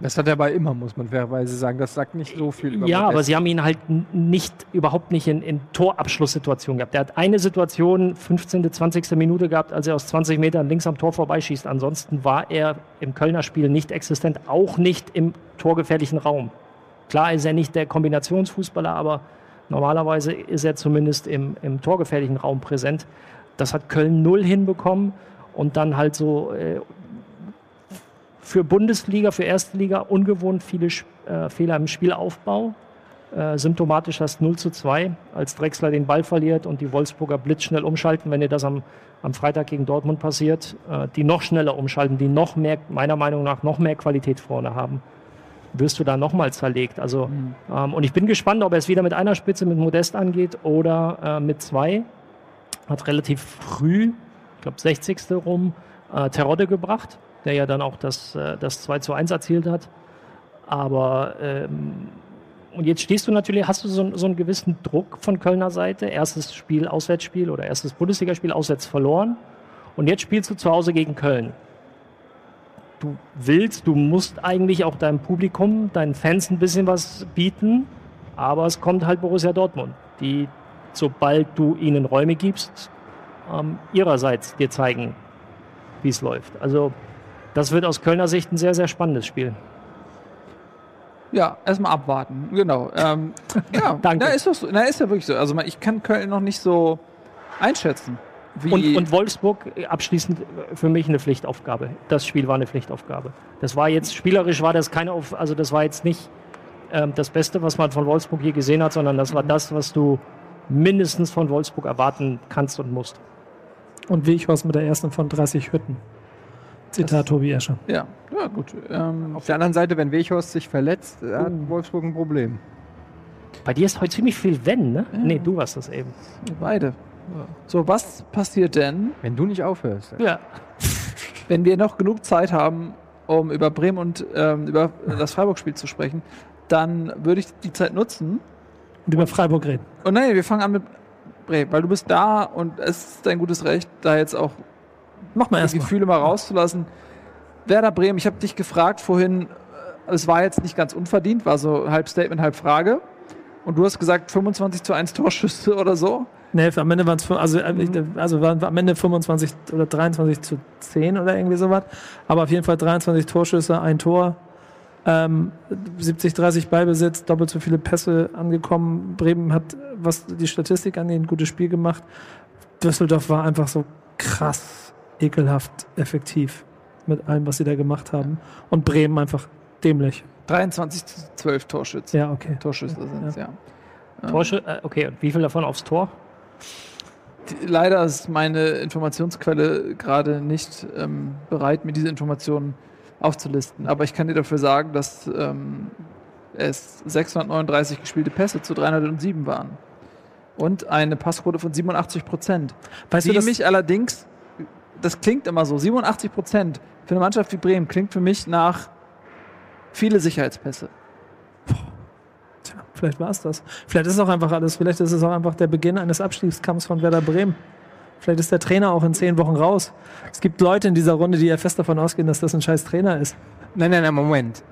Speaker 4: Das hat er aber immer, muss man fairerweise sagen. Das sagt nicht so viel über
Speaker 6: Ja,
Speaker 4: Modest.
Speaker 6: aber sie haben ihn halt nicht, überhaupt nicht in, in Torabschlusssituationen gehabt. Er hat eine Situation, 15., 20. Minute gehabt, als er aus 20 Metern links am Tor vorbeischießt. Ansonsten war er im Kölner Spiel nicht existent, auch nicht im torgefährlichen Raum. Klar ist er nicht der Kombinationsfußballer, aber normalerweise ist er zumindest im, im torgefährlichen Raum präsent. Das hat Köln null hinbekommen und dann halt so äh, für Bundesliga, für Erste Liga ungewohnt viele äh, Fehler im Spielaufbau. Äh, symptomatisch das 0 zu 2, als Drexler den Ball verliert und die Wolfsburger blitzschnell umschalten, wenn dir das am, am Freitag gegen Dortmund passiert, äh, die noch schneller umschalten, die noch mehr, meiner Meinung nach, noch mehr Qualität vorne haben, wirst du da nochmal zerlegt. Also, ähm, und ich bin gespannt, ob er es wieder mit einer Spitze mit Modest angeht oder äh, mit zwei. Hat relativ früh, ich glaube 60. rum, äh, Terodde gebracht, der ja dann auch das, äh, das 2 zu 1 erzielt hat. Aber ähm, und jetzt stehst du natürlich, hast du so, so einen gewissen Druck von Kölner Seite. Erstes Spiel, Auswärtsspiel oder erstes Bundesligaspiel auswärts verloren. Und jetzt spielst du zu Hause gegen Köln. Du willst, du musst eigentlich auch deinem Publikum, deinen Fans ein bisschen was bieten. Aber es kommt halt Borussia Dortmund, die, sobald du ihnen Räume gibst, ähm, ihrerseits dir zeigen, wie es läuft. Also das wird aus Kölner Sicht ein sehr, sehr spannendes Spiel.
Speaker 2: Ja, erstmal abwarten. Genau. Ähm, ja,
Speaker 6: Danke.
Speaker 2: Na, ist doch so. Na, ist ja wirklich so. Also ich kann Köln noch nicht so einschätzen. Wie
Speaker 6: Und, und Wolfsburg äh, abschließend äh, für mich eine Pflichtaufgabe. Das Spiel war eine Pflichtaufgabe. Das war jetzt, spielerisch war das keine, Auf also das war jetzt nicht ähm, das Beste, was man von Wolfsburg je gesehen hat, sondern das war das, was du mindestens von Wolfsburg erwarten kannst und musst.
Speaker 5: Und wie ich was mit der ersten von 30 Hütten. Zitat Tobi Escher.
Speaker 2: Ja, ja gut. Ähm,
Speaker 4: Auf der anderen Seite, wenn Weghorst sich verletzt, äh, hat Wolfsburg ein Problem.
Speaker 6: Bei dir ist heute ziemlich viel Wenn, ne? Nee, du warst das eben.
Speaker 2: beide. So, was passiert denn,
Speaker 4: Wenn du nicht aufhörst.
Speaker 6: Ja.
Speaker 2: wenn wir noch genug Zeit haben, um über Bremen und ähm, über das Freiburg-Spiel zu sprechen? Dann würde ich die Zeit nutzen.
Speaker 5: Und über Freiburg reden.
Speaker 2: Und nein, wir fangen an mit Bremen, weil du bist da und es ist dein gutes Recht, da jetzt auch
Speaker 5: Mach mal
Speaker 2: die
Speaker 5: erstmal.
Speaker 2: Gefühle mal rauszulassen. Werder Bremen, ich habe dich gefragt vorhin, äh, es war jetzt nicht ganz unverdient, war so halb Statement, halb Frage. Und du hast gesagt 25 zu 1 Torschüsse oder so.
Speaker 5: Nee, am Ende waren es also, äh, ich- also waren am Ende 25 oder 23 zu 10 oder irgendwie sowas. Aber auf jeden Fall 23 Torschüsse, ein Tor. Ähm, 70, 30 Ballbesitz, doppelt so viele Pässe angekommen. Bremen hat, was die Statistik angeht, ein gutes Spiel gemacht. Düsseldorf war einfach so krass, ekelhaft, effektiv mit allem, was sie da gemacht haben. Und Bremen einfach dämlich.
Speaker 2: 23 zu 12 Torschüsse.
Speaker 5: Ja, okay.
Speaker 2: Torschüsse sind es, ja.
Speaker 6: Torschü äh, okay, und wie viel davon aufs Tor?
Speaker 2: Leider ist meine Informationsquelle gerade nicht ähm, bereit, mir diese Informationen aufzulisten. Aber ich kann dir dafür sagen, dass ähm, es 639 gespielte Pässe zu 307 waren. Und eine Passquote von 87 Prozent.
Speaker 5: Weißt
Speaker 2: Die
Speaker 5: du,
Speaker 2: mich allerdings, das klingt immer so, 87 Prozent für eine Mannschaft wie Bremen klingt für mich nach viele Sicherheitspässe.
Speaker 5: Tja, vielleicht war es das. Vielleicht ist es auch einfach alles. Vielleicht ist es auch einfach der Beginn eines Abstiegskampfs von Werder Bremen. Vielleicht ist der Trainer auch in zehn Wochen raus. Es gibt Leute in dieser Runde, die ja fest davon ausgehen, dass das ein scheiß Trainer ist.
Speaker 4: Nein, nein, nein, Moment.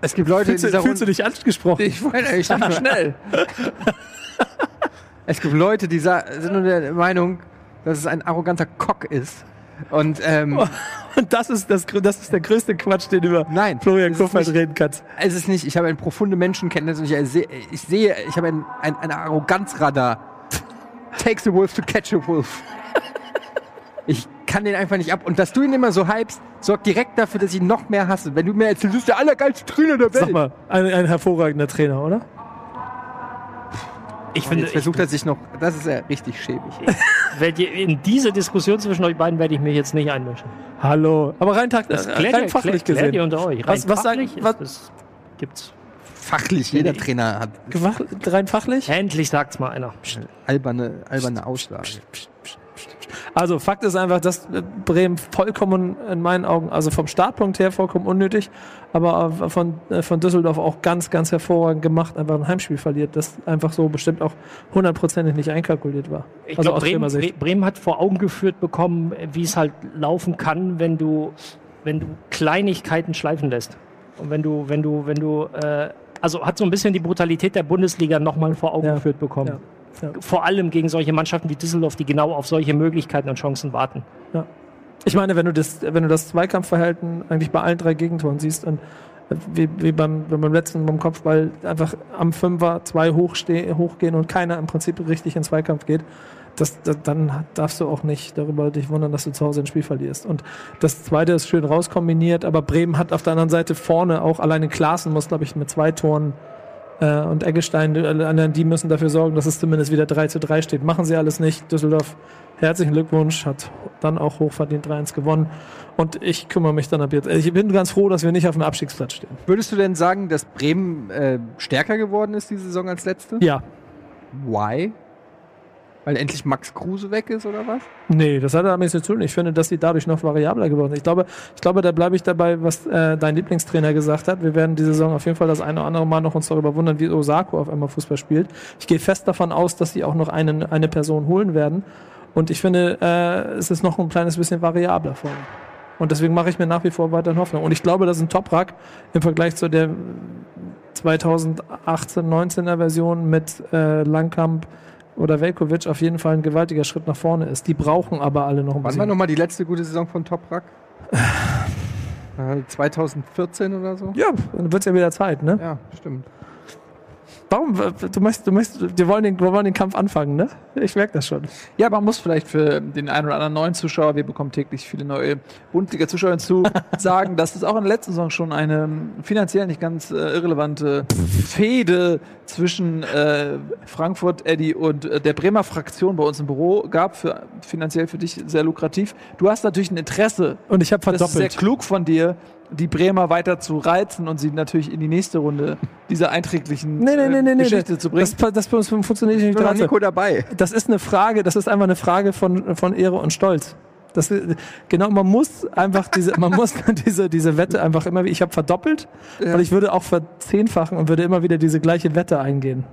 Speaker 4: Es gibt Leute
Speaker 5: Fühlst,
Speaker 4: in
Speaker 5: du,
Speaker 4: dieser
Speaker 5: fühlst du
Speaker 4: Runde.
Speaker 5: dich angesprochen?
Speaker 4: Ich wollte, ich dachte,
Speaker 2: Schnell.
Speaker 4: es gibt Leute, die sind nur der Meinung, dass es ein arroganter Cock ist. Und ähm,
Speaker 5: Und das ist, das, das ist der größte Quatsch, den über
Speaker 4: nein,
Speaker 5: Florian Kofeld reden kannst.
Speaker 4: Es ist nicht, ich habe eine profunde Menschenkenntnis und ich sehe, ich, sehe, ich habe ein, ein, ein Arroganzradar. Takes a wolf to catch a wolf. Ich kann den einfach nicht ab. Und dass du ihn immer so hypst, sorgt direkt dafür, dass ich ihn noch mehr hasse. Wenn du mir erzählst, du bist der allergeilste Trainer der Welt.
Speaker 5: Sag mal, ein, ein hervorragender Trainer, oder?
Speaker 6: Ich finde,
Speaker 4: jetzt versucht er sich noch, das ist ja richtig schäbig.
Speaker 6: in diese Diskussion zwischen euch beiden werde ich mich jetzt nicht einmischen.
Speaker 5: Hallo. Aber rein, takt,
Speaker 6: Das
Speaker 5: äh,
Speaker 6: klärt
Speaker 5: rein
Speaker 6: ihr,
Speaker 5: fachlich
Speaker 6: klärt, klärt
Speaker 5: gesehen.
Speaker 6: ihr unter euch.
Speaker 5: Was- was sagen-
Speaker 6: fachlich ist
Speaker 5: was-
Speaker 6: das, gibt's.
Speaker 4: Fachlich, jeder Trainer hat
Speaker 5: Rein fachlich?
Speaker 6: Endlich sagt's mal einer.
Speaker 4: alberne, alberne Aussage.
Speaker 5: Also Fakt ist einfach, dass äh, Bremen vollkommen in meinen Augen, also vom Startpunkt her vollkommen unnötig, aber äh, von, äh, von Düsseldorf auch ganz, ganz hervorragend gemacht, einfach ein Heimspiel verliert, das einfach so bestimmt auch hundertprozentig nicht einkalkuliert war.
Speaker 6: Ich
Speaker 5: also
Speaker 6: glaube, Bremen, Bremen hat vor Augen geführt bekommen, wie es halt laufen kann, wenn du, wenn du Kleinigkeiten schleifen lässt. Und wenn du, wenn du, wenn du, äh, also hat so ein bisschen die Brutalität der Bundesliga nochmal vor Augen
Speaker 5: Ja.
Speaker 6: geführt bekommen.
Speaker 5: Ja. Ja.
Speaker 6: Vor allem gegen solche Mannschaften wie Düsseldorf, die genau auf solche Möglichkeiten und Chancen warten.
Speaker 5: Ich meine, wenn du das, wenn du das Zweikampfverhalten eigentlich bei allen drei Gegentoren siehst und äh, wie, wie beim, beim letzten beim Kopfball einfach am Fünfer zwei hochste hochgehen und keiner im Prinzip richtig in Zweikampf geht, das, das, dann darfst du auch nicht darüber dich wundern, dass du zu Hause ein Spiel verlierst. Und das zweite ist schön rauskombiniert, aber Bremen hat auf der anderen Seite vorne auch alleine Klaassen muss, glaube ich, mit zwei Toren äh, und Eggestein, äh, die müssen dafür sorgen, dass es zumindest wieder 3 zu 3 steht. Machen sie alles nicht. Düsseldorf, herzlichen Glückwunsch, hat dann auch hochverdient 3-1 gewonnen. Und ich kümmere mich dann ab jetzt. Ich bin ganz froh, dass wir nicht auf dem Abstiegsplatz stehen.
Speaker 4: Würdest du denn sagen, dass Bremen äh, stärker geworden ist diese Saison als letzte?
Speaker 5: Ja.
Speaker 4: Why? Weil endlich Max Kruse weg ist oder was?
Speaker 5: Nee, das hat damit nichts zu tun. Ich finde, dass sie dadurch noch variabler geworden sind. Ich glaube, ich glaube da bleibe ich dabei, was äh, dein Lieblingstrainer gesagt hat. Wir werden diese Saison auf jeden Fall das eine oder andere Mal noch uns darüber wundern, wie Osako auf einmal Fußball spielt. Ich gehe fest davon aus, dass sie auch noch einen, eine Person holen werden. Und ich finde, äh, es ist noch ein kleines bisschen variabler vorne. Und deswegen mache ich mir nach wie vor weiterhin Hoffnung. Und ich glaube, dass ein Toprak im Vergleich zu der 2018, 19er Version mit äh, Langkamp oder Velkovic auf jeden Fall ein gewaltiger Schritt nach vorne ist. Die brauchen aber alle noch ein
Speaker 4: Wann war
Speaker 5: bisschen.
Speaker 4: nochmal die letzte gute Saison von Toprak? Äh, 2014 oder so?
Speaker 5: Ja, dann wird es ja wieder Zeit, ne?
Speaker 4: Ja, stimmt.
Speaker 5: Warum? Du möchtest, du möchtest, wir wollen den, wir wollen den Kampf anfangen, ne? Ich merke das schon.
Speaker 2: Ja, man muss vielleicht für den einen oder anderen neuen Zuschauer, wir bekommen täglich viele neue Bundesliga-Zuschauer hinzu, sagen, dass es auch in der letzten Saison schon eine finanziell nicht ganz äh, irrelevante Fehde zwischen äh, Frankfurt, Eddie und äh, der Bremer Fraktion bei uns im Büro gab, für, finanziell für dich sehr lukrativ. Du hast natürlich ein Interesse.
Speaker 5: Und ich habe
Speaker 2: Das ist sehr
Speaker 5: verdoppelt.
Speaker 2: klug von dir, die Bremer weiter zu reizen und sie natürlich in die nächste Runde dieser einträglichen
Speaker 5: Nee, nee, nee, nee,
Speaker 2: äh,
Speaker 5: nee.
Speaker 2: Geschichte zu bringen.
Speaker 5: Das, das, das funktioniert nicht. Dazu.
Speaker 4: Nico dabei.
Speaker 5: Das ist eine Frage, das ist einfach eine Frage von, von Ehre und Stolz. Das, äh, genau, man muss einfach diese, man muss diese, diese Wette einfach immer, ich habe verdoppelt und ich würde auch verzehnfachen und würde immer wieder diese gleiche Wette eingehen.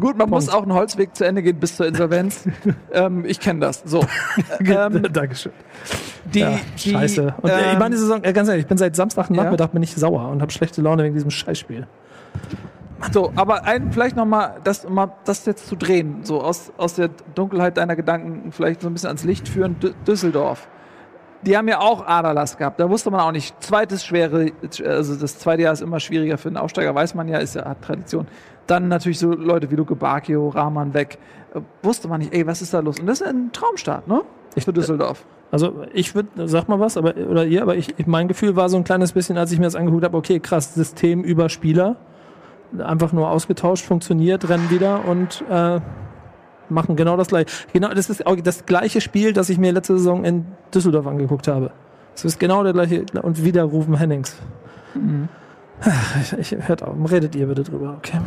Speaker 2: Gut, man muss auch einen Holzweg zu Ende gehen bis zur Insolvenz. ähm, ich kenne das. So. ähm,
Speaker 5: Dankeschön.
Speaker 2: die,
Speaker 5: Ja,
Speaker 2: die,
Speaker 5: scheiße. Und äh, ich
Speaker 2: ähm,
Speaker 5: meine, die Saison, äh, ganz ehrlich, ich bin seit Samstagnachmittag
Speaker 2: Ja?
Speaker 5: bin ich sauer und habe schlechte Laune wegen diesem Scheißspiel.
Speaker 2: So, aber ein, vielleicht noch mal das, um mal das jetzt zu drehen, so aus, aus der Dunkelheit deiner Gedanken vielleicht so ein bisschen ans Licht führen. D Düsseldorf. Die haben ja auch Aderlass gehabt. Da wusste man auch nicht. Zweites schwere, also das zweite Jahr ist immer schwieriger für einen Aufsteiger, weiß man ja, ist ja hat Tradition. Dann natürlich so Leute wie Luke Bakio, Rahman weg. Äh, Wusste man nicht, ey, was ist da los? Und das ist ein Traumstart, ne? Für Düsseldorf.
Speaker 5: Also ich würde, sag mal was, aber oder ihr, aber ich, ich, mein Gefühl war so ein kleines bisschen, als ich mir das angeguckt habe, okay, krass, System über Spieler, einfach nur ausgetauscht, funktioniert, rennen wieder und äh, machen genau das gleiche. Genau, das ist auch das gleiche Spiel, das ich mir letzte Saison in Düsseldorf angeguckt habe. Es ist genau der gleiche und wieder Rufen Hennings. Ich, ich, hört auf, redet ihr bitte drüber, okay?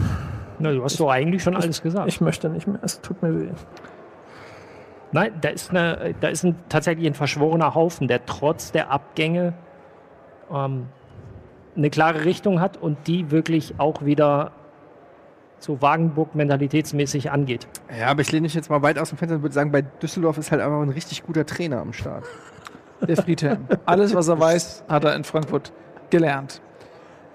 Speaker 6: Na, du hast doch eigentlich schon alles gesagt.
Speaker 5: Ich möchte nicht mehr, es tut mir weh.
Speaker 6: Nein, da ist, eine, da ist ein, tatsächlich ein verschworener Haufen, der trotz der Abgänge ähm, eine klare Richtung hat und die wirklich auch wieder so Wagenburg-mentalitätsmäßig angeht.
Speaker 4: Ja, aber ich lehne mich jetzt mal weit aus dem Fenster und würde sagen, bei Düsseldorf ist halt einfach ein richtig guter Trainer am Start.
Speaker 2: Der Friedhelm. Alles, was er weiß, hat er in Frankfurt gelernt.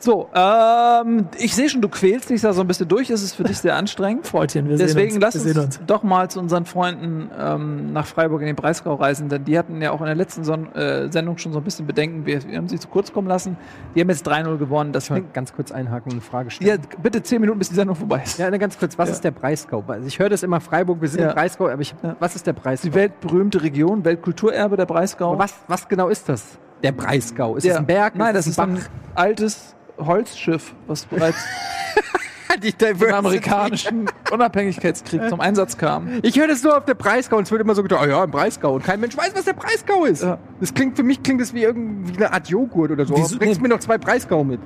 Speaker 2: So, ähm, ich sehe schon, du quälst dich da so ein bisschen durch. Es ist für dich sehr anstrengend.
Speaker 5: Freundchen, wir
Speaker 2: Deswegen
Speaker 5: sehen uns.
Speaker 2: lass
Speaker 5: wir
Speaker 2: uns,
Speaker 5: uns.
Speaker 2: doch mal zu unseren Freunden ähm, nach Freiburg in den Breisgau reisen, denn die hatten ja auch in der letzten Son äh, Sendung schon so ein bisschen Bedenken. Wir, wir haben sie zu kurz kommen lassen. Die haben jetzt 3-0 gewonnen. Das
Speaker 4: Ich
Speaker 2: klingt.
Speaker 4: ganz kurz einhaken und eine Frage
Speaker 2: Ja,
Speaker 4: stellen.
Speaker 2: bitte 10 Minuten, bis die Sendung vorbei ist.
Speaker 4: Ja, ganz kurz, was ist der Breisgau? Also ich höre das immer Freiburg, wir sind
Speaker 2: Ja.
Speaker 4: im Breisgau, aber ich, was ist der Breisgau?
Speaker 2: Die weltberühmte Region, Weltkulturerbe der Breisgau.
Speaker 4: Aber was, was genau ist das? Der Breisgau? Ist
Speaker 2: Der-
Speaker 4: das ein Berg?
Speaker 2: Nein, das ist
Speaker 4: ein
Speaker 2: ein altes Holzschiff, was bereits
Speaker 4: Die
Speaker 2: im amerikanischen Unabhängigkeitskrieg zum Einsatz kam.
Speaker 4: Ich höre das nur auf der Breisgau und es wird immer so gedacht, oh ja, im Breisgau. Und kein Mensch weiß, was der Breisgau ist.
Speaker 2: Ja.
Speaker 4: Das klingt, für mich klingt das wie irgendwie eine Art Joghurt oder so.
Speaker 5: Wieso-
Speaker 4: Bringst
Speaker 5: nee.
Speaker 4: mir noch zwei Breisgau mit.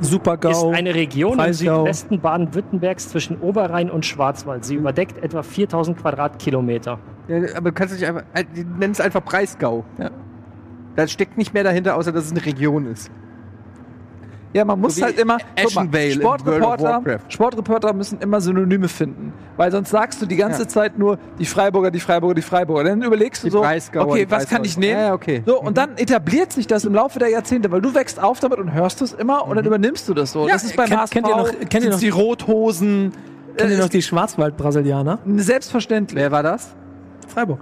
Speaker 5: Super
Speaker 6: Ist
Speaker 5: GAU.
Speaker 6: eine Region im
Speaker 5: Breisgau.
Speaker 6: Südwesten Baden-Württembergs zwischen Oberrhein und Schwarzwald. Sie überdeckt etwa 4000 Quadratkilometer.
Speaker 4: Ja, aber du kannst nicht einfach, äh, die nennen es einfach Breisgau.
Speaker 2: Ja.
Speaker 4: Da steckt nicht mehr dahinter, außer dass es eine Region ist.
Speaker 2: Ja, man muss
Speaker 4: So
Speaker 2: halt immer. mal, Sportreporter. Sportreporter müssen immer Synonyme finden. Weil sonst sagst du die ganze
Speaker 4: Ja.
Speaker 2: Zeit nur die Freiburger, die Freiburger, die Freiburger. Dann überlegst du
Speaker 4: Die
Speaker 2: so, okay, was kann ich nehmen?
Speaker 4: Ja, okay.
Speaker 2: So, und dann etabliert sich das im Laufe der Jahrzehnte, weil du wächst auf damit und hörst es immer und dann übernimmst du das so.
Speaker 5: Ja,
Speaker 2: das ist beim
Speaker 5: kennt-
Speaker 2: HSV,
Speaker 5: kennt ihr noch- kennt ihr noch-
Speaker 2: die Rothosen.
Speaker 5: Kennt ihr
Speaker 2: Äh,
Speaker 5: noch die Schwarzwald-Brasilianer?
Speaker 2: Selbstverständlich.
Speaker 4: Wer war das?
Speaker 5: Freiburg.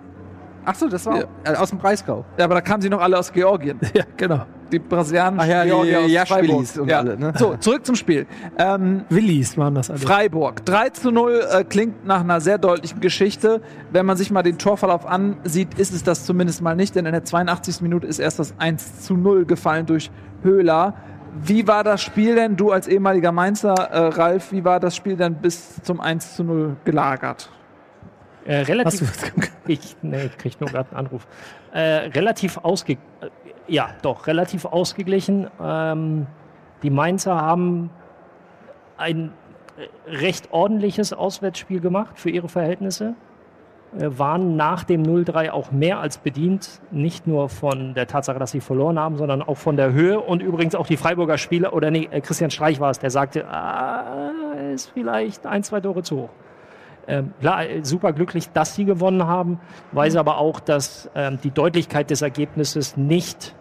Speaker 4: Ach so, das war
Speaker 2: Ja.
Speaker 4: äh, aus dem Breisgau.
Speaker 2: Ja, aber da kamen sie noch alle aus Georgien.
Speaker 5: Ja, genau.
Speaker 2: Die brasilianischen
Speaker 4: Ach ja, die
Speaker 2: Georgier aus
Speaker 4: Jaschwilis
Speaker 2: Freiburg.
Speaker 4: und
Speaker 2: ja.
Speaker 4: alle, ne?
Speaker 2: So, zurück zum Spiel. Ähm,
Speaker 5: Willis waren das alle.
Speaker 2: Freiburg. 3 zu 0 äh, klingt nach einer sehr deutlichen Geschichte. Wenn man sich mal den Torverlauf ansieht, ist es das zumindest mal nicht, denn in der 82. Minute ist erst das 1 zu 0 gefallen durch Höhler. Wie war das Spiel denn, du als ehemaliger Mainzer, äh, Ralf, wie war das Spiel denn bis zum 1 zu 0 gelagert?
Speaker 6: Äh,
Speaker 5: Hast
Speaker 6: relativ,
Speaker 5: du
Speaker 6: ich, nee, ich krieg nur gerade einen Anruf. Äh, relativ ausge, ja, doch, relativ ausgeglichen. Ähm, die Mainzer haben ein äh, recht ordentliches Auswärtsspiel gemacht für ihre Verhältnisse. Äh, waren nach dem 0-3 auch mehr als bedient. Nicht nur von der Tatsache, dass sie verloren haben, sondern auch von der Höhe. Und übrigens auch die Freiburger Spieler, oder nee, äh, Christian Streich war es, der sagte, ah, ist vielleicht ein, zwei Tore zu hoch. Ähm, klar, äh, super glücklich, dass sie gewonnen haben, weiß aber auch, dass ähm, die Deutlichkeit des Ergebnisses nicht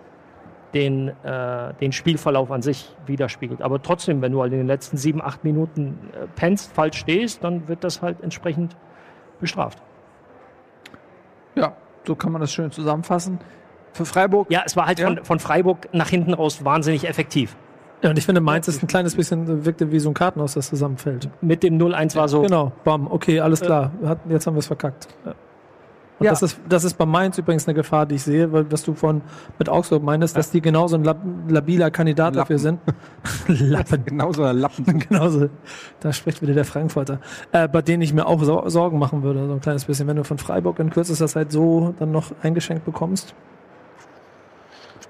Speaker 6: den, äh, den Spielverlauf an sich widerspiegelt. Aber trotzdem, wenn du halt in den letzten sieben, acht Minuten äh, pennst, falsch stehst, dann wird das halt entsprechend bestraft.
Speaker 2: Ja, so kann man das schön zusammenfassen. Für Freiburg
Speaker 6: Ja, es war halt
Speaker 2: Ja.
Speaker 6: Von, von Freiburg nach hinten raus wahnsinnig effektiv.
Speaker 5: Ja, und ich finde, Mainz ist ein kleines bisschen, wirkte wie so ein Kartenhaus, das zusammenfällt.
Speaker 6: Mit dem 0-1 war so.
Speaker 5: Genau, bam, okay, alles klar. Hat, jetzt haben wir es verkackt. Und
Speaker 2: Ja.
Speaker 5: das, ist, das ist bei Mainz übrigens eine Gefahr, die ich sehe, weil was du von mit Augsburg meinst, dass die genauso ein lab, labiler Kandidat dafür sind. Lappen.
Speaker 4: Genauso ein Lappen.
Speaker 5: Genauso. Da spricht wieder der Frankfurter. Äh, bei denen ich mir auch Sor- Sorgen machen würde, so ein kleines bisschen. Wenn du von Freiburg in kürzester Zeit so dann noch eingeschenkt bekommst.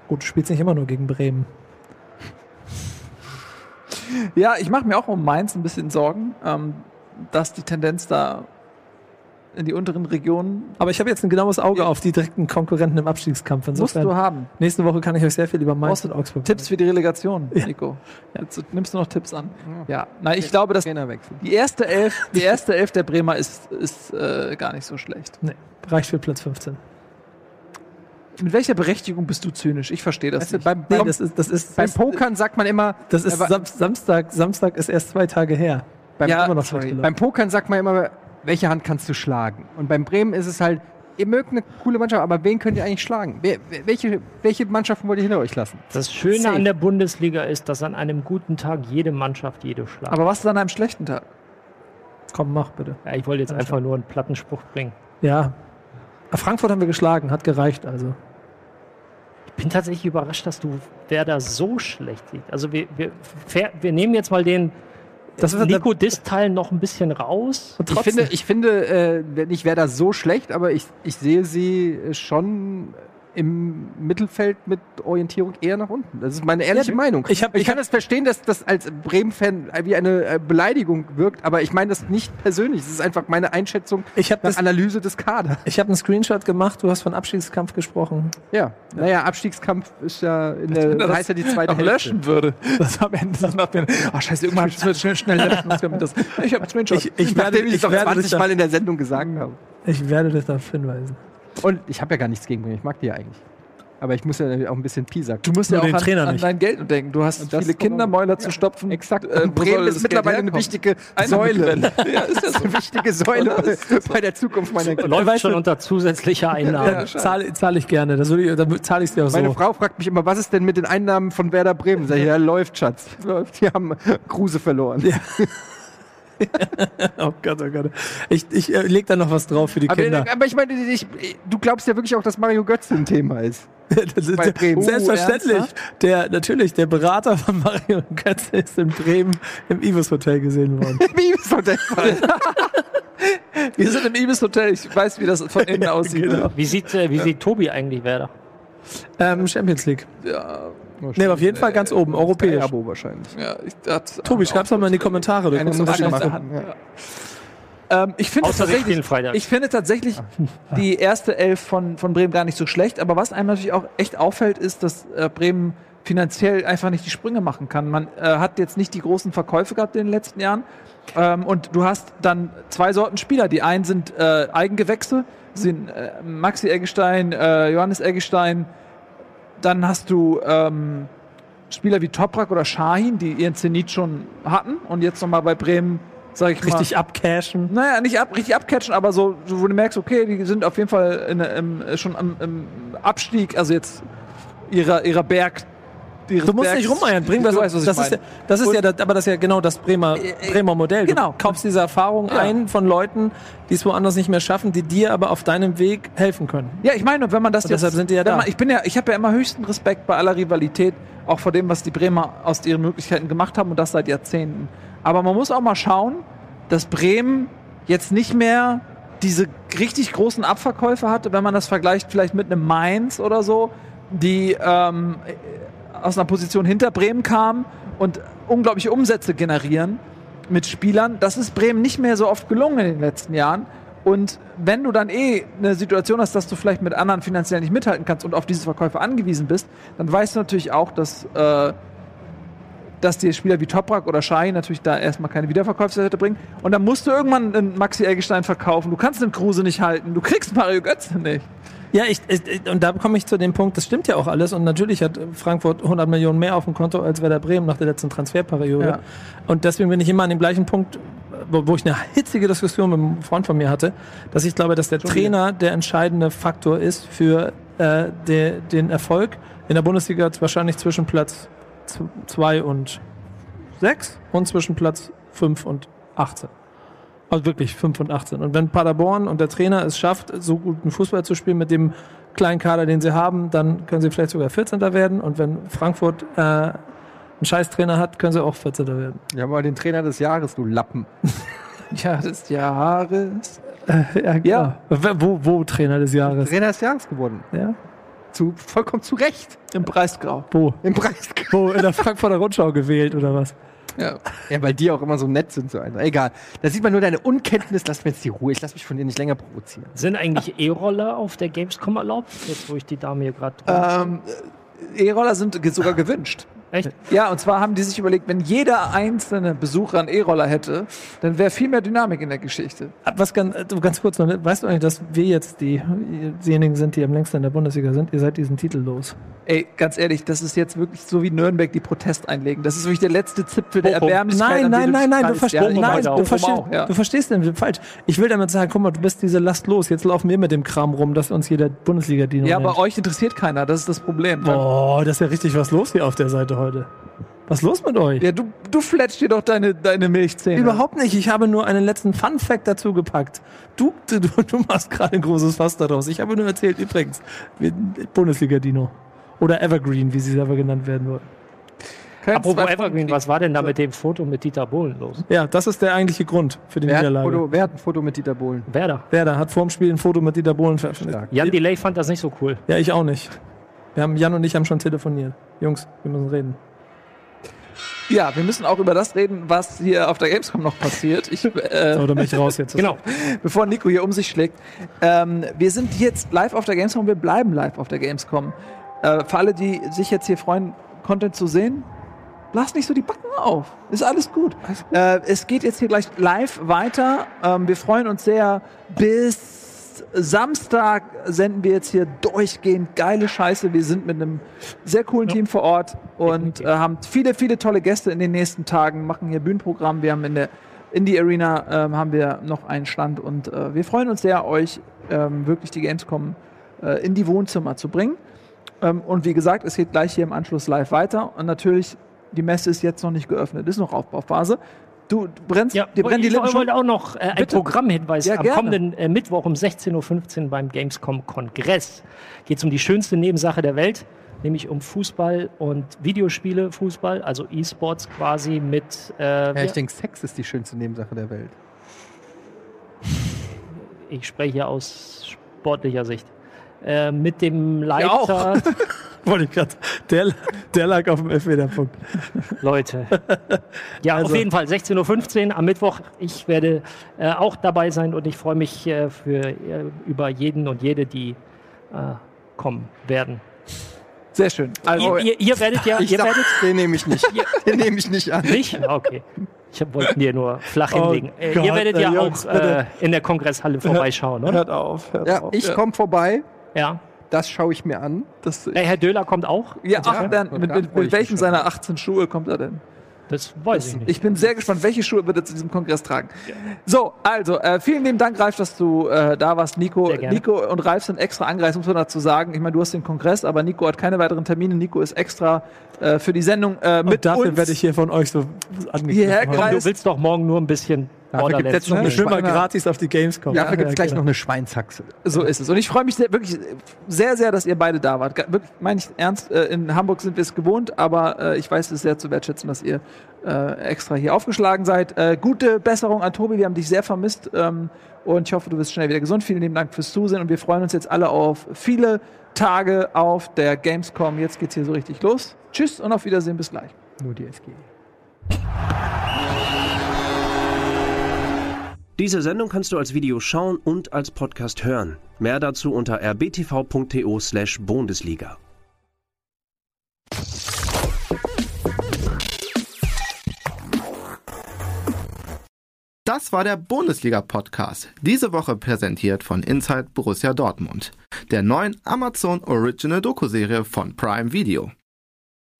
Speaker 5: Gut, du spielst nicht immer nur gegen Bremen.
Speaker 2: Ja, ich mache mir auch um Mainz ein bisschen Sorgen, ähm, dass die Tendenz da in die unteren Regionen
Speaker 5: Aber ich habe jetzt ein genaues Auge auf die direkten Konkurrenten im Abstiegskampf.
Speaker 2: musst
Speaker 5: Insofern,
Speaker 2: du haben.
Speaker 5: nächste Woche kann ich euch sehr viel über Mainz und Augsburg
Speaker 2: Tipps für die Relegation,
Speaker 5: Ja.
Speaker 2: Nico. Jetzt, nimmst du noch Tipps an? Ja. Na, ich glaube, dass die erste Elf, die erste Elf der Bremer ist, ist äh, gar nicht so schlecht.
Speaker 5: Nee, reicht für Platz 15.
Speaker 2: Mit welcher Berechtigung bist du zynisch? Ich verstehe das
Speaker 4: Weißt du,
Speaker 2: nicht.
Speaker 4: beim,
Speaker 5: Nee,
Speaker 4: beim,
Speaker 5: das ist, das ist,
Speaker 4: beim Pokern sagt man immer,
Speaker 5: das ist
Speaker 4: aber-
Speaker 5: Sam Samstag, Samstag ist erst zwei Tage her.
Speaker 4: beim,
Speaker 2: Ja,
Speaker 5: immer noch
Speaker 4: sorry, beim Pokern sagt man immer, welche Hand kannst du schlagen? Und beim Bremen ist es halt, ihr mögt eine coole Mannschaft, aber wen könnt ihr eigentlich schlagen? Welche, welche Mannschaften wollt ihr hinter euch lassen?
Speaker 6: Das Schöne
Speaker 4: Safe.
Speaker 6: an der Bundesliga ist, dass an einem guten Tag jede Mannschaft jede schlagt.
Speaker 2: Aber was ist an einem schlechten Tag?
Speaker 5: Komm, mach bitte.
Speaker 6: ja, ich wollte jetzt einfach nur einen Plattenspruch bringen.
Speaker 5: Ja. Aber Frankfurt haben wir geschlagen, hat gereicht also.
Speaker 6: Ich bin tatsächlich überrascht, dass du Werder so schlecht siehst. Also wir, wir, fair- wir nehmen jetzt mal den
Speaker 5: Das ist-
Speaker 6: Nico Dist-Teil noch ein bisschen raus.
Speaker 5: Und
Speaker 4: Ich finde, ich finde äh, nicht wäre das so schlecht, aber ich, ich sehe sie äh, schon im Mittelfeld mit Orientierung eher nach unten. Das ist meine ehrliche
Speaker 5: Ja,
Speaker 4: Meinung.
Speaker 5: ich hab-
Speaker 4: ich
Speaker 5: ich
Speaker 4: kann es verstehen, dass das als Bremen-Fan wie eine äh, Beleidigung wirkt, aber ich meine das nicht persönlich. Es ist einfach meine Einschätzung
Speaker 5: Ich habe
Speaker 4: nach
Speaker 5: das-
Speaker 4: Analyse des Kaders.
Speaker 5: ich habe einen Screenshot gemacht, du hast von Abstiegskampf gesprochen.
Speaker 4: Ja, naja, Abstiegskampf ist ja in der
Speaker 2: das
Speaker 4: heißt ja die zweite Hälfte.
Speaker 2: löschen würde. Das am Ende das macht mir. Oh scheiße, irgendwann müssen wir schnell, schnell löschen. das. Ich habe einen Screenshot.
Speaker 5: Ich, ich werde,
Speaker 4: Nachdem ich es
Speaker 5: ich,
Speaker 4: doch
Speaker 5: werde
Speaker 4: 20
Speaker 5: dich da,
Speaker 4: Mal in der Sendung gesagt habe.
Speaker 5: ich werde dich darauf hinweisen.
Speaker 4: Und ich habe ja gar nichts gegen Bremen. Ich mag die ja eigentlich. Aber ich muss ja auch ein bisschen Piesack.
Speaker 2: Du musst
Speaker 5: Nur
Speaker 2: ja auch
Speaker 5: den
Speaker 2: an,
Speaker 5: Trainer
Speaker 2: an
Speaker 5: nicht.
Speaker 2: dein Geld denken. Du hast
Speaker 4: das
Speaker 2: viele Kindermäuler zu stopfen.
Speaker 4: Exakt.
Speaker 2: Äh,
Speaker 4: Und Bremen ist
Speaker 2: das
Speaker 4: mittlerweile eine wichtige
Speaker 2: Eine
Speaker 4: Säule.
Speaker 2: Ja, ist ja so.
Speaker 4: eine wichtige Säule bei der Zukunft meiner Kinder.
Speaker 6: Läuft schon unter zusätzlicher Einnahmen.
Speaker 2: Ja.
Speaker 5: Zahle zahl ich gerne, das würde ich, dann zahle ich es dir auch
Speaker 4: Meine
Speaker 5: so.
Speaker 4: Frau fragt mich immer, was ist denn mit den Einnahmen von Werder Bremen? Sag ich, ja, läuft, Schatz. Läuft. Die haben Kruse verloren.
Speaker 5: Oh Gott, oh Gott. Ich, ich äh, leg da noch was drauf für die
Speaker 4: Aber,
Speaker 5: Kinder.
Speaker 4: aber ich meine, ich, du glaubst ja wirklich auch, dass Mario Götze ein Thema ist.
Speaker 5: Das ist
Speaker 4: bei Bremen.
Speaker 5: Selbstverständlich.
Speaker 2: ernsthaft?
Speaker 5: der, natürlich, der Berater von Mario Götze ist in Bremen im Ibis Hotel gesehen worden.
Speaker 4: So der Fall?
Speaker 2: Wir sind im Ibis Hotel. Ich weiß, wie das von innen aussieht.
Speaker 5: genau.
Speaker 6: Wie sieht, äh, wie sieht Tobi eigentlich Werder?
Speaker 5: ähm, Champions League.
Speaker 2: Ja,
Speaker 5: Nee, aber auf jeden Fall ganz oben, europäisch.
Speaker 4: Abo wahrscheinlich.
Speaker 2: ja, ich, das,
Speaker 5: Tobi, schreib's doch mal in die Kommentare. Du kannst das
Speaker 4: machen. Ja.
Speaker 2: Ähm, ich finde
Speaker 6: Außer
Speaker 2: tatsächlich, ich finde tatsächlich die erste Elf von, von Bremen gar nicht so schlecht. Aber was einem natürlich auch echt auffällt, ist, dass äh, Bremen finanziell einfach nicht die Sprünge machen kann. Man äh, hat jetzt nicht die großen Verkäufe gehabt in den letzten Jahren. Ähm, und du hast dann zwei Sorten Spieler. Die einen sind äh, Eigengewächse, sind äh, Maxi Eggestein, äh, Johannes Eggestein. Dann hast du ähm, Spieler wie Toprak oder Shahin, die ihren Zenit schon hatten und jetzt nochmal bei Bremen, sag ich mal,
Speaker 5: Richtig abcashen.
Speaker 2: naja, nicht ab, richtig abcatchen, aber so, so, wo du merkst, okay, die sind auf jeden Fall in, im, schon am im Abstieg, also jetzt ihrer, ihrer Berg.
Speaker 5: Du musst
Speaker 2: Bergs-
Speaker 5: nicht rumeiern, bring was.
Speaker 2: Du weißt, was ich
Speaker 5: das ist, ja,
Speaker 2: meine.
Speaker 5: das ist ja, das, aber das ist ja genau das Bremer,
Speaker 2: äh,
Speaker 5: Bremer Modell.
Speaker 2: genau.
Speaker 5: Du kaufst diese Erfahrung
Speaker 2: Ja.
Speaker 5: ein von Leuten, die es woanders nicht mehr schaffen, die dir aber auf deinem Weg helfen können.
Speaker 2: Ja, ich meine, wenn man das
Speaker 5: Und deshalb sind die ja da.
Speaker 2: Man, ich bin ja, ich habe ja immer höchsten Respekt bei aller Rivalität, auch vor dem, was die Bremer aus ihren Möglichkeiten gemacht haben und das seit Jahrzehnten. Aber man muss auch mal schauen, dass Bremen jetzt nicht mehr diese richtig großen Abverkäufe hatte, wenn man das vergleicht vielleicht mit einem Mainz oder so, die ähm, aus einer Position hinter Bremen kamen und unglaubliche Umsätze generieren mit Spielern. Das ist Bremen nicht mehr so oft gelungen in den letzten Jahren. Und wenn du dann eh eine Situation hast, dass du vielleicht mit anderen finanziell nicht mithalten kannst und auf diese Verkäufe angewiesen bist, dann weißt du natürlich auch, dass, äh, dass dir Spieler wie Toprak oder Shai natürlich da erstmal keine Wiederverkaufswerte bringen. Und dann musst du irgendwann einen Maxi Eggestein verkaufen. Du kannst den Kruse nicht halten. Du kriegst Mario Götze nicht.
Speaker 5: Ja, ich, ich, und da komme ich zu dem Punkt, das stimmt ja auch alles. Und natürlich hat Frankfurt 100 Millionen mehr auf dem Konto als Werder Bremen nach der letzten Transferperiode.
Speaker 2: Ja.
Speaker 5: Und deswegen bin ich immer an dem gleichen Punkt, wo, wo ich eine hitzige Diskussion mit einem Freund von mir hatte, dass ich glaube, dass der Trainer der entscheidende Faktor ist für äh, der, den Erfolg in der Bundesliga wahrscheinlich zwischen Platz 2 und 6 und zwischen Platz 5 und 18. Also wirklich 5 und 18. Und wenn Paderborn und der Trainer es schafft, so guten Fußball zu spielen mit dem kleinen Kader, den sie haben, dann können sie vielleicht sogar 14. werden. Und wenn Frankfurt äh, einen Scheißtrainer hat, können sie auch 14. werden.
Speaker 4: Ja, mal den Trainer des Jahres, du Lappen.
Speaker 2: Ja, des Jahres.
Speaker 5: Äh, ja, ja. Wo, wo Trainer des Jahres?
Speaker 4: Trainer des Jahres geworden.
Speaker 5: Ja.
Speaker 4: Zu, vollkommen zu Recht.
Speaker 2: Im Preisgrau.
Speaker 5: Wo?
Speaker 4: Im Preisgrau.
Speaker 5: Wo? In der Frankfurter Rundschau gewählt oder was?
Speaker 2: Ja.
Speaker 4: Ja, weil die auch immer so nett sind. So einer. Egal. Da sieht man nur deine Unkenntnis. Lass mir jetzt die Ruhe. Ich lass mich von dir nicht länger provozieren.
Speaker 6: Sind eigentlich E-Roller auf der Gamescom erlaubt? Jetzt, wo ich die Dame hier gerade.
Speaker 2: Ähm, E-Roller sind sogar gewünscht.
Speaker 6: Echt?
Speaker 2: Ja, und zwar haben die sich überlegt, wenn jeder einzelne Besucher einen E-Roller hätte, dann wäre viel mehr Dynamik in der Geschichte.
Speaker 5: Was ganz, äh, ganz kurz noch, weißt du eigentlich, dass wir jetzt die, diejenigen sind, die am längsten in der Bundesliga sind? Ihr seid diesen Titel los.
Speaker 2: Ey, ganz ehrlich, das ist jetzt wirklich so wie Nürnberg die Protest einlegen. Das ist wirklich der letzte Zipfel der. Erbärmlichkeit.
Speaker 5: Nein, nein, nein, nein, du,
Speaker 2: ich
Speaker 5: nein, du, verstehst,
Speaker 2: ja.
Speaker 5: du verstehst den falsch. Ich will damit sagen, guck mal, du bist diese Last los. Jetzt laufen wir mit dem Kram rum, dass uns jeder Bundesliga-Dino
Speaker 2: Ja, aber euch interessiert keiner, das ist das Problem.
Speaker 5: Boah, das ist ja richtig was los hier auf der Seite heute. Was ist los mit euch?
Speaker 2: Ja, du, du fletscht dir doch deine, deine Milchzähne.
Speaker 5: Überhaupt nicht. Ich habe nur einen letzten Fun Fact dazu gepackt. Du, du, du machst gerade ein großes Fass daraus. Ich habe nur erzählt, übrigens, wir- Bundesliga-Dino. Oder Evergreen, wie sie selber genannt werden wollen.
Speaker 2: Kein
Speaker 6: Apropos. Evergreen, was war denn da mit dem Foto mit Dieter Bohlen los?
Speaker 5: Ja, das ist der eigentliche Grund für die
Speaker 4: Wer hat,
Speaker 5: Niederlage.
Speaker 4: Foto, wer hat ein Foto mit Dieter Bohlen?
Speaker 6: Werder.
Speaker 5: Werder hat vorm Spiel ein Foto mit Dieter Bohlen veröffentlicht.
Speaker 6: Jan Delay fand das nicht so cool.
Speaker 5: Ja, ich auch nicht. Wir haben, Jan und ich haben schon telefoniert. Jungs, wir müssen reden.
Speaker 2: Ja, wir müssen auch über das reden, was hier auf der Gamescom noch passiert. Ich, äh,
Speaker 5: Oder mich raus jetzt.
Speaker 6: Genau.
Speaker 2: bevor Nico hier um sich schlägt. Ähm, wir sind jetzt live auf der Gamescom, wir bleiben live auf der Gamescom. Äh, für alle, die sich jetzt hier freuen, Content zu sehen, lasst nicht so die Backen auf. Ist alles gut. Äh, es geht jetzt hier gleich live weiter. Ähm, wir freuen uns sehr. Bis Samstag senden wir jetzt hier durchgehend geile Scheiße. Wir sind mit einem sehr coolen Team vor Ort und äh, haben viele, viele tolle Gäste in den nächsten Tagen, machen hier Bühnenprogramm. Wir haben in der Indie Arena ähm, haben wir noch einen Stand und äh, wir freuen uns sehr, euch ähm, wirklich die Gamescom äh, in die Wohnzimmer zu bringen. Ähm, und wie gesagt, es geht gleich hier im Anschluss live weiter. Und natürlich, die Messe ist jetzt noch nicht geöffnet, ist noch Aufbauphase. Du, brennst,
Speaker 6: Ja,
Speaker 2: dir brennen die
Speaker 6: ich
Speaker 2: Lippen schon.
Speaker 6: wollte auch noch äh, ein
Speaker 2: Bitte.
Speaker 6: Programmhinweis.
Speaker 2: Ja,
Speaker 6: Am
Speaker 2: gerne.
Speaker 6: kommenden äh, Mittwoch um 16.15 Uhr beim Gamescom-Kongress geht es um die schönste Nebensache der Welt, nämlich um Fußball und Videospiele, Fußball, also E-Sports quasi mit. Äh,
Speaker 4: Ja, ich denke, Sex ist die schönste Nebensache der Welt.
Speaker 6: ich spreche aus sportlicher Sicht. Äh, mit dem
Speaker 2: Ja, auch.
Speaker 6: Leiter,
Speaker 5: Wollte ich gerade. Der, der lag auf dem Elfmeterpunkt.
Speaker 6: Leute. Ja,
Speaker 5: Also.
Speaker 6: auf jeden Fall 16.15 Uhr am Mittwoch. Ich werde äh, auch dabei sein und ich freue mich äh, für, äh, über jeden und jede, die äh, kommen werden.
Speaker 2: Sehr schön. Also,
Speaker 6: ihr, ihr, ihr werdet ja,
Speaker 4: Ich
Speaker 6: ihr
Speaker 4: sag,
Speaker 6: werdet
Speaker 4: den nehme ich nicht. Den nehme ich nicht an.
Speaker 6: nicht? Ah, Okay. Ich wollte dir nur flach
Speaker 5: Oh
Speaker 6: hinlegen. Äh,
Speaker 5: Gott,
Speaker 6: ihr werdet ja
Speaker 5: Jungs,
Speaker 6: auch äh, in der Kongresshalle vorbeischauen, oder?
Speaker 5: Hört auf. Hört
Speaker 4: Ja,
Speaker 5: auf.
Speaker 4: ich komme vorbei.
Speaker 6: Ja.
Speaker 4: Das schaue ich mir an.
Speaker 2: das,
Speaker 6: Äh, Herr Döhler kommt auch.
Speaker 2: ja, ach,
Speaker 4: Ja,
Speaker 2: dann, mit, mit, mit welchen seiner 18 Schuhe kommt er denn?
Speaker 6: Das weiß ich nicht.
Speaker 2: Ich bin sehr gespannt, welche Schuhe wird er zu diesem Kongress tragen. So, also, äh, vielen lieben Dank, Ralf, dass du äh, da warst. Nico. Nico und Ralf sind extra angereist, muss man dazu sagen. Ich meine, du hast den Kongress, aber Nico hat keine weiteren Termine. Nico ist extra äh, für die Sendung äh, mit
Speaker 5: Und dafür
Speaker 2: uns.
Speaker 5: werde ich hier von euch so
Speaker 2: gereist.
Speaker 6: Du willst doch morgen nur ein bisschen
Speaker 4: Dafür gibt's
Speaker 6: Borderlands
Speaker 4: jetzt noch eine
Speaker 2: Schweine-
Speaker 5: gratis auf die Gamescom.
Speaker 4: Dafür gibt es gleich
Speaker 5: genau.
Speaker 4: noch eine Schweinshaxe.
Speaker 2: So ist es. Und ich freue mich sehr, wirklich sehr, sehr, dass ihr beide da wart. Wirklich, meine ich ernst, äh, in Hamburg sind wir es gewohnt, aber äh, ich weiß es sehr zu wertschätzen, dass ihr äh, extra hier aufgeschlagen seid. Gute Besserung an Tobi, wir haben dich sehr vermisst ähm, und ich hoffe, du wirst schnell wieder gesund. Vielen lieben Dank fürs Zusehen und wir freuen uns jetzt alle auf viele Tage auf der Gamescom. Jetzt geht's hier so richtig los. Tschüss und auf Wiedersehen, bis gleich.
Speaker 4: Nur die SG.
Speaker 10: Diese Sendung kannst du als Video schauen und als Podcast hören. Mehr dazu unter rbtv.to slash Bundesliga.
Speaker 1: Das war der Bundesliga-Podcast. Diese Woche präsentiert von Inside Borussia Dortmund, der neuen Amazon Original Doku-Serie von Prime Video.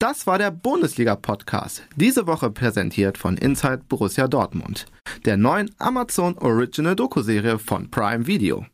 Speaker 1: Das war der Bundesliga-Podcast. Diese Woche präsentiert von Inside Borussia Dortmund, der neuen Amazon Original Doku-Serie von Prime Video.